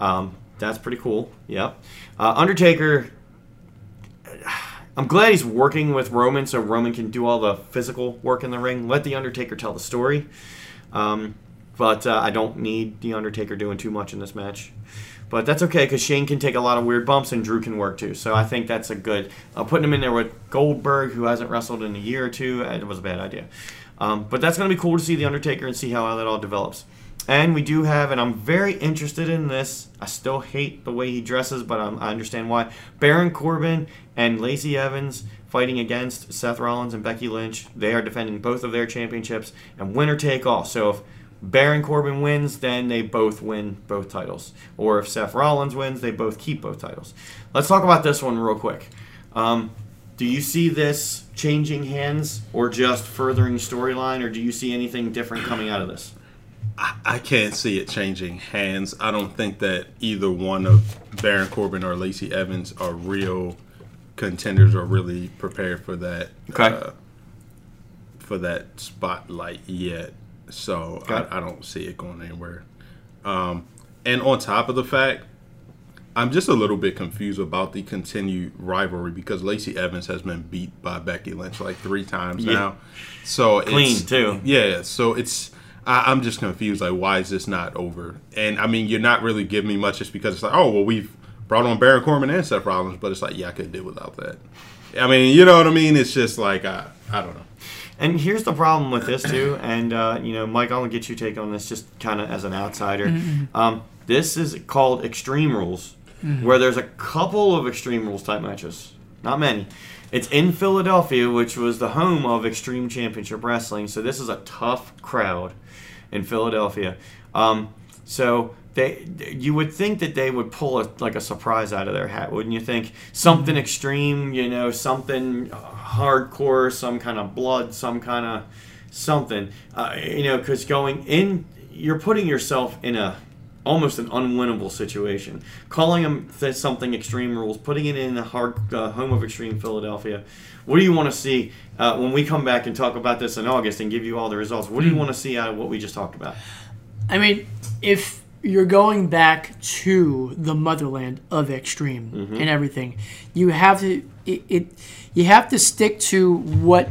Um, that's pretty cool. Yep. Uh, Undertaker. I'm glad he's working with Roman so Roman can do all the physical work in the ring. Let the Undertaker tell the story. Um, but uh, I don't need the Undertaker doing too much in this match. But that's okay because Shane can take a lot of weird bumps and Drew can work too. So I think that's a good. Uh, putting him in there with Goldberg, who hasn't wrestled in a year or two, uh, it was a bad idea. Um, but that's going to be cool to see the Undertaker and see how that all develops. And we do have, and I'm very interested in this. I still hate the way he dresses, but um, I understand why. Baron Corbin and Lacey Evans fighting against Seth Rollins and Becky Lynch. They are defending both of their championships, and winner take all. So if Baron Corbin wins, then they both win both titles. Or if Seth Rollins wins, they both keep both titles. Let's talk about this one real quick. Um, do you see this changing hands or just furthering storyline, or do you see anything different coming out of this? I can't see it changing hands. I don't think that either one of Baron Corbin or Lacey Evans are real contenders or really prepared for that. Okay. Uh, for that spotlight yet, so Okay. I, I don't see it going anywhere. Um, and on top of the fact, I'm just a little bit confused about the continued rivalry because Lacey Evans has been beat by Becky Lynch like three times Yeah. now. So Clean, it's, too. Yeah, so it's I, I'm just confused. Like, why is this not over? And I mean, you're not really giving me much just because it's like, oh well, we've brought on Baron Corbin and Seth Rollins, but it's like, yeah, I could do without that. I mean, you know what I mean? It's just like I, I don't know. And here's the problem with this too, and uh, you know, Mike, I'll get your take on this, just kind of as an outsider. Um, this is called Extreme Rules, where there's a couple of Extreme Rules type matches, not many. It's in Philadelphia, which was the home of Extreme Championship Wrestling, so this is a tough crowd in Philadelphia. Um, so they, you would think that they would pull a, like a surprise out of their hat, wouldn't you think? Something extreme, you know, something hardcore, some kind of blood, some kind of something, uh, you know, because going in, you're putting yourself in a almost an unwinnable situation. Calling them th- something extreme rules, putting it in the hard uh, home of extreme Philadelphia. What do you want to see uh, when we come back and talk about this in August and give you all the results? What do you want to see out of what we just talked about? I mean, if you're going back to the motherland of extreme Mm-hmm. and everything, you have to it, it you have to stick to what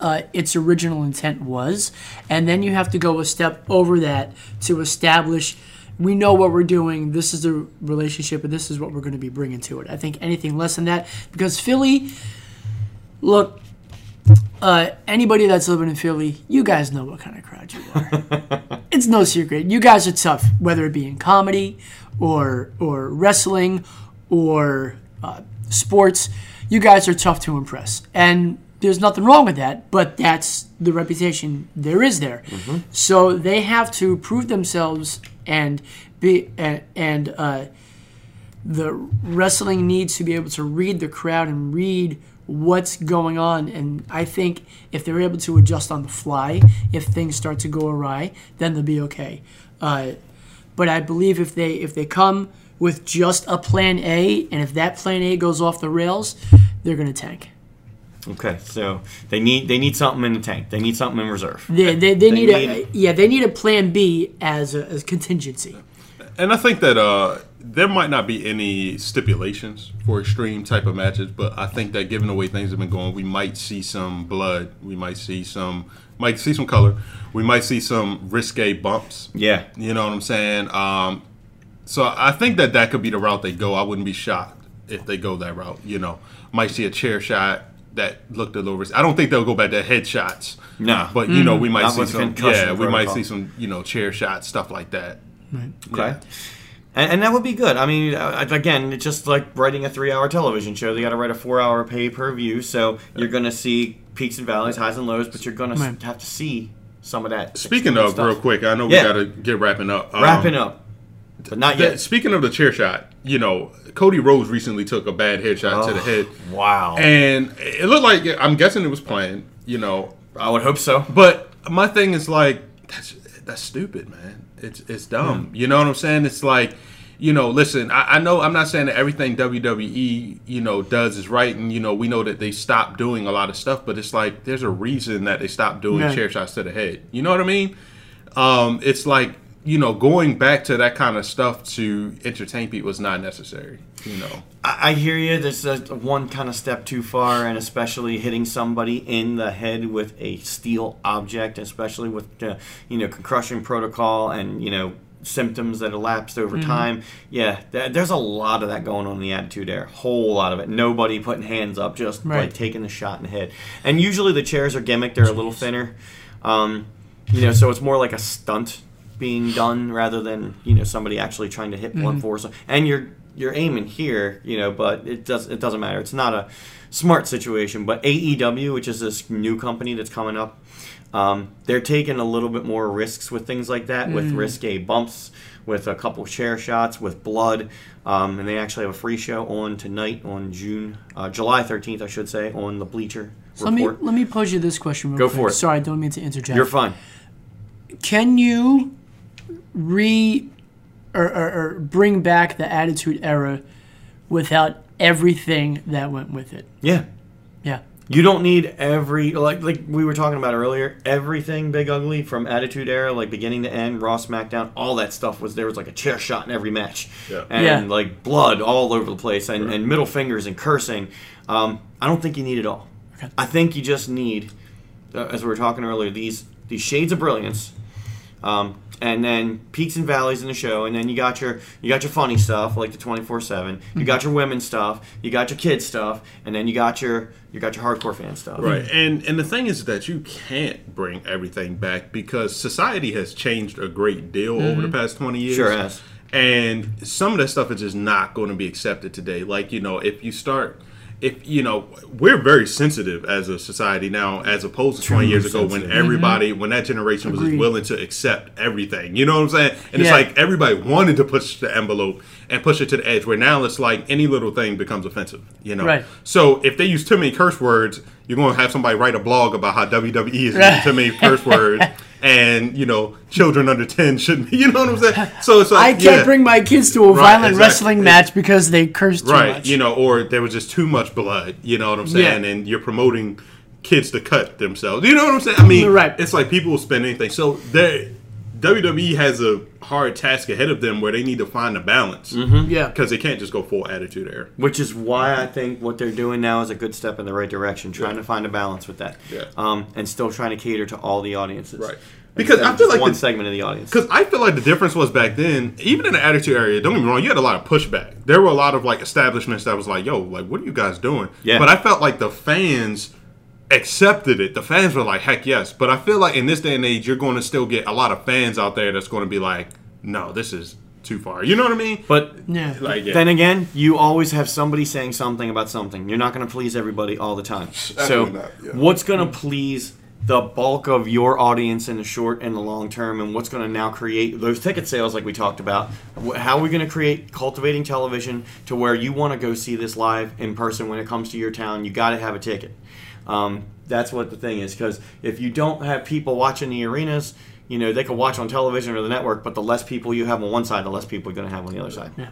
uh, its original intent was, and then you have to go a step over that to establish. We know what we're doing. This is the relationship, and this is what we're going to be bringing to it. I think anything less than that, because Philly, look, uh, anybody that's living in Philly, you guys know what kind of crowd you are. it's no secret. You guys are tough, whether it be in comedy or or wrestling or uh, sports. You guys are tough to impress, and there's nothing wrong with that. But that's the reputation there is there. So they have to prove themselves and be and, and uh, the wrestling needs to be able to read the crowd and read what's going on and i think if they're able to adjust on the fly if things start to go awry then they'll be okay uh, but i believe if they if they come with just a plan a and if that plan a goes off the rails they're going to tank Okay, so they need they need something in the tank. They need something in reserve. they, they, they, need, a need- yeah they need a plan b as a as contingency And I think that uh, there might not be any stipulations for extreme type of matches, but I think that given the way things have been going, we might see some blood. We might see some, might see some color. We might see some risque bumps. Yeah, You know what I'm saying? Um, so I think that that could be the route they go. I wouldn't be shocked if they go that route. You know, might see a chair shot that looked a little risky. I don't think they'll go back to headshots. No. but you know we might Not see some. Yeah, we might see some. You know, chair shots, stuff like that. Okay. And, and that would be good. I mean, uh, again, it's just like writing a three-hour television show. They got to write a four-hour pay-per-view, so you're going to see peaks and valleys, highs and lows, but you're going Right. to have to see some of that. Speaking of, stuff. real quick, I know Yeah. we got to get wrapping up. Um, wrapping up, but not that- yet. speaking of the chair shot, you know, Cody Rhodes recently took a bad headshot to the Oh, head, Wow. and it looked like I'm guessing it was planned. You know, I would hope so. But my thing is like that's that's stupid, man. It's it's dumb. You know what I'm saying? It's like, you know, listen, I, I know I'm not saying that everything WWE, you know, does is right and you know, we know that they stopped doing a lot of stuff, but it's like there's a reason that they stopped doing Yeah. chair shots to the head. You know what I mean? Um, it's like you know, going back to that kind of stuff to entertain people is not necessary. You know, I, I hear you. There's a, one kind of step too far, and especially hitting somebody in the head with a steel object, especially with uh, you know concussion protocol and you know symptoms that elapsed over time. Yeah, th- there's a lot of that going on in the attitude there. Whole lot of it. Nobody putting hands up, just Right. like taking the shot in the head. And usually the chairs are gimmick. They're a little thinner. Um, you know, so it's more like a stunt being done rather than you know somebody actually trying to hit blunt force. And you're you're aiming here, you know, but it does it doesn't matter. It's not a smart situation. But AEW, which is this new company that's coming up, um, they're taking a little bit more risks with things like that, with risque bumps, with a couple chair shots, with blood. Um, and they actually have a free show on tonight on June, uh, July 13th, I should say, on the Bleacher So let me let me pose you this question. Real Go quick. for it. Sorry, I don't mean to interject. You're fine. Can you re or, or, or bring back the Attitude Era without everything that went with it? Yeah. Yeah. You don't need every like like we were talking about earlier. Everything Big Ugly from Attitude Era, like beginning to end, Raw, SmackDown, all that stuff was there was like a chair shot in every match, Yeah. and Yeah. like blood all over the place, and, and middle fingers and cursing. Um, I don't think you need it all. Okay. I think you just need, uh, as we were talking earlier, these these shades of brilliance, um, and then peaks and valleys in the show, and then you got your you got your funny stuff like the twenty four seven. You mm-hmm. got your women stuff, you got your kids stuff, and then you got your you got your hardcore fan stuff. Right. And and the thing is that you can't bring everything back because society has changed a great deal over the mm-hmm. past 20 years. Sure has. And some of that stuff is just not going to be accepted today. Like, you know, if you start if you know, we're very sensitive as a society now, as opposed to 20 years ago when everybody, when that generation was willing to accept everything. You know what I'm saying? And it's like everybody wanted to push the envelope and push it to the edge. Where now it's like any little thing becomes offensive. You know? Right. So if they use too many curse words, you're going to have somebody write a blog about how WWE is using too many curse words, and you know, children under ten shouldn't. be You know what I'm saying? So it's like I can't yeah, bring my kids to a Right, violent exactly. wrestling match because they cursed too right. much. You know, or there was just too much blood. You know what I'm saying? Yeah. And you're promoting kids to cut themselves. You know what I'm saying? I mean, Right. It's like people will spend anything. So they WWE has a hard task ahead of them where they need to find a balance Mm-hmm. yeah. because they can't just go full attitude era. Which is why I think what they're doing now is a good step in the right direction, trying to find a balance with that, Yeah. um, and still trying to cater to all the audiences, Right. Because I feel like one the- segment of the audience. Because I feel like the difference was back then, even in the attitude era, don't get me wrong, you had a lot of pushback. There were a lot of like establishments that was like, yo, like, what are you guys doing? Yeah. But I felt like the fans accepted it. The fans were like, heck yes. But I feel like in this day and age, you're going to still get a lot of fans out there that's going to be like, no, this is too far. You know what I mean? But Yeah. like, yeah. then again, you always have somebody saying something about something. You're not going to please everybody all the time. So, not, yeah. what's going to please the bulk of your audience in the short and the long term, and what's going to now create those ticket sales, like we talked about. How are we going to create cultivating television to where you want to go see this live in person when it comes to your town? You got to have a ticket. Um, that's what the thing is, because if you don't have people watching the arenas, you know they can watch on television or the network, but the less people you have on one side, the less people you're going to have on the other side. Yeah.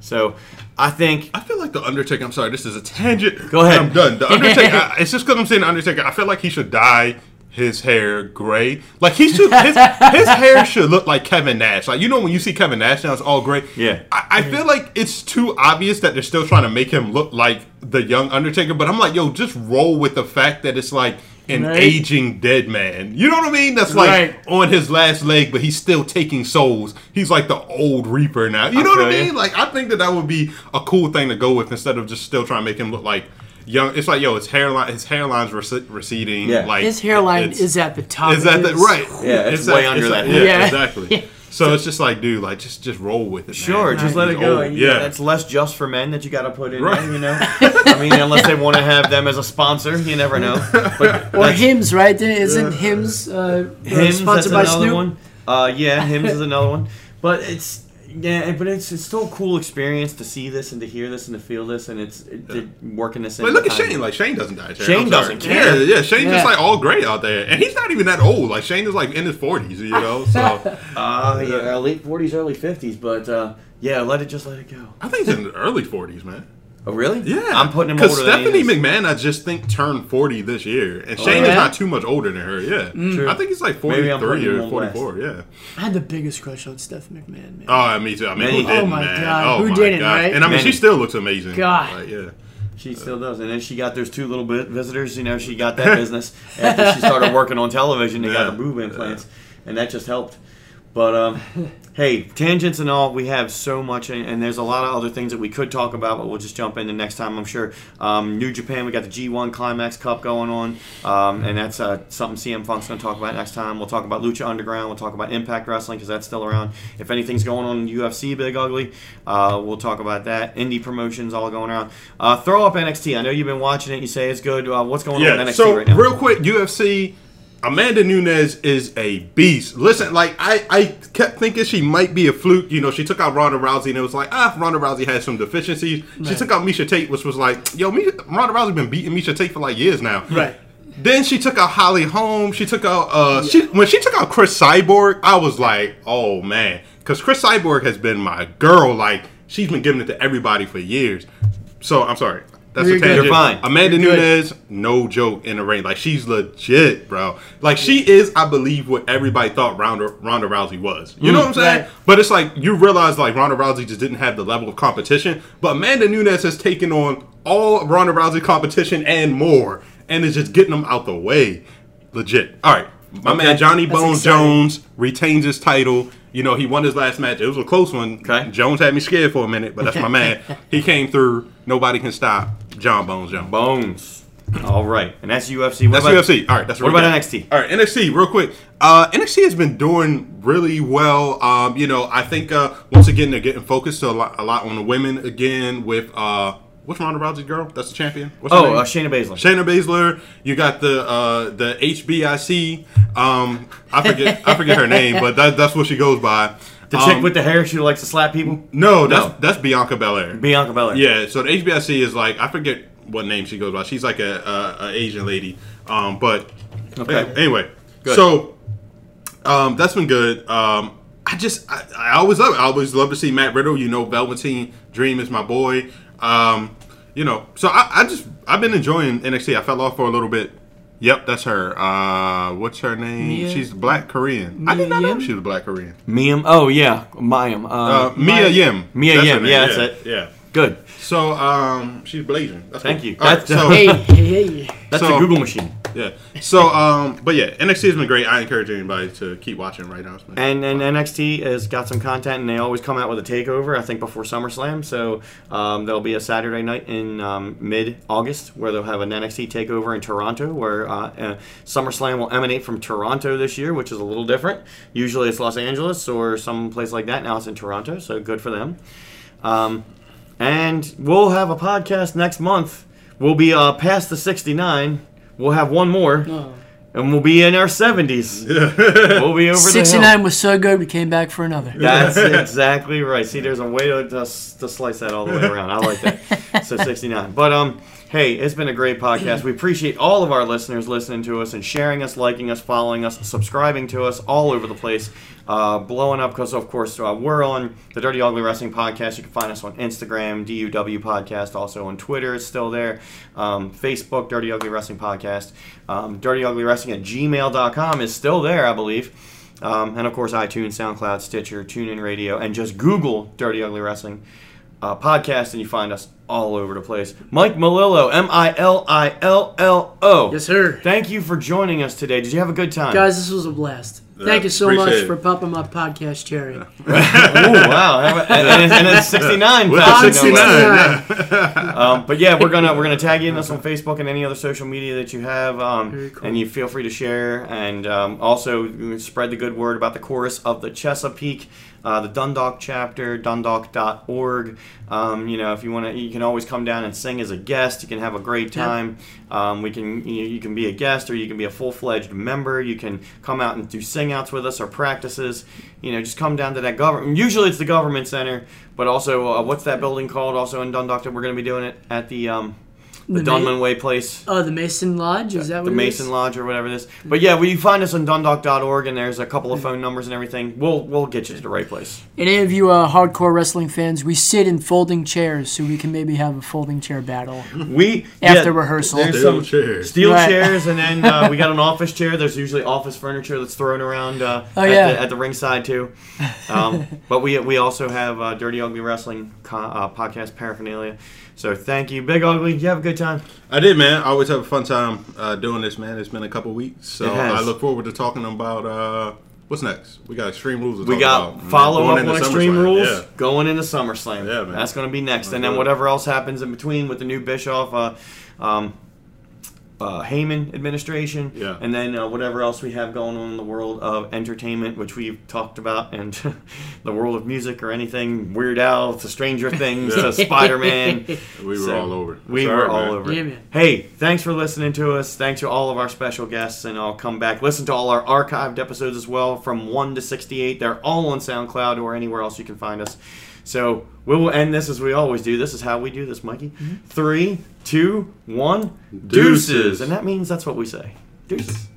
So I think I feel like the Undertaker. I'm sorry, this is a tangent. Go ahead. I'm done. The Undertaker. I- it's just because I'm saying the Undertaker. I feel like he should dye his hair gray. Like he should. His, his hair should look like Kevin Nash. Like you know when you see Kevin Nash now, it's all gray. Yeah. I, I feel like it's too obvious that they're still trying to make him look like the young Undertaker. But I'm like, yo, just roll with the fact that it's like. An Right. aging dead man. You know what I mean? That's like Right. on his last leg, but he's still taking souls. He's like the old Reaper now. You I know what I feel you. mean? Like I think that that would be a cool thing to go with instead of just still trying to make him look like young. It's like yo, his hairline, his hairline's rec- receding. Yeah. like His hairline it's- is at the top. is that the right? Yeah, it's way under that. Yeah, Yeah. exactly. Yeah. So it's just like, dude, like just just roll with it. Sure, man. just let it go. old. Yeah, Yeah, that's less just for men that you got to put in Right. there. You know, I mean, unless they want to have them as a sponsor, you never know. But Or that's- Hims, right? Isn't Hims uh, Hims, sponsored that's by another Snoop? one. Uh, yeah, Hims is another one. But it's yeah, but it's it's still a cool experience to see this and to hear this and to feel this and it's it, it, working this in. But look at Shane. Like Shane doesn't his. Shane doesn't care. Yeah, yeah. Shane's Yeah. just like all gray out there, and he's not even that old. Like Shane is like in his forties. You know, so uh, yeah, late forties, early fifties. But uh, yeah, let it just let it go. I think he's in the early forties, man. Oh really? Yeah, I'm putting him because older than Stephanie he is. McMahon, I just think turned forty this year, and Shane yeah? is not too much older than her. Yeah, True. I think he's like Maybe I'm forty putting three or on forty blast. four. Yeah. I had the biggest crush on Steph McMahon, man. Oh, me too. I mean, Many who did. didn't, Oh my man? God, Oh who my didn't, God. right? And I mean, Many. she still looks amazing. God. Like, yeah. She still does, and then she got those two little bit visitors. You know, she got that business after she started working on television. They Yeah. got the boob implants, and that just helped. But um, hey, tangents and all, we have so much, and, and there's a lot of other things that we could talk about, but we'll just jump into next time, I'm sure. Um, New Japan, we got the G1 Climax Cup going on, um, and that's uh, something CM Punk's going to talk about next time. We'll talk about Lucha Underground, we'll talk about Impact Wrestling because that's still around. If anything's going on in UFC, Big Ugly, uh, we'll talk about that. Indie promotions all going around. Uh, throw up NXT. I know you've been watching it. You say it's good. Uh, what's going on Yeah. with NXT So right now? real quick, UFC. Amanda Nunes is a beast. Listen, like I, I kept thinking she might be a fluke. You know, she took out Ronda Rousey, and it was like, ah, Ronda Rousey had some deficiencies. She took out Miesha Tate, which was like, yo, Miesha, Ronda Rousey been beating Miesha Tate for like years now. Right. Then she took out Holly Holm. She took out uh she when she took out Cris Cyborg, I was like, oh man, because Cris Cyborg has been my girl. Like she's been giving it to everybody for years. So I'm sorry. That's You're a tangent. You're fine. Amanda You're good. Nunes, no joke in the ring. Like she's legit, bro. Like she is, I believe, what everybody thought Ronda Ronda Rousey was. You know mm, what I'm saying? right. But it's like you realize like Ronda Rousey just didn't have the level of competition. But Amanda Nunes has taken on all Ronda Rousey competition and more, and is just getting them out the way. Legit. All right, my man Johnny That's Bones. Jones retains his title. You know he won his last match. It was a close one. Okay. Jones had me scared for a minute, but that's my man. He came through. Nobody can stop John Bones Jones. Bones. All right, and that's UFC. What That's about, UFC. All right, that's What about. NXT? All right, NXT, real quick. Uh, NXT has been doing really well. Um, you know, I think uh, once again they're getting focused a lot, a lot on the women again with uh, what's Ronda Rousey's girl? That's the champion. What's her Oh, name? uh, Shayna Baszler. Shayna Baszler. You got the uh, the HBIC. Um, I forget I forget her name, but that, that's what she goes by. The Um, chick with the hair, she likes to slap people. no, that's No. that's Bianca Belair. Bianca Belair. Yeah, so the HBIC is like I forget what name she goes by. She's like a, a, a Asian lady. Um, but Okay. anyway, Good. so um, that's been good. Um, I just I, I always love it. I always love to see Matt Riddle. You know, Velveteen Dream is my boy. Um, you know, so I, I just I've been enjoying NXT. I fell off for a little bit. Yep, that's her. Uh, what's her name? Mia- She's black Korean. I did Mia not know Yim? she was black Korean. Miam. Oh yeah, Miam. Uh, Uh, Mia Yim. Mia That's Yim, yeah, that's it. Yeah. good. So um, she's blazing. That's Thank cool. you. All right, That's- so Hey, hey, hey. That's So- a Google machine. Yeah. So um, but yeah, NXT has been great. I encourage anybody to keep watching right now. And and NXT has got some content, and they always come out with a takeover. I think before SummerSlam, so um, there'll be a Saturday night in um, mid August where they'll have an NXT takeover in Toronto, where uh, uh, SummerSlam will emanate from Toronto this year, which is a little different. Usually it's Los Angeles or some place like that. Now it's in Toronto, so good for them. Um, and we'll have a podcast next month. We'll be uh, past the 69. We'll have one more. Oh. and we'll be in our 70s. we'll be over the 69 was so good, we came back for another. That's exactly right. See, there's a way to, to, to slice that all the way around. I like that. So 69. But um, hey, it's been a great podcast. We appreciate all of our listeners listening to us and sharing us, liking us, following us, subscribing to us all over the place. Uh, blowing up because, of course, uh, we're on the Dirty Ugly Wrestling Podcast. You can find us on Instagram, DUW Podcast, also on Twitter. It's still there. Um, Facebook, Dirty Ugly Wrestling Podcast. Um, Dirty Ugly Wrestling at gmail.com is still there, I believe. Um, and of course, iTunes, SoundCloud, Stitcher, TuneIn Radio, and just Google Dirty Ugly Wrestling uh, podcast, and you find us all over the place. Mike Milillo, M I L I L L O. Yes, sir. Thank you for joining us today. Did you have a good time? Guys, this was a blast. Thank you so much it. for popping my podcast cherry. oh, wow. And, and, and it's 69. With passing, the no 69, yeah. Um, but yeah, we're gonna we're gonna tag you in us on Facebook and any other social media that you have, um, Very cool. and you feel free to share and um, also spread the good word about the chorus of the Chesapeake, uh, the Dundalk chapter, dundalk.org. Um, you know, if you want to, you can always come down and sing as a guest. You can have a great time. Um, we can you, you can be a guest or you can be a full fledged member. You can come out and do sing outs with us or practices. You know, just come down to that government. Usually it's the government center, but also uh, what's that building called? Also in Dundalk, that we're going to be doing it at the um, the, The Ma- Dunmanway place. Oh, the Mason Lodge? Is that what The it Mason is? Lodge or whatever it is, but yeah, well, you find us on Dundalk.org and there's a couple of phone numbers and everything. We'll we'll get you to the right place. Any of you uh, hardcore wrestling fans, we sit in folding chairs so we can maybe have a folding chair battle. We After yeah, rehearsal. There's Steel some chairs. steel Right. chairs, and then uh, we got an office chair. There's usually office furniture that's thrown around uh, Oh, at, yeah. the, at the ringside too. Um, but we we also have uh, Dirty Ugly Wrestling co- uh, podcast paraphernalia. So thank you, Big Ugly. You have a good time. I did, man. I always have a fun time uh, doing this, man. It's been a couple weeks, so. I look forward to talking about uh, what's next. We got Extreme Rules. To We talk got about, follow up on Extreme SummerSlam. Rules Yeah. going into SummerSlam. Yeah, man. That's going to be next, and then whatever else happens in between with the new Bischoff, uh, um, uh, Heyman administration, Yeah. and then uh, whatever else we have going on in the world of entertainment, which we've talked about, and the world of music or anything, Weird Al to Stranger Things Yeah. to Spider Man. We were all over. We Sorry, were all man. over. Yeah. Hey, thanks for listening to us. Thanks to all of our special guests, and I'll come back. Listen to all our archived episodes as well, from 1 to 68. They're all on SoundCloud or anywhere else you can find us. So we will end this as we always do. This is how we do this, Mikey. Mm-hmm. Three, two, one, deuces. Deuces. And that means that's what we say. Deuces.